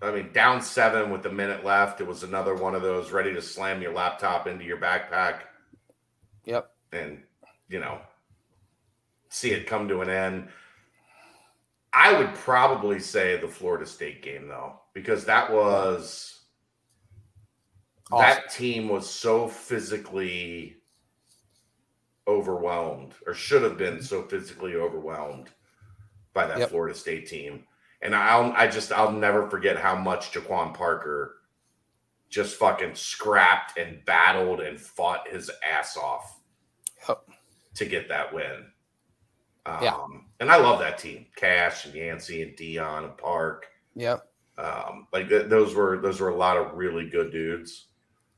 i mean down seven with a minute left. It was another one of those ready to slam your laptop into your backpack. Yep. and you know see it come to an end. I would probably say the florida state game though because that was that team was so physically overwhelmed or should have been so physically overwhelmed by that Yep. florida state team and i'll i just i'll never forget how much JaQuon Parker just fucking scrapped and battled and fought his ass off Yep. to get that win. Um, Yeah. And I love that team. Cash and Yancy and Dion and Park. Yep. Um, like th- those were those were a lot of really good dudes.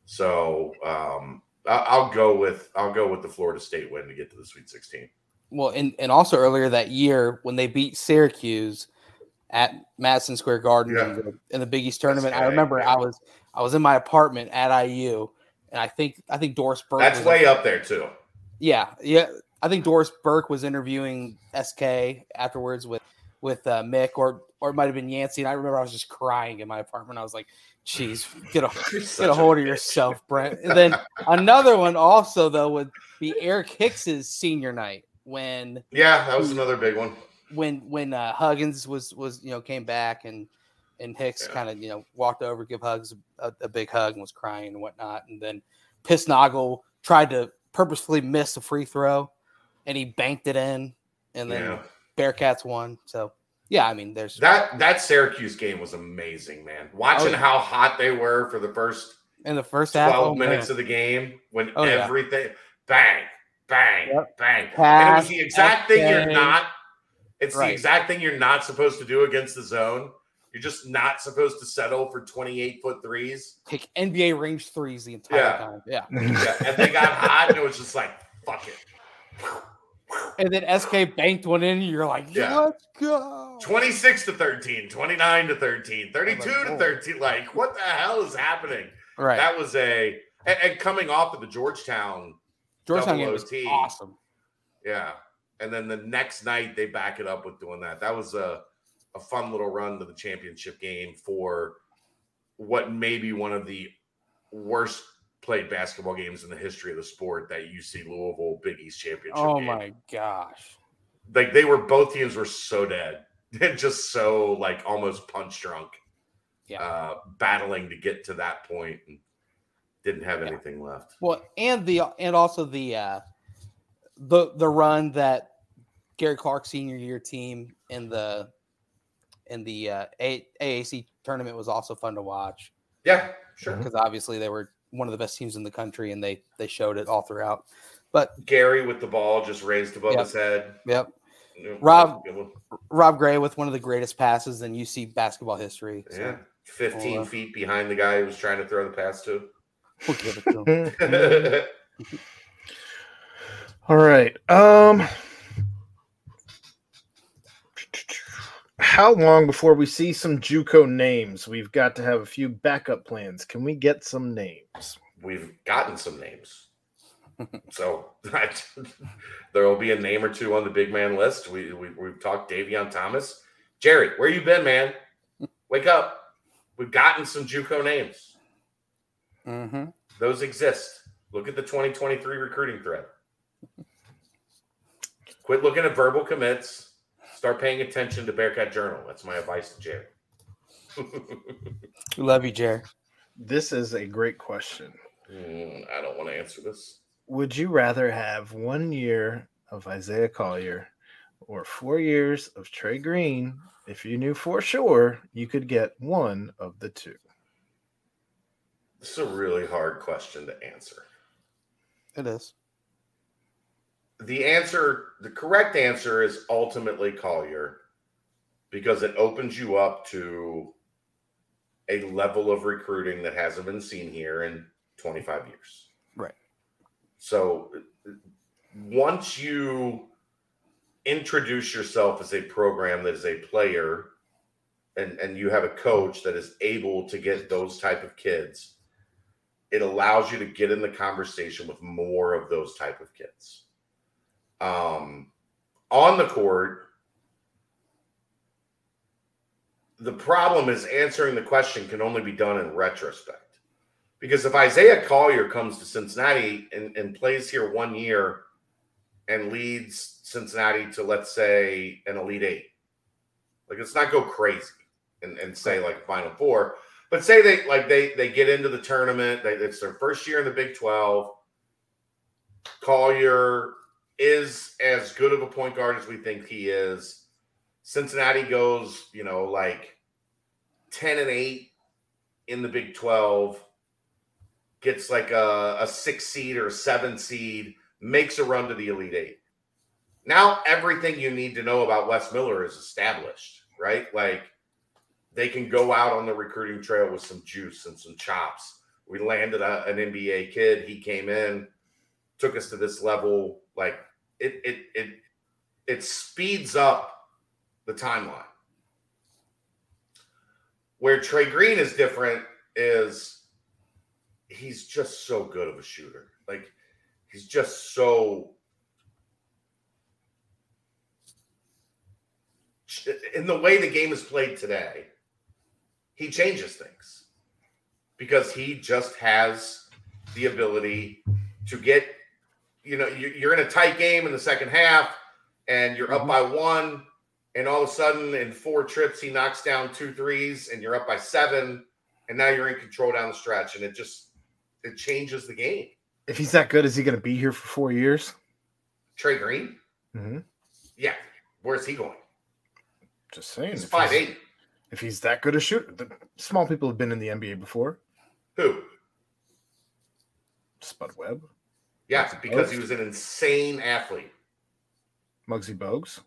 So um, I- I'll go with I'll go with the Florida State win to get to the Sweet 16. Well, and, and also earlier that year when they beat Syracuse at Madison Square Garden Yeah. in, the, in the Big East tournament, I remember. I was I was in my apartment at IU, and I think I think Doris Burke. That's was- way up there too. Yeah, yeah. I think Doris Burke was interviewing SK afterwards with with uh, Mick, or or it might have been Yancy. And I remember I was just crying in my apartment. I was like, "Jeez, get a get a hold of bitch. yourself, Brent." And then another one also though would be Eric Hicks's senior night when Yeah, that was another big one. when when uh, Huggins was was you know came back and and Hicks Yeah. kind of you know walked over, give Hugs a, a big hug and was crying and whatnot, and then Pissnoggle tried to purposefully miss a free throw, and he banked it in, and then Yeah. Bearcats won. So yeah, I mean there's That that Syracuse game was amazing, man. Watching Oh, yeah. how hot they were for the first in the first half. 12 oh, minutes man. of the game when Oh, yeah. everything bang, bang, Yep. bang. and it was the exact thing you're not, it's the exact thing you're not supposed to do against the zone. You're just not supposed to settle for 28 foot threes. take NBA range threes the entire Yeah. time. Yeah, Yeah. And they got hot and it was just like, fuck it. and then SK banked one in. And you're like, Yeah. let's go. 26 to 13, 29 to 13, 32 to 13. Like, what the hell is happening? Right. That was a and, and coming off of the Georgetown Georgetown game was awesome. Yeah. And then the next night they back it up with doing that. That was a, a fun little run to the championship game for what may be one of the worst played basketball games in the history of the sport that UC Louisville Big East championship. Oh game. my gosh. Like they were both teams were so dead. and just so like almost punch drunk. Yeah. Uh battling to get to that point and didn't have Yeah. anything left. Well, and the and also the uh the the run that Gary Clark senior year team in the in the uh, A- AAC tournament was also fun to watch Yeah, sure. Because obviously they were one of the best teams in the country and they they showed it all throughout. But Gary with the ball just raised above Yep. his head. yep, Rob- Rob Gray with one of the greatest passes in UC basketball history. So Yeah. 15 Well, uh, feet behind the guy who was trying to throw the pass to. We'll give it to him. All right. Um how long before we see some JUCO names? We've got to have a few backup plans. Can we get some names? We've gotten some names. so there will be a name or two on the big man list. We, we, we've talked Davion Thomas. Jerry, where you been, man? Wake up. We've gotten some JUCO names. Mhm. Those exist. Look at the 2023 recruiting thread. Quit looking at verbal commits. Start paying attention to Bearcat Journal. That's my advice to Jerry. We love you, Jerry. This is a great question. Hmm, I don't want to answer this. Would you rather have one year of Isaiah Collier or four years of Trey Green if you knew for sure you could get one of the two? This is a really hard question to answer. It is. The answer, the correct answer is ultimately Collier because it opens you up to a level of recruiting that hasn't been seen here in 25 years. Right. So once you introduce yourself as a program that is a player and, and you have a coach that is able to get those type of kids, it allows you to get in the conversation with more of those type of kids. Um, on the court, the problem is answering the question can only be done in retrospect. Because if Isaiah Collier comes to Cincinnati and, and plays here one year and leads Cincinnati to, let's say, an Elite Eight, like let's not go crazy and, and say like Final Four, but say they like they they get into the tournament, they, it's their first year in the Big Twelve. Collier is as good of a point guard as we think he is. Cincinnati goes, you know, like 10 and 8 in the Big 12, gets like a, a six seed or seven seed, makes a run to the Elite Eight. Now, everything you need to know about Wes Miller is established, right? Like they can go out on the recruiting trail with some juice and some chops. We landed a, an NBA kid. He came in, took us to this level. Like it, it, it, it speeds up the timeline. Where Trey Green is different is he's just so good of a shooter. Like he's just so in the way the game is played today, he changes things because he just has the ability to get, you know, you- you're in a tight game in the second half and you're up Mhm. by one, and all of a sudden in four trips he knocks down two threes and you're up by seven, and now you're in control down the stretch, and it just it changes the game. If he's that good, is he going to be here for four years? Trey Green, Mm-hmm. yeah, where's he going? Just saying. He's five eight. If he's that good a shooter, the small people have been in the NBA before. Who? Spud Webb, Yeah, because he was an insane athlete. Muggsy Bogues.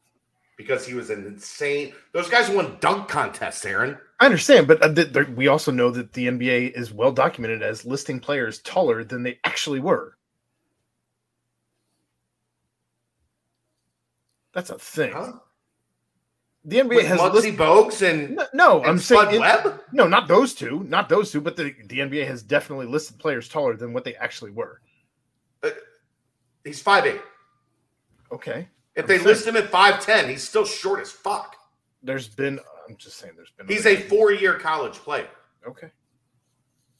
Because he was an insane. Those guys won dunk contests, Aaron. I understand, but uh, th- there- we also know that the NBA is well documented as listing players taller than they actually were. That's a thing. Huh? The NBA With has Muggsy listed. Bogues and, No, no, I'm and Spud saying in- Webb. no, not those two, not those two, but the, the NBA has definitely listed players taller than what they actually were. Uh, he's five eight. Okay. If they I'm list him at five ten, he's still short as fuck. There's been. I'm just saying. There's been. He's a four year college player. Okay.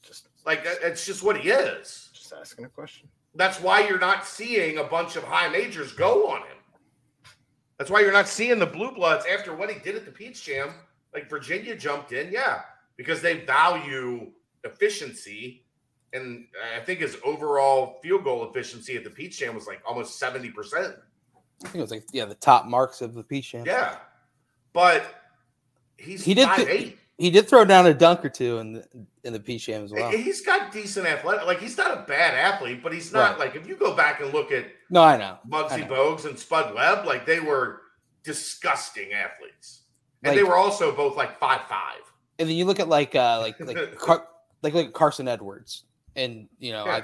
Just Like it's just what he is. just asking a question. That's why you're not seeing a bunch of high majors go on him. That's why you're not seeing the blue bloods after what he did at the Peach Jam. Like Virginia jumped in, yeah, because they value efficiency. And I think his overall field goal efficiency at the Peach Jam was like almost 70%. I think it was like yeah, the top marks of the Peach Jam. Yeah. But he's He did th- eight. He did throw down a dunk or two in the in the Peach Jam as well. He's got decent athletic. Like he's not a bad athlete, but he's not Right. like if you go back and look at No, I know. I Muggsy know. Bogues and Spud Webb, like they were disgusting athletes, and they were also both like five five. And then you look at like uh like like Car- like like Carson Edwards, and you know Yeah.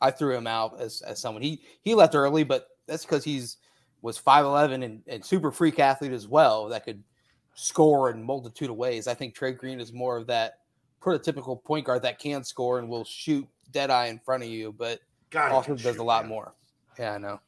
I I threw him out as as someone he he left early, but that's because he's was five eleven and, and super freak athlete as well that could score in multitude of ways. I think Trey Green is more of that prototypical point guard that can score and will shoot dead eye in front of you, but God, he also can does shoot, a lot man. more. Yeah, I know.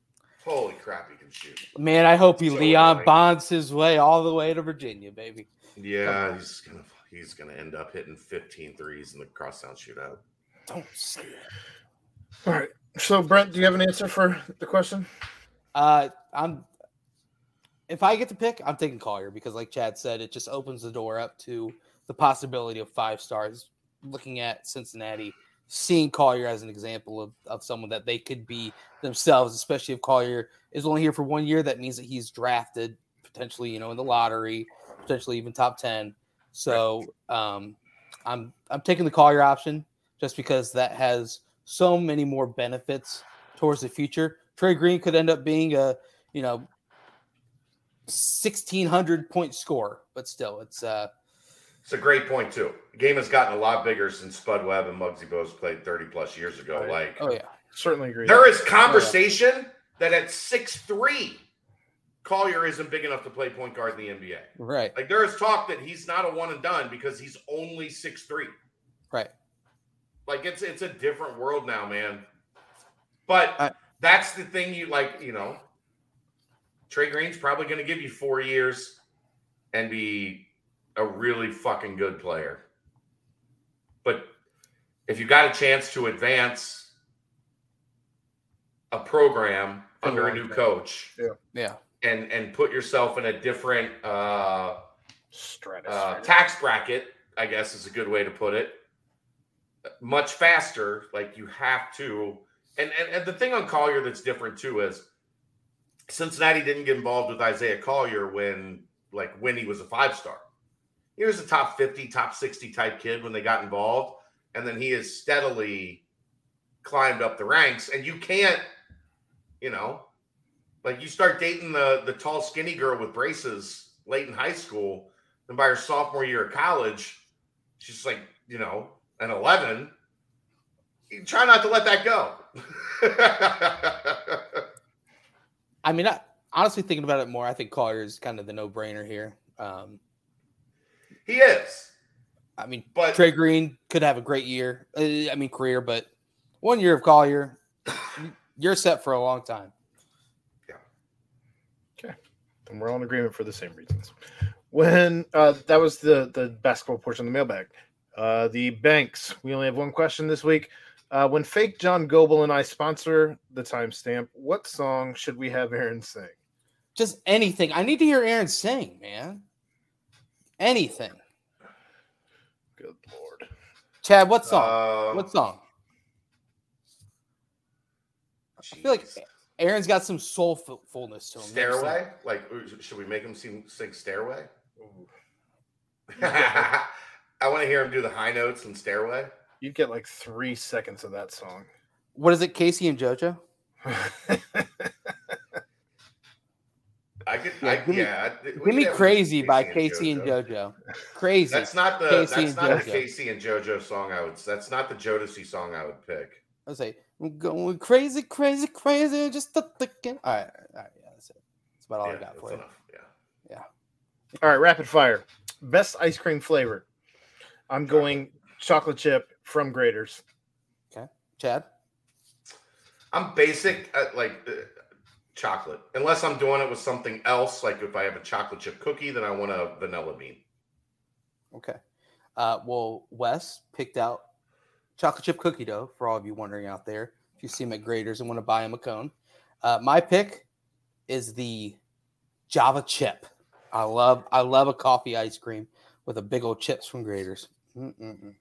Holy crap, he can shoot. Man, I hope he So Leon annoying. bonds his way all the way to Virginia, baby. Yeah, he's gonna he's gonna end up hitting 15 threes in the crosstown shootout. Don't say it. All right. So Brent, do you have an answer for the question? Uh, I'm. If I get to pick, I'm taking Collier because, like Chad said, it just opens the door up to the possibility of five stars. Looking at Cincinnati, seeing Collier as an example of, of someone that they could be themselves, especially if Collier is only here for one year, that means that he's drafted potentially, you know, in the lottery, potentially even top ten. So um, I'm I'm taking the Collier option just because that has so many more benefits towards the future. Trey Green could end up being a, you know, 1600 point score, but still, it's uh, It's a great point too. The game has gotten a lot bigger since Spud Webb and Muggsy Bogues played 30 plus years ago. Right. Like oh yeah, Certainly agree. there is conversation that at six three, Collier isn't big enough to play point guard in the NBA. right, Like there is talk that he's not a one and done because he's only six three. right. Like it's it's a different world now, man. But I- that's the thing you like, you know. Trey Green's probably going to give you four years and be a really fucking good player. But if you got a chance to advance a program For under a new term. coach Yeah, and and put yourself in a different uh uh, tax bracket, I guess is a good way to put it, much faster. Like you have to, and, and and the thing on Collier that's different too is Cincinnati didn't get involved with Isaiah Collier when like when he was a five star. He was a top fifty, top sixty type kid when they got involved, and then he has steadily climbed up the ranks. And you can't, you know, like you start dating the the tall skinny girl with braces late in high school and by her sophomore year of college she's like you know an 11 you try not to let that go I mean, I, honestly, thinking about it more, I think Collier is kind of the no brainer here. Um, he is I mean, but Trey Green could have a great year. Uh, I mean, career, but one year of Collier, you're set for a long time. Yeah. Okay. And we're all in agreement for the same reasons. When uh, that was the the basketball portion of the mailbag, uh, the banks. We only have one question this week. Uh, when fake John Goble and I sponsor the timestamp, what song should we have Aaron sing? Just anything. I need to hear Aaron sing, man. Anything. Good lord. Chad, what song? um, what song? I feel like. Aaron's got some soulfulness to him. stairway like should we make him sing, sing stairway i want to hear him do the high notes in stairway You get like three seconds of that song. What is it, K-Ci and JoJo? i could Yeah, I, give me- yeah Give me Crazy do by K-Ci and JoJo. Crazy. That's not the K-Ci that's and not the JoJo. K-Ci and JoJo song I would. That's not the Jodeci song I would pick. I say, I'm going crazy, crazy, crazy, just a thinking. All right, all right, yeah, that's it. That's about all yeah, I got that's for you. enough. Yeah. All right, rapid fire. Best ice cream flavor. I'm going chocolate chip from Graeter's. Okay, Chad? I'm basic at like uh, chocolate, unless I'm doing it with something else. Like if I have a chocolate chip cookie, then I want a vanilla bean. Okay. Uh, well, Wes picked out chocolate chip cookie dough for all of you wondering out there. If you see him at Graeter's and want to buy him a cone, uh, my pick is the Java chip. I love I love a coffee ice cream with a big old chips from Graeter's. Mm-mm-mm.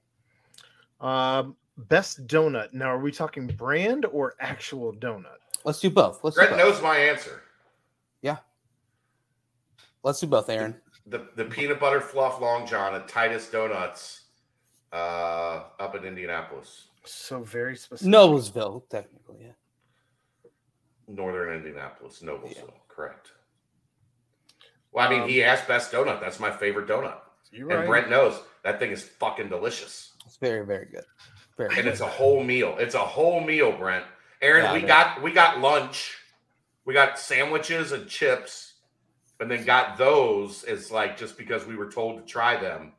Um, best donut. Now, are we talking brand or actual donut? Let's do both. Let's do Brett both. knows my answer. Yeah. Let's do both, Aaron. The the peanut butter fluff long john at Titus Donuts, uh, up in Indianapolis, So very specific. Noblesville, technically. Yeah. northern Indianapolis, Noblesville. Correct. Well, I mean, Um, he asked best donut. That's my favorite donut, You're and right. Brent knows that thing is fucking delicious. It's very, very good. Very and good. it's a whole meal. It's a whole meal, Brent. Aaron, Yeah, we know. got we got lunch, we got sandwiches and chips, and then got those as like just because we were told to try them,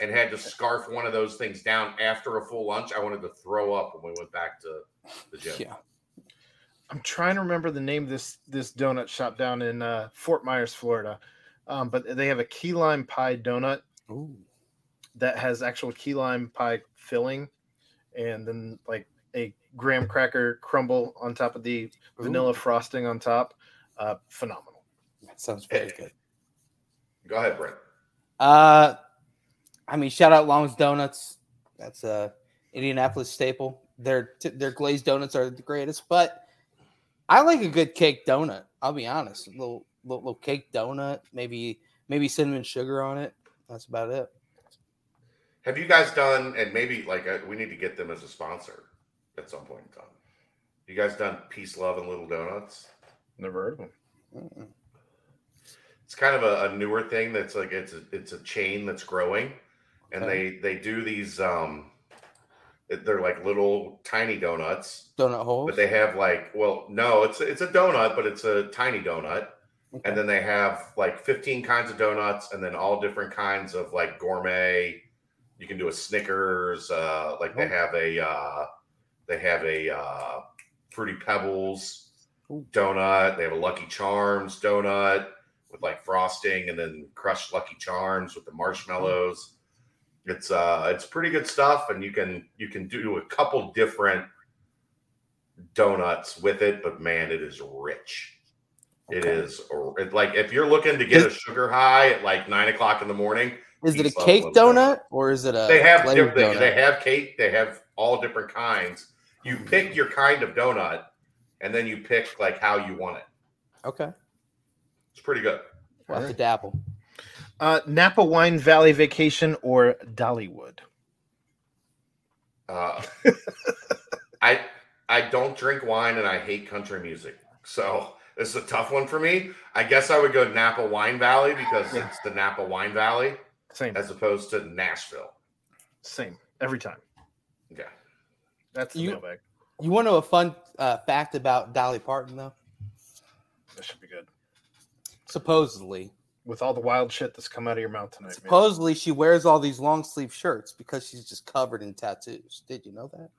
and had to scarf one of those things down after a full lunch. I wanted to throw up when we went back to the gym. Yeah. I'm trying to remember the name of this this donut shop down in uh, Fort Myers, Florida. Um, but they have a key lime pie donut Ooh. That has actual key lime pie filling, and then like a graham cracker crumble on top of the vanilla frosting on top. Uh, phenomenal. That sounds very good. Go ahead, Brent. Uh, I mean, shout out Long's Donuts. That's a Indianapolis staple. Their their glazed donuts are the greatest, but I like a good cake donut. I'll be honest, a little little, little cake donut, maybe maybe cinnamon sugar on it. That's about it. Have you guys done? And maybe like uh, we need to get them as a sponsor at some point in time. You guys done peace, love, and little donuts? Never heard of them. It's kind of a, a newer thing that's like it's a, it's a chain that's growing and Okay. they they do these um they're like little tiny donuts Donut holes. but they have like well no it's it's a donut but it's a tiny donut Okay. and then they have like 15 kinds of donuts and then all different kinds of like gourmet you can do a snickers uh like they Oh. have a uh they have a uh fruity pebbles Ooh. donut they have a lucky charms donut with like frosting and then crushed lucky charms with the marshmallows it's uh it's pretty good stuff and you can you can do a couple different donuts with it but man it is rich it Okay. is or it, like if you're looking to get a sugar high at like nine o'clock in the morning Is it a cake little donut or is it a they have glazed diff- they, donut? they have cake they have all different kinds you pick your kind of donut and then you pick like how you want it Okay. it's pretty good We'll have to dabble. Uh, Napa Wine Valley Vacation or Dollywood? uh, i i don't drink wine and i hate country music so this is a tough one for me i guess i would go napa wine valley because Yeah. it's the napa wine valley Same, as opposed to nashville same every time. yeah That's the You- mailbag. You want to know a fun uh, fact about Dolly Parton though? That should be good. Supposedly, With all the wild shit that's come out of your mouth tonight, man. supposedly she wears all these long sleeve shirts because she's just covered in tattoos. Did you know that?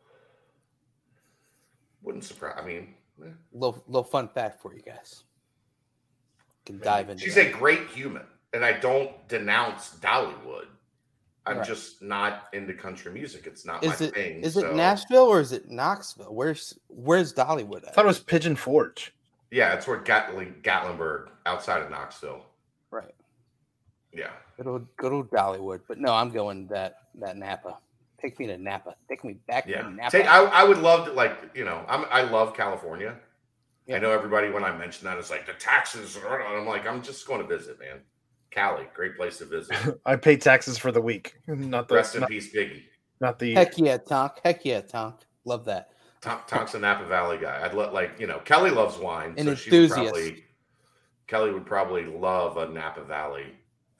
wouldn't surprise i mean eh. Little little fun fact for you guys. Can dive into. She's that. a great human, and I don't denounce Dollywood. I'm Right. just not into country music. It's not Is my it thing. is so- it Nashville or is it Knoxville? Where's Where's Dollywood I thought it was Pigeon Forge. Yeah, it's where Gatling, Gatlinburg, outside of Knoxville. Right. Yeah, Good old good old Dollywood. But no, I'm going that that Napa. Take me to Napa. Take me back yeah. to Napa. Take, I, I would love to, like, you know, I'm, I love California. Yeah. I know everybody when I mention that is like the taxes. and I'm like, I'm just going to visit, man. Cali, great place to visit. I pay taxes for the week, not the Rest in not, peace, Biggie. not the. Heck yeah, Tonk. Heck yeah, Tonk. Love that. Tom, Tom's a Napa Valley guy. I'd let like you know Kelly loves wine, An so she would enthusiast. probably Kelly would probably love a Napa Valley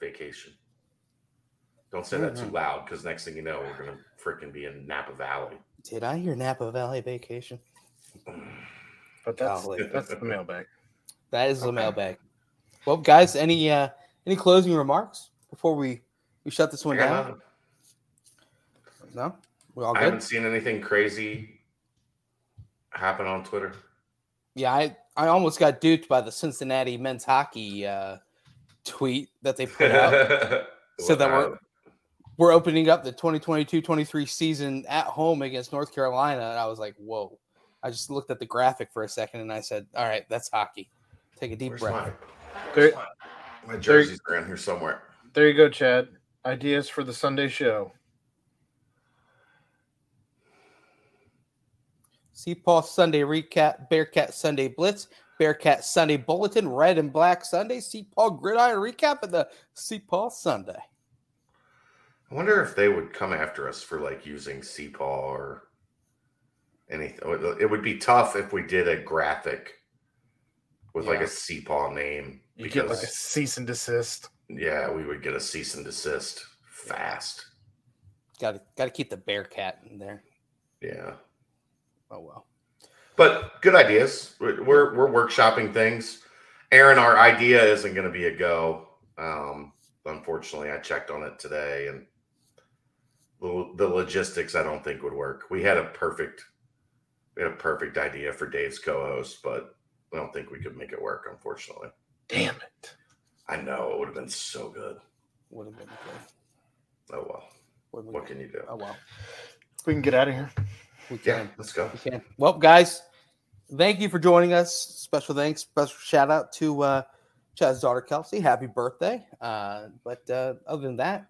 vacation. Don't say that too Mhm. loud because next thing you know, we're gonna freaking be in Napa Valley. Did I hear Napa Valley vacation? But that's Golly. that's the mailbag. That is the mailbag. Well, guys, any uh any closing remarks before we we shut this one got down? nothing. No, we all I haven't seen anything crazy. happen on Twitter? Yeah, I, I almost got duped by the Cincinnati men's hockey uh, tweet that they put out. so that we're we're opening up the 2022-23 season at home against North Carolina, and I was like, "Whoa!" I just looked at the graphic for a second, and I said, "All right, that's hockey." Take a deep Where's breath. my, There, my jerseys around here somewhere. there you go, Chad. Ideas for the Sunday show. CPAW Sunday recap, Bearcat Sunday Blitz, Bearcat Sunday Bulletin, Red and Black Sunday, CPAW Gridiron recap, and the CPAW Sunday. I wonder if they would come after us for like using CPAW or anything. It would be tough if we did a graphic with like a CPAW name You get because like a cease and desist. yeah, we would get a cease and desist fast. Got to got to keep the bear cat in there. Yeah. Oh well. But good ideas. We're we're, we're workshopping things. Aaron, our idea isn't going to be a go. Um, unfortunately, I checked on it today, and the, the logistics I don't think would work. We had a perfect, we had a perfect idea for Dave's co-host, but I don't think we could make it work. Unfortunately, Damn it. I know it would have been so good. Would have been good. Oh well, Would what can you do? Oh well. We can get out of here. We Yeah, can. let's go. We can. Well, guys, thank you for joining us. Special thanks, special shout out to uh, Chad's daughter Kelsey. Happy birthday! Uh, but uh, other than that,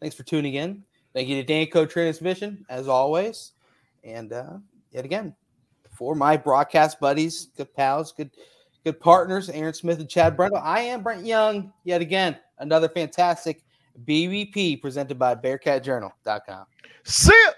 thanks for tuning in. Thank you to Danco Transmission as always, and uh, yet again for my broadcast buddies, good pals, good good partners, Aaron Smith and Chad Brendel. I am Brent Young. Yet again, another fantastic BVP presented by BearcatJournal.com. See ya.